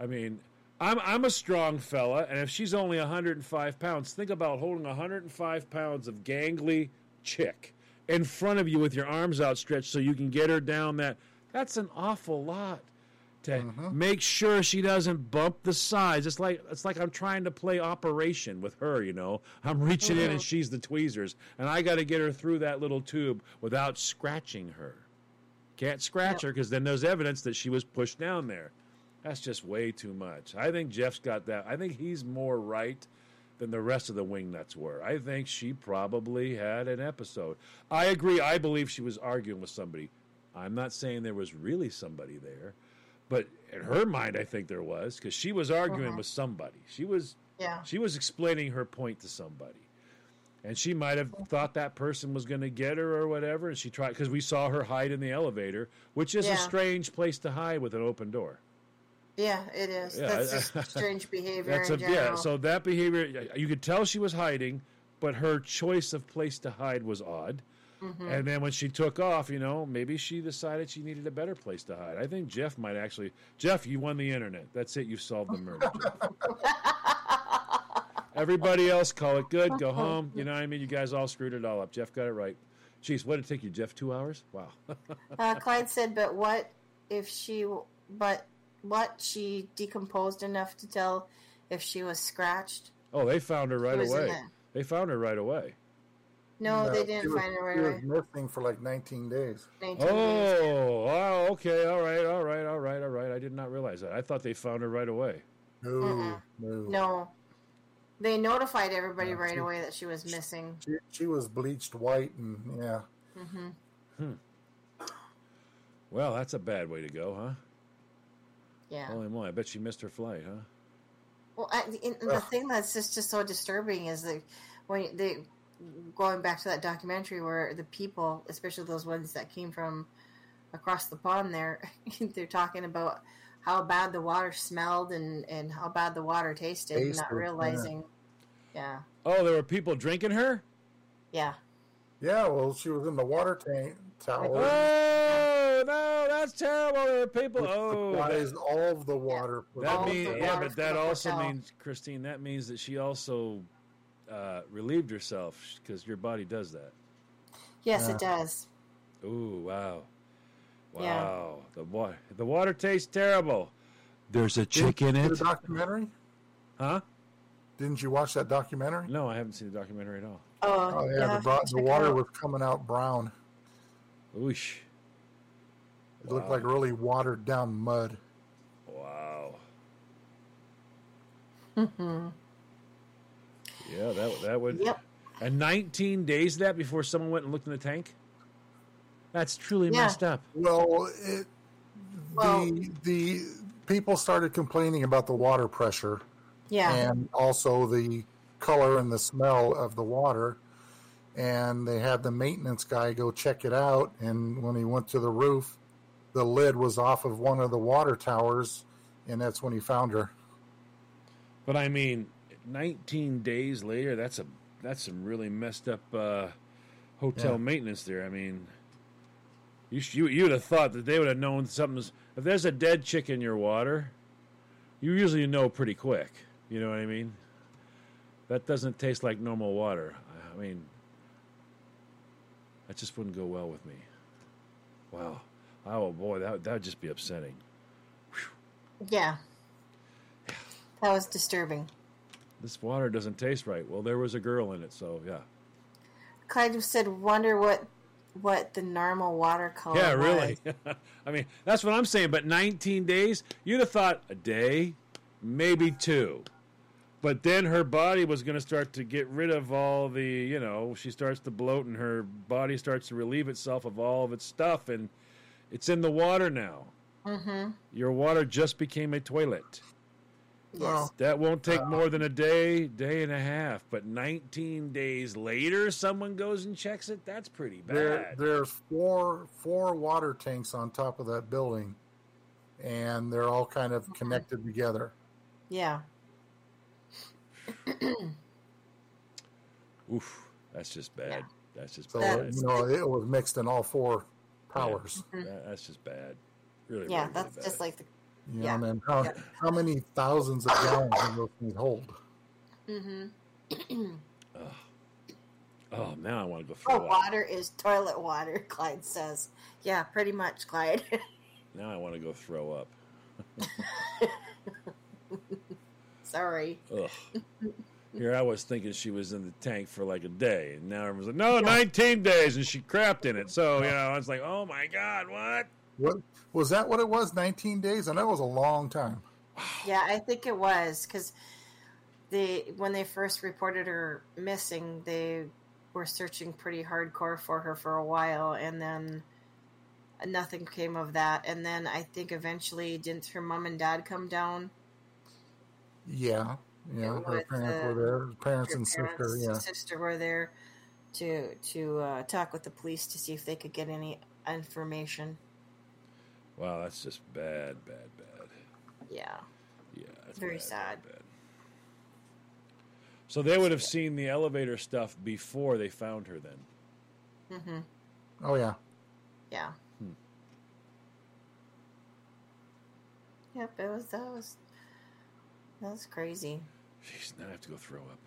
I mean, I'm I'm a strong fella, and if she's only 105 pounds, think about holding 105 pounds of gangly chick in front of you with your arms outstretched so you can get her down that. That's an awful lot. to mm-hmm. make sure she doesn't bump the sides. It's like it's like I'm trying to play operation with her, you know. I'm reaching in and mm-hmm. she's the tweezers, and I got to get her through that little tube without scratching her. Can't scratch her because then there's evidence that she was pushed down there. That's just way too much. I think Jeff's got that. I think he's more right than the rest of the wingnuts were. I think she probably had an episode. I agree. I believe she was arguing with somebody. I'm not saying there was really somebody there, but in her mind, I think there was because she was arguing Uh-huh. with somebody. She was Yeah. she was explaining her point to somebody. And she might have thought that person was going to get her or whatever. And she tried because we saw her hide in the elevator, which is Yeah. a strange place to hide with an open door. Yeah, it is. Yeah, That's I- just strange behavior That's a, yeah. So that behavior, you could tell she was hiding, but her choice of place to hide was odd. Mhm. And then when she took off, you know, maybe she decided she needed a better place to hide. I think Jeff might actually. Jeff, you won the internet. That's it. You solved the murder. Everybody else call it good. Go home. You know what I mean? You guys all screwed it all up. Jeff got it right. Jeez, what did it take you, Jeff? Two hours? Wow. uh, Clyde said, "But what if she? But what she decomposed enough to tell if she was scratched? oh, they found her right away. there. They found her right away. No, they didn't was- find her right She away. was missing for like 19 days. 19 days. Oh. Okay. All right. All right. All right. All right. I did not realize that. I thought they found her right away. No, no. No, they notified everybody Yeah, right she- away that she was missing. She, she was bleached white, and yeah. hmm Hmm. Well, that's a bad way to go, huh? Yeah. Oh, Holy moly! I bet she missed her flight, huh? Well, I, and the thing that's just, just so disturbing is that when they going back to that documentary where the people, especially those ones that came from across the pond, there they're talking about how bad the water smelled and and how bad the water tasted, and Tasted, not yeah. realizing. Yeah. Oh, there were people drinking her. Yeah. Yeah, well, she was in the water tank tower. Oh no, that's terrible. There were people. which Oh, supplies that, all of the water. that the means hotel. yeah, but that also hotel. means Christine. That means that she also uh, relieved herself because your body does that. Yes, it does. Ooh, wow, wow. Yeah. The water, the water tastes terrible. There's a Didn't chick you in it, The documentary? huh? Didn't you watch that documentary? No, I haven't seen the documentary at all. Oh, Oh you yeah, the, have bro- to the water was coming out brown. Oosh. It looked like really watered down mud. Wow. Mhm. Yeah, that that would. Yep. And 19 days of that before someone went and looked in the tank. That's truly Yeah. messed up. Well, it, Well- the the people started complaining about the water pressure Yeah. and also the color and the smell of the water. And they had the maintenance guy go check it out. And when he went to the roof, the lid was off of one of the water towers, and that's when he found her. But I mean, 19 days later, that's a that's some really messed up uh, hotel Yeah. maintenance there. I mean, you sh- you you'd have thought that they would have known something's. If there's a dead chick in your water, you usually know pretty quick. You know what I mean? That doesn't taste like normal water. I mean, that just wouldn't go well with me. Wow. Oh boy, that that would just be upsetting. Yeah. That was disturbing. This water doesn't taste right. Well, there was a girl in it, so yeah. Clyde said, "Wonder what what the normal water color." Yeah, was." really. I mean, that's what I'm saying. But 19 days, you'd have thought a day, maybe two. But then her body was going to start to get rid of all the, you know, she starts to bloat and her body starts to relieve itself of all of its stuff. And it's in the water now. Mm-hmm. Your water just became a toilet. Yes. That won't take more than a day, day and a half. But 19 days later, someone goes and checks it. That's pretty There, bad. there's four four water tanks on top of that building, and they're all kind of connected together. Yeah. Oof, that's just bad. That's just So bad. you know, it was mixed in all four powers. That- that's just bad. Really, yeah, really, that's really just like the. You Yeah. and then how how many thousands of gallons can those things hold? Mm-hmm. Oh, now I want to go Oh, throw up. water is toilet water. Clyde says, "Yeah, pretty much, Clyde." Now I want to go throw up. Sorry. Ugh. Here I was thinking she was in the tank for like a day, and now everyone's like, no, 19 days, and she crapped in it. So, you know, I was like, oh my God, what? What was that? What it was? Nineteen days, and that was a long time. Yeah, I think it was because they when they first reported her missing, they were searching pretty hardcore for her for a while, and then nothing came of that. And then I think eventually, didn't her mom and dad come down? Yeah, yeah. Her parents uh, were there. Her parents Her and sister. Yeah. and sister were there to to uh, talk with the police to see if they could get any information. Wow, that's just bad, bad, bad. Yeah, Yeah, that's very bad, sad. bad. So they would have seen the elevator stuff before they found her then. hmm Oh yeah. Yeah. Hmm. Yep, it was that was that was crazy. Jeez, now I have to go throw up.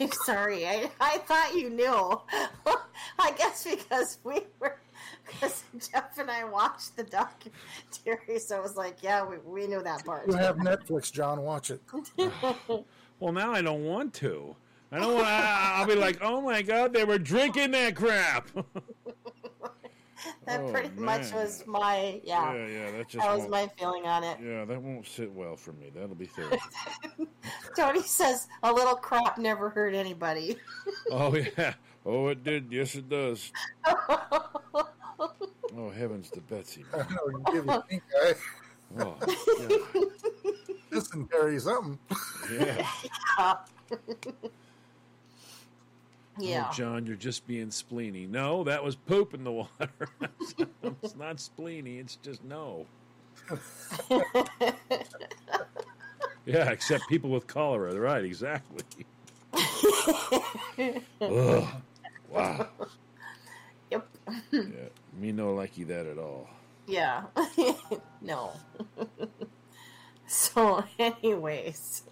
I'm Sorry, I I thought you knew. I guess because we were because Jeff and I watched the documentary, so it was like, yeah, we, we knew that part. You have Netflix, John. Watch it. Well, now I don't want to. I don't want. To. I'll be like, oh my god, they were drinking that crap. that Oh, pretty much was my yeah. Yeah, yeah, that just that was my feeling on it. yeah, that won't sit well for me. That'll be Thursday. Tony says a little crap never hurt anybody. oh yeah. Oh, it did. Yes, it does. Oh heavens to Betsy. I man. know, you give a pink eye. Oh, Dysentery something. yeah. yeah. Oh, John, you're just being spleeny. No, that was poop in the water. it's not spleeny. It's just no. Yeah, except people with cholera. Right, exactly. Ugh. Wow. Yep. Yeah, me no likey that at all. Yeah. no. so, anyways,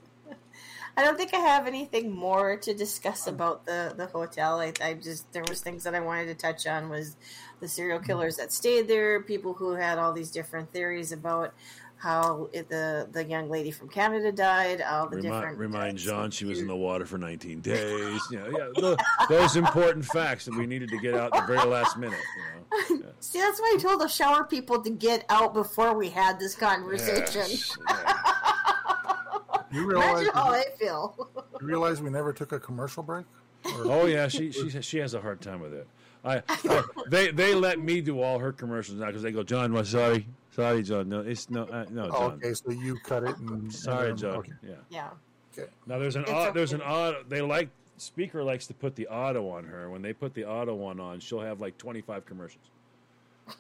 I don't think I have anything more to discuss um, about the the hotel. I, I just there was things that I wanted to touch on was the serial mm-hmm. killers that stayed there, people who had all these different theories about how it, the the young lady from Canada died, all the Remind, different remind John she was in the water for 19 days. You know, yeah, tho- those important facts that we needed to get out the very last minute. You know. See, that's why I told the shower people to get out before we had this conversation. Yes, You realize, Imagine how I feel. you realize we never took a commercial break? Or- Oh yeah, she she she has a hard time with it. I, I they they let me do all her commercials now because they go, John, well, sorry, sorry, John, no, it's no, uh, no, Oh, John. okay, so you cut it and Sorry, and- John. okay. Yeah. Yeah. Okay. Now there's an It's au- there's an okay. auto. They like Spreaker likes to put the auto on her. When they put the auto one on, she'll have like 25 commercials.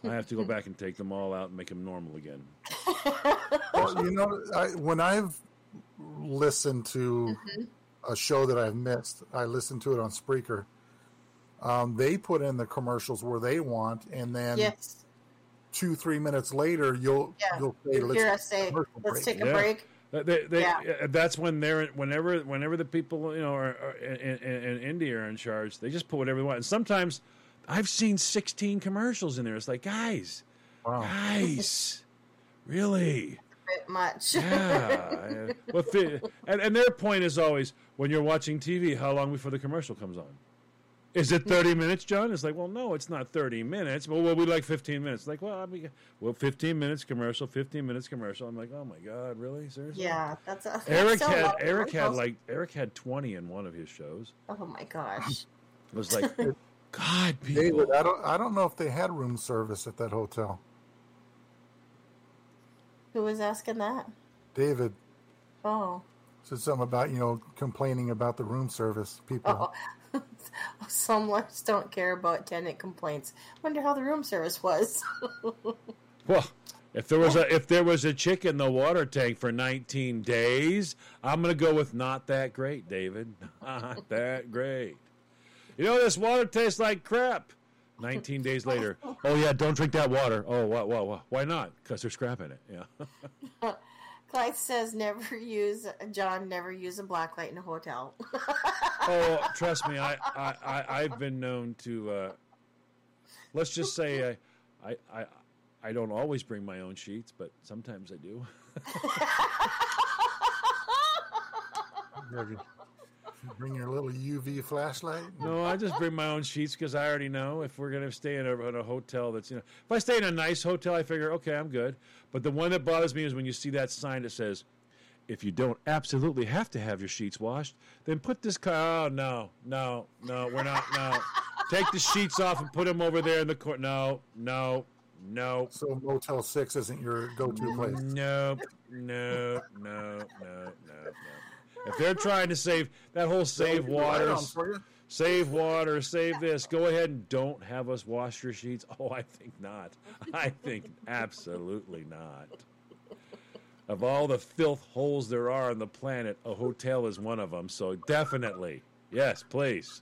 I have to go back and take them all out and make them normal again. Well, you know, I, when I've listened to Mm-hmm. a show that I've missed, I listened to it on Spreaker. Um, they put in the commercials where they want, and then Yes. two, three minutes later, you'll Yeah. you'll say, "Let's hear take us say, let's break." take a Yeah. break. They, they, Yeah. That's when they're whenever whenever the people you know are, are in, in, in India are in charge. They just put whatever they want. And sometimes I've seen 16 commercials in there. It's like guys, Wow. guys, really. Bit much. Yeah. well, fi- and, and their point is always when you're watching TV, how long before the commercial comes on? Is it 30 minutes, John? It's like, well, no, it's not 30 minutes. Well, well we like 15 minutes. Like, well, I mean, well, 15 minutes commercial, 15 minutes commercial. I'm like, oh my god, really? Seriously? yeah, that's a that's Eric so had long. Eric had like Eric had 20 in one of his shows. Oh my gosh. It was like, God, people. David, I don't I don't know if they had room service at that hotel. Who was asking that? David Oh. said something about you know complaining about the room service people. Oh. Some lifes don't care about tenant complaints. Wonder how the room service was. Well, if there was a if there was a chick in the water tank for 19 days, I'm gonna go with not that great, David. Not that great. You know this water tastes like crap. 19 days later, oh yeah, don't drink that water. Oh, what, what, what? Why not? Because they're scrapping it. Yeah. Clyde says never use John never use a black light in a hotel. oh, trust me, I, I, I I've been known to. Uh, let's just say I, I, I, I don't always bring my own sheets, but sometimes I do. Bring your little UV flashlight. No, I just bring my own sheets because I already know if we're gonna stay in a, in a hotel that's you know if I stay in a nice hotel, I figure okay, I'm good. But the one that bothers me is when you see that sign that says, "If you don't absolutely have to have your sheets washed, then put this car." Oh no, no, no, we're not. No, take the sheets off and put them over there in the corner. No, no, no. So Motel Six isn't your go-to place. Nope, no, no, no, no, no. If they're trying to save that whole save water, on for you. save water, save this, go ahead and don't have us wash your sheets. Oh, I think not. I think absolutely not. Of all the filth holes there are on the planet, a hotel is one of them. So definitely, yes, please.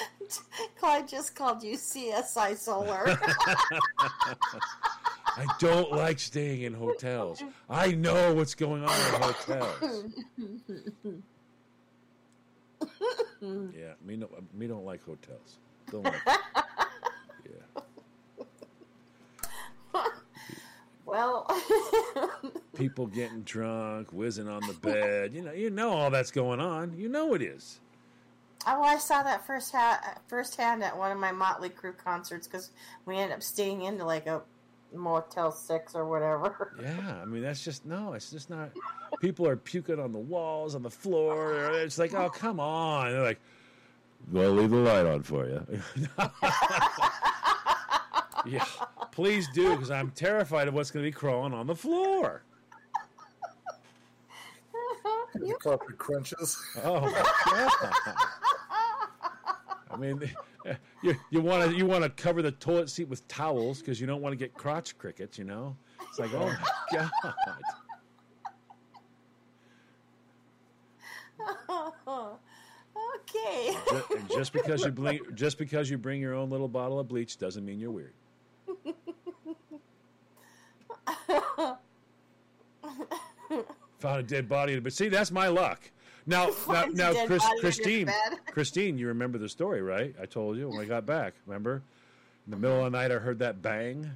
Clyde just called you CSI Solar. I don't like staying in hotels. I know what's going on in hotels. Yeah, me no, me don't like hotels. Don't like. Yeah. Well, People getting drunk, whizzing on the bed. You know, you know all that's going on. You know it is. oh, I saw that first ha- firsthand at one of my Motley Crue concerts because we ended up staying into like a Motel Six or whatever. Yeah, I mean that's just no. It's just not. People are puking on the walls, on the floor. It's like, oh come on. They're like, well, leave the light on for you. yeah, please do because I'm terrified of what's going to be crawling on the floor. The carpet crunches. Oh my god! I mean, you you want to you want to cover the toilet seat with towels because you don't want to get crotch crickets. You know, it's like oh my god. okay. And just because you bring just because you bring your own little bottle of bleach doesn't mean you're weird. Found a dead body, but see, that's my luck. Now, now, now, Chris, Christine. Christine, you remember the story, right? I told you when I got back. Remember, in the middle of the night, I heard that bang,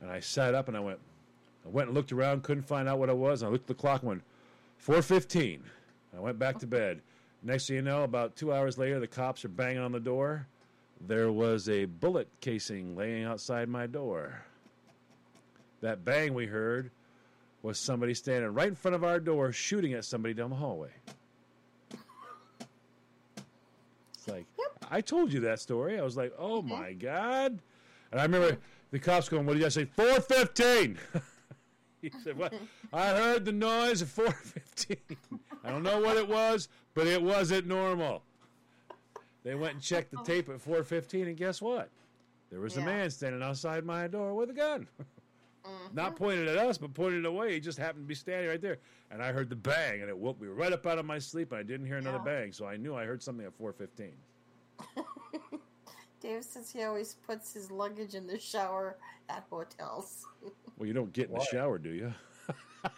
and I sat up and I went, I went and looked around, couldn't find out what it was. And I looked at the clock and went, four fifteen. I went back to bed. Next thing you know, about two hours later, the cops are banging on the door. There was a bullet casing laying outside my door. That bang we heard was somebody standing right in front of our door shooting at somebody down the hallway. It's like, I told you that story. I was like, oh mm-hmm. my God. And I remember the cops going, what did I say? 415. he said, what? I heard the noise at 415. I don't know what it was, but it wasn't normal. They went and checked the uh-huh. tape at 415, and guess what? There was a man standing outside my door with a gun. Not mm-hmm. pointed at us, but pointed away. He just happened to be standing right there. And I heard the bang, and it woke me right up out of my sleep, and I didn't hear another Yeah. bang, so I knew I heard something at 415. Dave says he always puts his luggage in the shower at hotels. Well, you don't get in the shower, do you?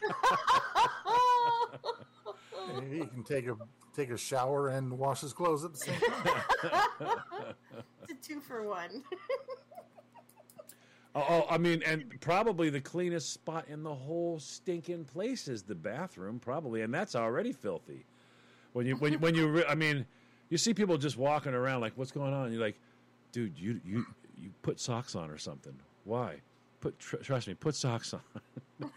He can take a take a shower and wash his clothes at the same time. it's a two for one. Oh, oh, I mean, and probably the cleanest spot in the whole stinking place is the bathroom, probably, and that's already filthy. When you, when you, when you, I mean, you see people just walking around like, "What's going on?" And you're like, "Dude, you you you put socks on or something? Why? Put tr- trust me, put socks on.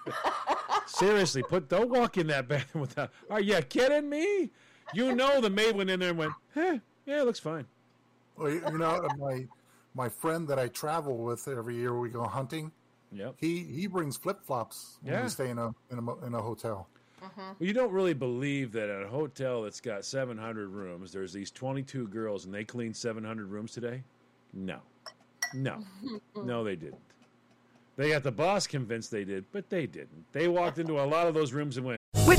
Seriously, put don't walk in that bathroom without. Are you kidding me? You know the maid went in there and went, "Hey, yeah, it looks fine." Well, you know, my my friend that I travel with every year we go hunting. Yep. He he brings flip flops when Yeah. we stay in a in a in a hotel. Mm-hmm. Well, you don't really believe that at a hotel that's got 700 rooms, there's these 22 girls and they cleaned 700 rooms today? No. No. Mm-hmm. No, they didn't. They got the boss convinced they did, but they didn't. They walked into a lot of those rooms and went,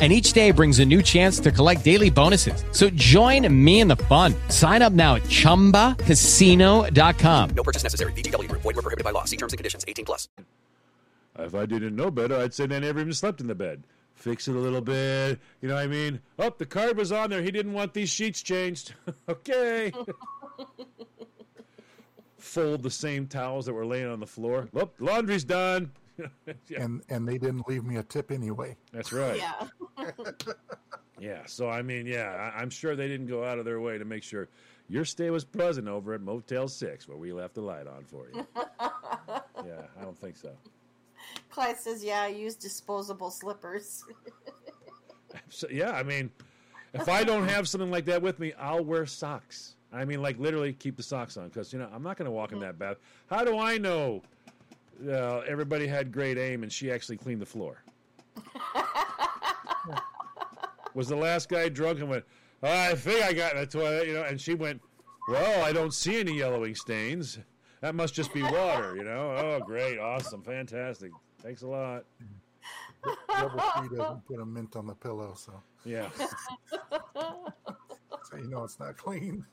and each day brings a new chance to collect daily bonuses. So join me in the fun. Sign up now at ChumbaCasino.com. No purchase necessary. VGW Group. Void were prohibited by law. See terms and conditions. 18 plus. If I didn't know better, I'd say they never even slept in the bed. Fix it a little bit. You know what I mean? Oh, the card was on there. He didn't want these sheets changed. okay. Fold the same towels that were laying on the floor. Look, laundry's done. Yeah. and and they didn't leave me a tip anyway. That's right. Yeah. Yeah. So I mean, yeah, I, I'm sure they didn't go out of their way to make sure your stay was pleasant over at Motel Six, where we left the light on for you. yeah, I don't think so. Clyde says, "Yeah, I use disposable slippers." So, yeah, I mean, if I don't have something like that with me, I'll wear socks. I mean, like literally keep the socks on because you know I'm not going to walk in that bath. How do I know uh, everybody had great aim and she actually cleaned the floor? Was the last guy drunk and went? "Oh, I think I got in the toilet, you know, and she went. Well, I don't see any yellowing stains. That must just be water, you know. Oh, great, awesome, fantastic. Thanks a lot. Double C doesn't put a mint on the pillow, so Yeah. so you know it's not clean.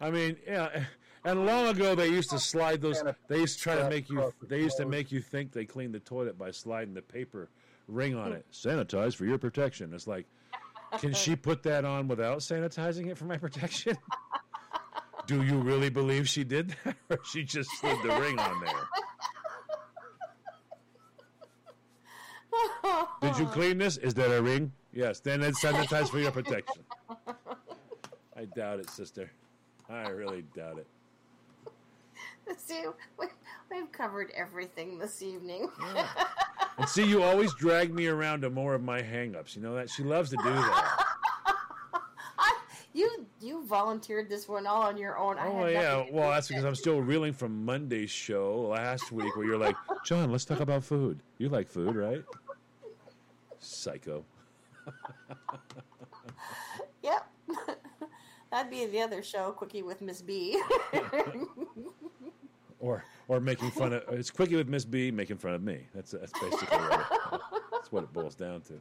I mean, yeah. And long ago, they used to slide those. They used to try to make you. They used to make you think they cleaned the toilet by sliding the paper ring on it. Sanitize for your protection. It's like, can she put that on without sanitizing it for my protection? Do you really believe she did that, or she just slid the ring on there? Did you clean this? Is that a ring? Yes. Then it's sanitized for your protection. I doubt it, sister. I really doubt it. See, we, we've covered everything this evening. And see, you always drag me around to more of my hang-ups. You know that? She loves to do that. you you volunteered this one all on your own. I Oh, yeah. Well, that's because. I'm still reeling from Monday's show last week where you're like, John, let's talk about food. You like food, right? Psycho. Yep. That'd be the other show, Quickie with Miss B. Or or making fun of it's quickie with Miss B making fun of me. That's that's basically what it, that's what it boils down to.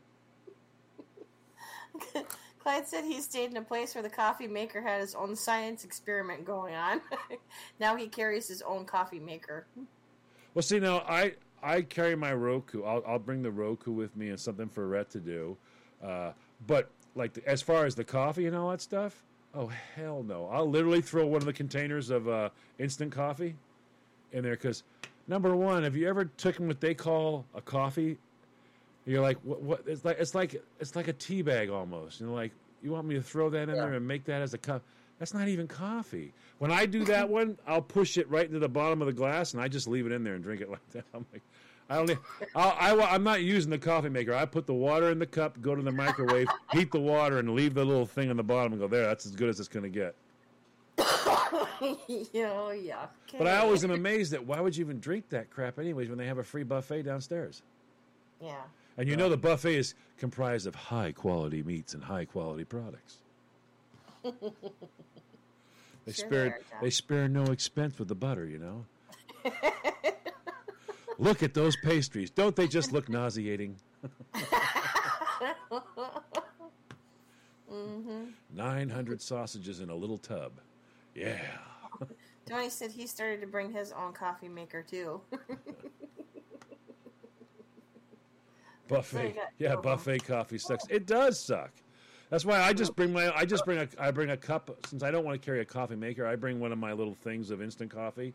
Clyde said he stayed in a place where the coffee maker had his own science experiment going on. now he carries his own coffee maker. Well, see now I I carry my Roku. I'll I'll bring the Roku with me and something for Rhett to do. Uh, but like the, as far as the coffee and all that stuff, oh hell no! I'll literally throw one of the containers of uh, instant coffee in there because number one, have you ever taken what they call a coffee? You're like, what? What? It's like it's like it's like a tea bag almost. You know, like you want me to throw that in there and make that as a cup? That's not even coffee. When I do that one, I'll push it right into the bottom of the glass and I just leave it in there and drink it like that. I'm like, I don't. Need, I'll, I, wa- I'm not using the coffee maker. I put the water in the cup, go to the microwave, heat the water, and leave the little thing on the bottom and go there. That's as good as it's going to get. You know, yeah. But I always am amazed at why would you even drink that crap anyways when they have a free buffet downstairs. Yeah. And you know the buffet is comprised of high quality meats and high quality products. They Sure spare they spare no expense with the butter, you know. look at those pastries. Don't they just look nauseating? hmm 900 sausages in a little tub. Yeah. Tony said he started to bring his own coffee maker too. So Buffet. you got Yeah, two of 'em. buffet coffee sucks. It does suck. That's why I just bring my I just bring a I bring a cup since I don't want to carry a coffee maker. I bring one of my little things of instant coffee.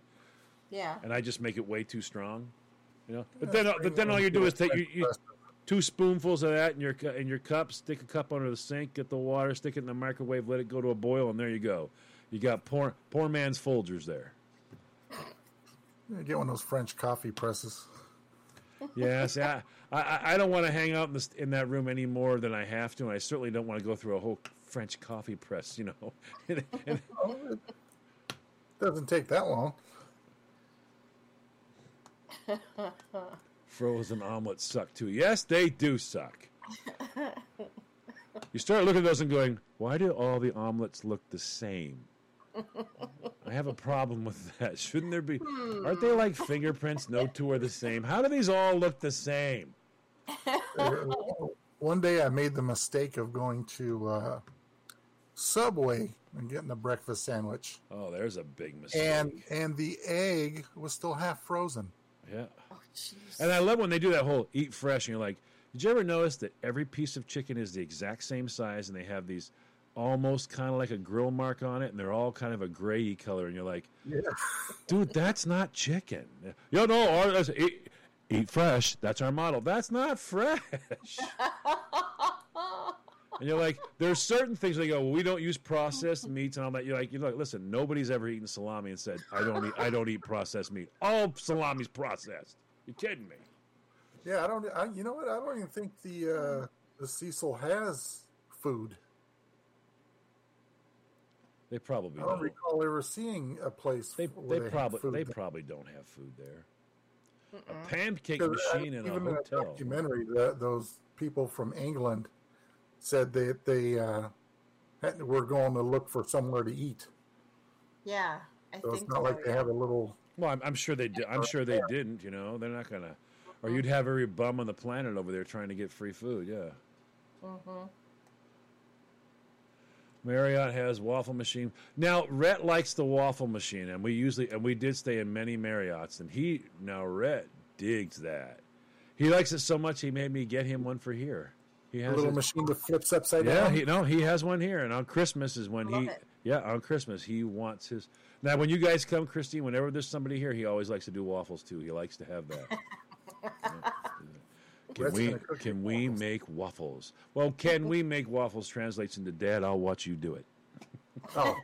yeah. and I just make it way too strong. You know, but then but then all you do is take you, you, two spoonfuls of that in your in your cup, stick a cup under the sink, get the water, stick it in the microwave, let it go to a boil, and there you go. You got poor poor man's Folgers there. Yeah, Get one of those French coffee presses. Yeah, see, I, I, I don't want to hang out in, this, in that room any more than I have to, and I certainly don't want to go through a whole French coffee press, you know. And- and- Doesn't take that long. frozen omelets suck too. Yes, they do suck. You start looking at those and going, why do all the omelets look the same? I have a problem with that. Shouldn't there be? Aren't they like fingerprints? No two are the same. How do these all look the same? One day I made the mistake of going to uh, Subway and getting a breakfast sandwich, Oh, there's a big mistake. and and the egg was still half frozen. Yeah. Oh, And I love when they do that whole eat fresh, and you're like, did you ever notice that every piece of chicken is the exact same size, and they have these almost kind of like a grill mark on it, and they're all kind of a grayy color, and you're like, Yeah. dude, that's not chicken. Yo, no, our, that's, eat, eat fresh. That's our model. That's not fresh. and you're like, there's certain things they go, well, we don't use processed meats and all that. You're like, you're like, listen, nobody's ever eaten salami and said, I don't eat, I don't eat processed meat. All salami's processed. You kidding me? Yeah, I don't. I, you know what? I don't even think the uh, the Cecil has food. They probably I don't don't. recall ever seeing a place. They, where they had probably food they there. probably don't have food there. A pancake machine in a even in hotel. documentary, the, those people from England said that they uh, had, were going to look for somewhere to eat. Yeah, I So think it's not so, like they yeah. have a little. Well, I'm, I'm sure they did. I'm sure they didn't. You know, they're not gonna. Or you'd have every bum on the planet over there trying to get free food. Yeah. Mhm. Marriott has waffle machine. Now Rhett likes the waffle machine, and we usually and we did stay in many Marriotts, and he now Rhett digs that. He likes it so much he made me get him one for here. He has A little it- machine that flips upside down. yeah, down. he, no, he has one here, and on Christmas is when he, it. yeah, on Christmas he wants his. Now, when you guys come, Christine, whenever there's somebody here, he always likes to do waffles too. He likes to have that. Can we can we make waffles? Well, can we make waffles translates into Dad. I'll watch you do it. Oh,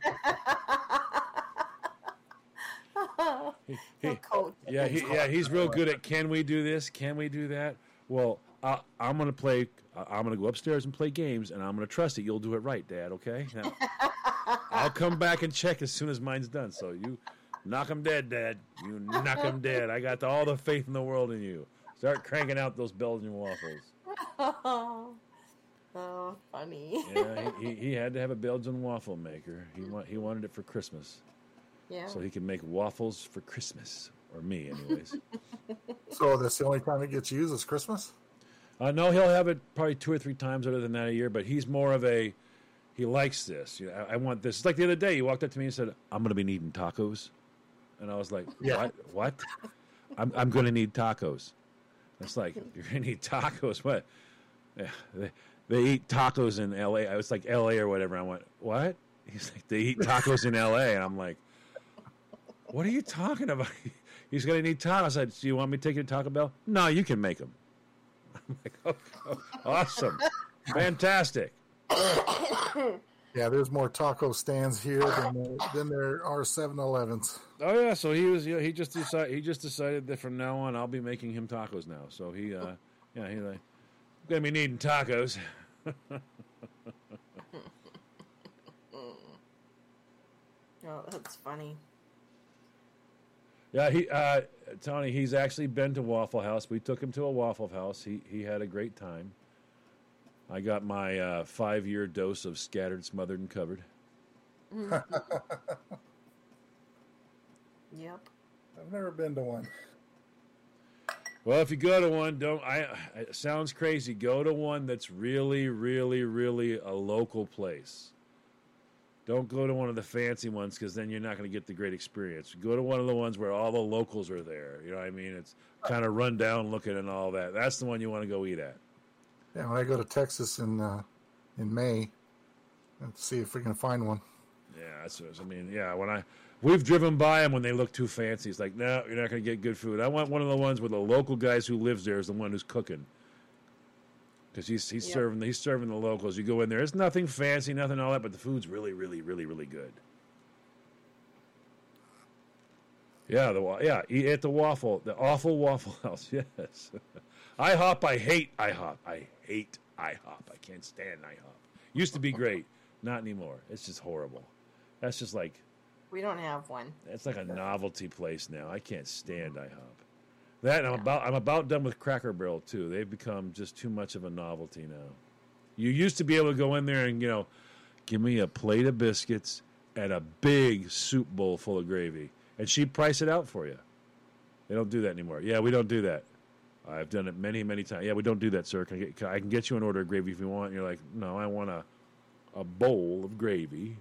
He- coach. yeah, he, yeah, he's real good at. Can we do this? Can we do that? Well, I, I'm going to play. I- I'm going to go upstairs and play games, and I'm going to trust that you'll do it right, Dad. Okay? Now, I'll come back and check as soon as mine's done. So you knock 'em dead, Dad. You knock 'em dead. I got all the faith in the world in you. Start cranking out those Belgian waffles. oh, funny. Yeah, he, he, he had to have a Belgian waffle maker. He want, he wanted it for Christmas. Yeah. So he can make waffles for Christmas, or me, anyways. so that's the only time it gets used is Christmas. Uh, no, he'll have it probably two or three times other than that a year. But he's more of a he likes this. You know, I, I want this. It's like the other day, he walked up to me and said, "I'm going to be needing tacos," and I was like, Yeah. "What? What? I'm I'm going to need tacos." It's like you're going to need tacos. What? Yeah, they, they eat tacos in L.A. I was like L.A. or whatever. I went, "What?" He's like, "They eat tacos in L.A." And I'm like, "What are you talking about?" He's going to need tacos. I said, "Do you want me to take you to Taco Bell?" No, you can make them. I'm like, oh, oh, awesome, fantastic. Yeah, there's more taco stands here than there, than there are 7-Elevens. Oh yeah, so he was. You know, he just decided. He just decided that from now on, I'll be making him tacos now. So he, uh, yeah, he's like, gonna be needing tacos. Oh, that's funny. yeah, he, uh, Tony, he's actually been to Waffle House. We took him to a Waffle House. He he had a great time. I got my uh, five year dose of scattered, smothered, and covered. Yep. I've never been to one. Well, if you go to one, don't. I. It sounds crazy. Go to one that's really, really, really a local place. Don't go to one of the fancy ones because then you're not going to get the great experience. Go to one of the ones where all the locals are there. You know what I mean? It's kind of run down looking and all that. That's the one you want to go eat at. Yeah, when I go to Texas in uh, in May, let's see if we can find one. Yeah, that's what I mean. Yeah, when I we've driven by them when they look too fancy, it's like no, you're not going to get good food. I want one of the ones where the local guys who lives there is the one who's cooking. Because he's he's Yep. serving he's serving the locals. You go in there, it's nothing fancy, nothing all that, but the food's really, really, really, really good. Yeah, the wa- yeah, eat at the waffle, the awful Waffle House. Yes, IHOP. I hate IHOP. I hate IHOP. I can't stand IHOP. Used to be great, not anymore. It's just horrible. That's just like We don't have one. it's like a novelty place now. I can't stand IHOP. That and I'm about I'm about done with Cracker Barrel too. They've become just too much of a novelty now. You used to be able to go in there and you know, give me a plate of biscuits and a big soup bowl full of gravy, and she'd price it out for you. They don't do that anymore. Yeah, we don't do that. I've done it many, many times. Yeah, we don't do that, sir. Can I, get, can I can get you an order of gravy if you want. And you're like, no, I want a, a bowl of gravy.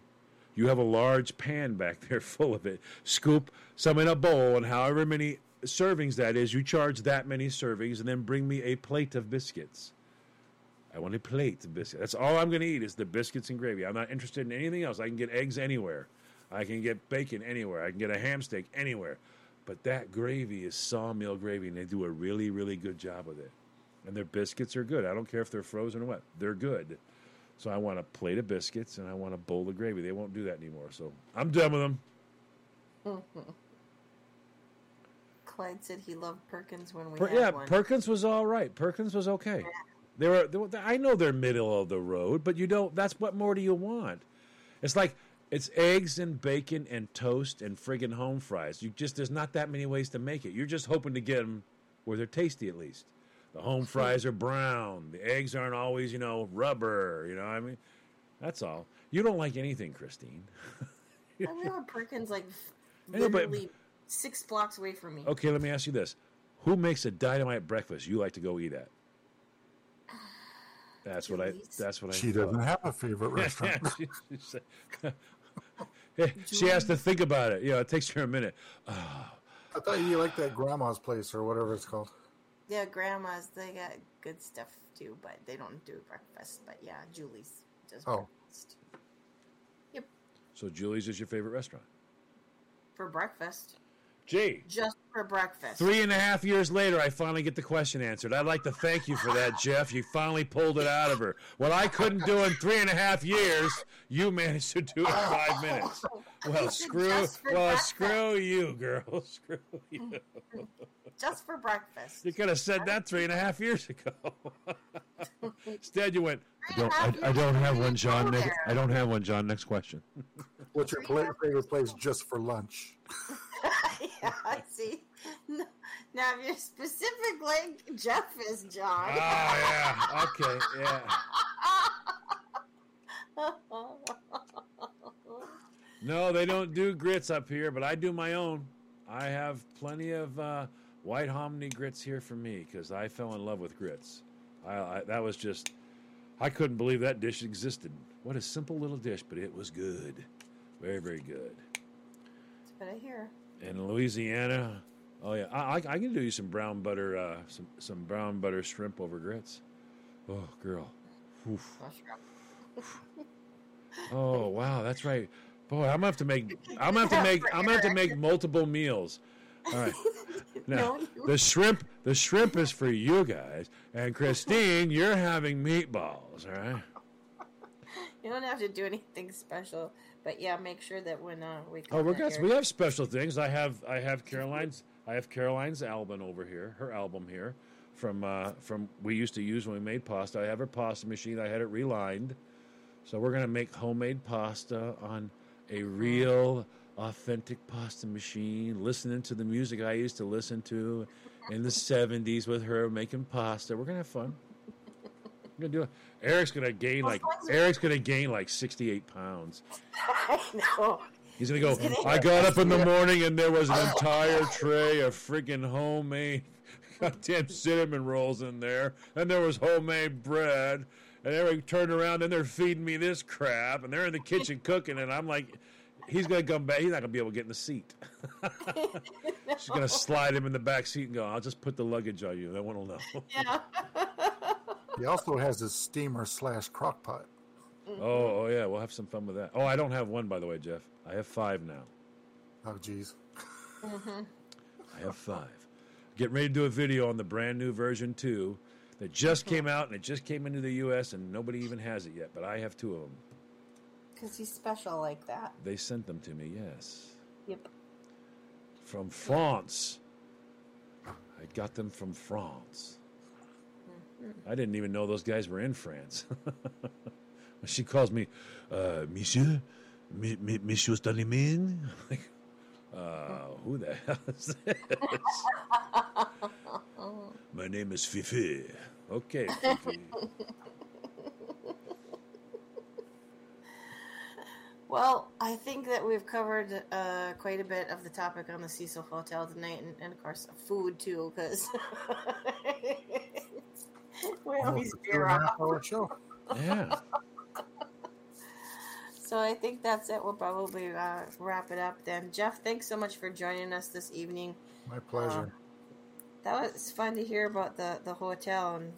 You have a large pan back there full of it. Scoop some in a bowl, and however many servings that is, you charge that many servings, and then bring me a plate of biscuits. I want a plate of biscuits. That's all I'm going to eat is the biscuits and gravy. I'm not interested in anything else. I can get eggs anywhere. I can get bacon anywhere. I can get a ham steak anywhere. But that gravy is sawmill gravy, and they do a really, really good job with it. And their biscuits are good. I don't care if they're frozen or what. They're good. So I want a plate of biscuits and I want a bowl of gravy. They won't do that anymore. So I'm done with them. Clyde said he loved Perkins when we Per- yeah, one. Perkins was all right. Perkins was okay. They were, they were. I know they're middle of the road, but you don't. That's what more do you want? It's like it's eggs and bacon and toast and friggin' home fries. You just there's not that many ways to make it. You're just hoping to get them where they're tasty at least. The home fries are brown. The eggs aren't always, you know, rubber. You know, what I mean, that's all. You don't like anything, Christine. I live at Perkins like I know, but- literally six blocks away from me. Okay, let me ask you this: Who makes a dynamite breakfast you like to go eat at? That's what I. That's what I. She doesn't have a favorite restaurant. She- she said- she has to think about it. You know, it takes her a minute. I thought you liked that grandma's place or whatever it's called. Yeah, grandma's they got good stuff too, but they don't do breakfast. But yeah, Julie's does Oh. breakfast Yep. so Julie's is your favorite restaurant? for breakfast. Gee, Just for breakfast. three and a half years later, I finally get the question answered. I'd like to thank you for that, Jeff. You finally pulled it out of her. What I couldn't do in three and a half years, you managed to do in five minutes. Well, screw. Well, breakfast. screw you, girl. Screw you. Just for breakfast. You could have said that three and a half years ago. Instead, you went. I don't. I, I don't have one, John. Next. I don't have one, John. Next question. What's your favorite place just for lunch? yeah, I see. No, Now, if you're specifically Jeff is, John. Oh yeah. Okay. Yeah. No, they don't do grits up here, but I do my own. I have plenty of uh, white hominy grits here for me because I fell in love with grits. I, I that was just I couldn't believe that dish existed. What a simple little dish, but it was good, very very good. That's what I hear. In Louisiana, oh yeah, I, I, I can do you some brown butter, uh, some some brown butter shrimp over grits. Oh girl, Oof. Oh wow, that's right. Boy, I'm gonna have to make. I'm gonna have to make. I'm gonna have to make multiple meals. All right. Now the shrimp. The shrimp is for you guys, and Christine, you're having meatballs. All right. You don't have to do anything special, but yeah, make sure that when uh, we come Oh, we to got your- we have special things. I have I have Caroline's I have Caroline's album over here, her album here from uh, from we used to use when we made pasta. I have her pasta machine. I had it relined, so we're gonna make homemade pasta on a real authentic pasta machine. Listening to the music I used to listen to in the '70s with her making pasta. We're gonna have fun. We're gonna do it. Eric's gonna gain like Eric's gonna gain like 68 pounds. I know. He's gonna go. He's I got up in the morning and there was an oh. entire tray of freaking homemade goddamn cinnamon rolls in there, and there was homemade bread. And Eric turned around and they're feeding me this crap, and they're in the kitchen cooking, and I'm like, he's gonna come back. He's not gonna be able to get in the seat. She's gonna slide him in the back seat and go. I'll just put the luggage on you. No one will know. Yeah. He also has a steamer slash crock pot. Oh, oh yeah, we'll have some fun with that. Oh, I don't have one by the way, Jeff. I have five now. Oh, geez. Mhm. I have five. Getting ready to do a video on the brand new version two that just came out and it just came into the U.S. and nobody even has it yet. But I have two of them. Because he's special like that. They sent them to me. Yes. Yep. From France. I got them from France. I didn't even know those guys were in France. she calls me, uh, Monsieur, mi, mi, Monsieur Stalimin. Like, uh, who the hell is this? My name is Fifi. Okay, Fifi. Well, I think that we've covered uh, quite a bit of the topic on the Cecil Hotel tonight, and, and of course, food too, because we always veer off. Our show. Yeah. So I think that's it. We'll probably uh, wrap it up then. Jeff, thanks so much for joining us this evening. My pleasure. That was fun to hear about the, the hotel and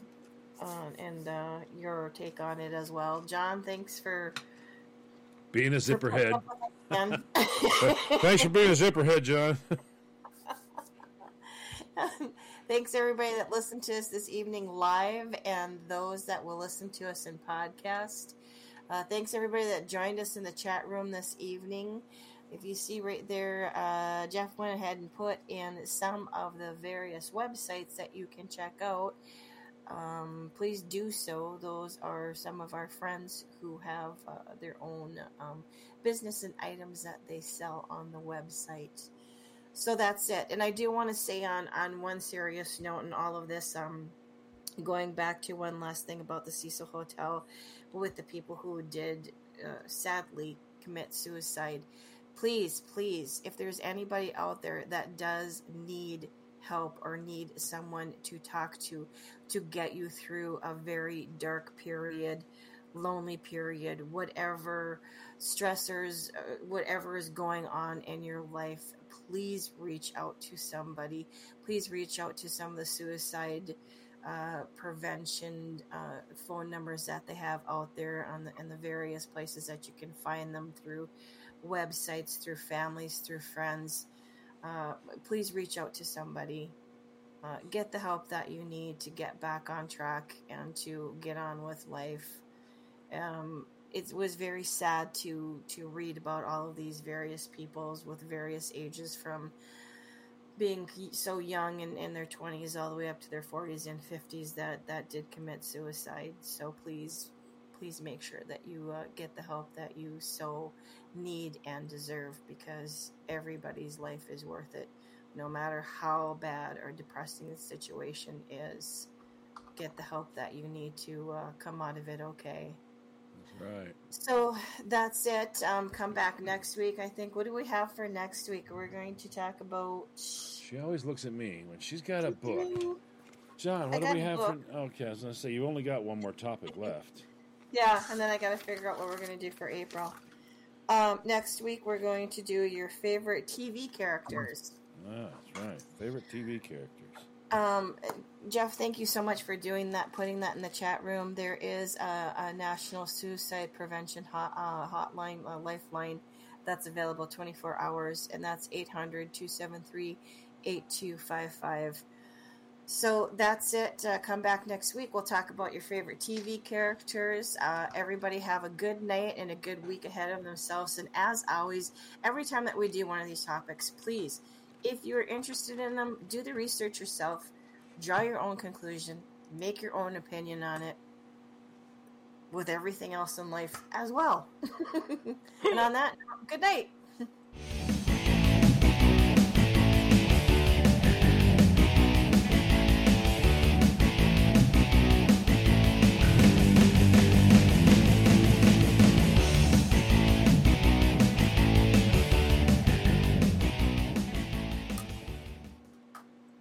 uh, and uh, your take on it as well. John, thanks for Being a zipperhead. and Thanks for being a zipperhead, John. Thanks everybody that listened to us this evening live and those that will listen to us in podcast. Uh, thanks everybody that joined us in the chat room this evening. If you see right there, uh, Jeff went ahead and put in some of the various websites that you can check out. Um, please do so. Those are some of our friends who have uh, their own um, business and items that they sell on the website. So that's it. And I do want to say on on one serious note in all of this, um, going back to one last thing about the Cecil Hotel with the people who did uh, sadly commit suicide. Please, please, if there's anybody out there that does need help or need someone to talk to to get you through a very dark period, lonely period, whatever stressors, uh, whatever is going on in your life, please reach out to somebody. Please reach out to some of the suicide uh, prevention uh, phone numbers that they have out there on the in the various places that you can find them through websites, through families, through friends. Uh, please reach out to somebody. Uh, get the help that you need to get back on track and to get on with life. Um, it was very sad to to read about all of these various peoples with various ages from being so young and in their 20s all the way up to their 40s and 50s that that did commit suicide. So please please make sure that you uh, get the help that you so need and deserve because everybody's life is worth it. No matter how bad or depressing the situation is get the help that you need to uh, come out of it okay Right. so that's it. Um, come back next week. I think. What do we have for next week? We're going to talk about. She always looks at me when she's got a book. John, what do we have for? Okay, I was gonna say you only got one more topic left. Yeah, and then I got to figure out what we're going to do for April. Um, next week we're going to do your favorite TV characters. Ah, that's right. Favorite TV characters. Um, Jeff, thank you so much for doing that, putting that in the chat room. There is a, a National Suicide Prevention hot, uh, hotline, uh, lifeline that's available 24 hours, and that's 800 273 8255. So that's it. Uh, come back next week. We'll talk about your favorite TV characters. Uh, everybody have a good night and a good week ahead of themselves. And as always, every time that we do one of these topics, please, if you're interested in them, do the research yourself, draw your own conclusion, make your own opinion on it with everything else in life as well. and on that, good night.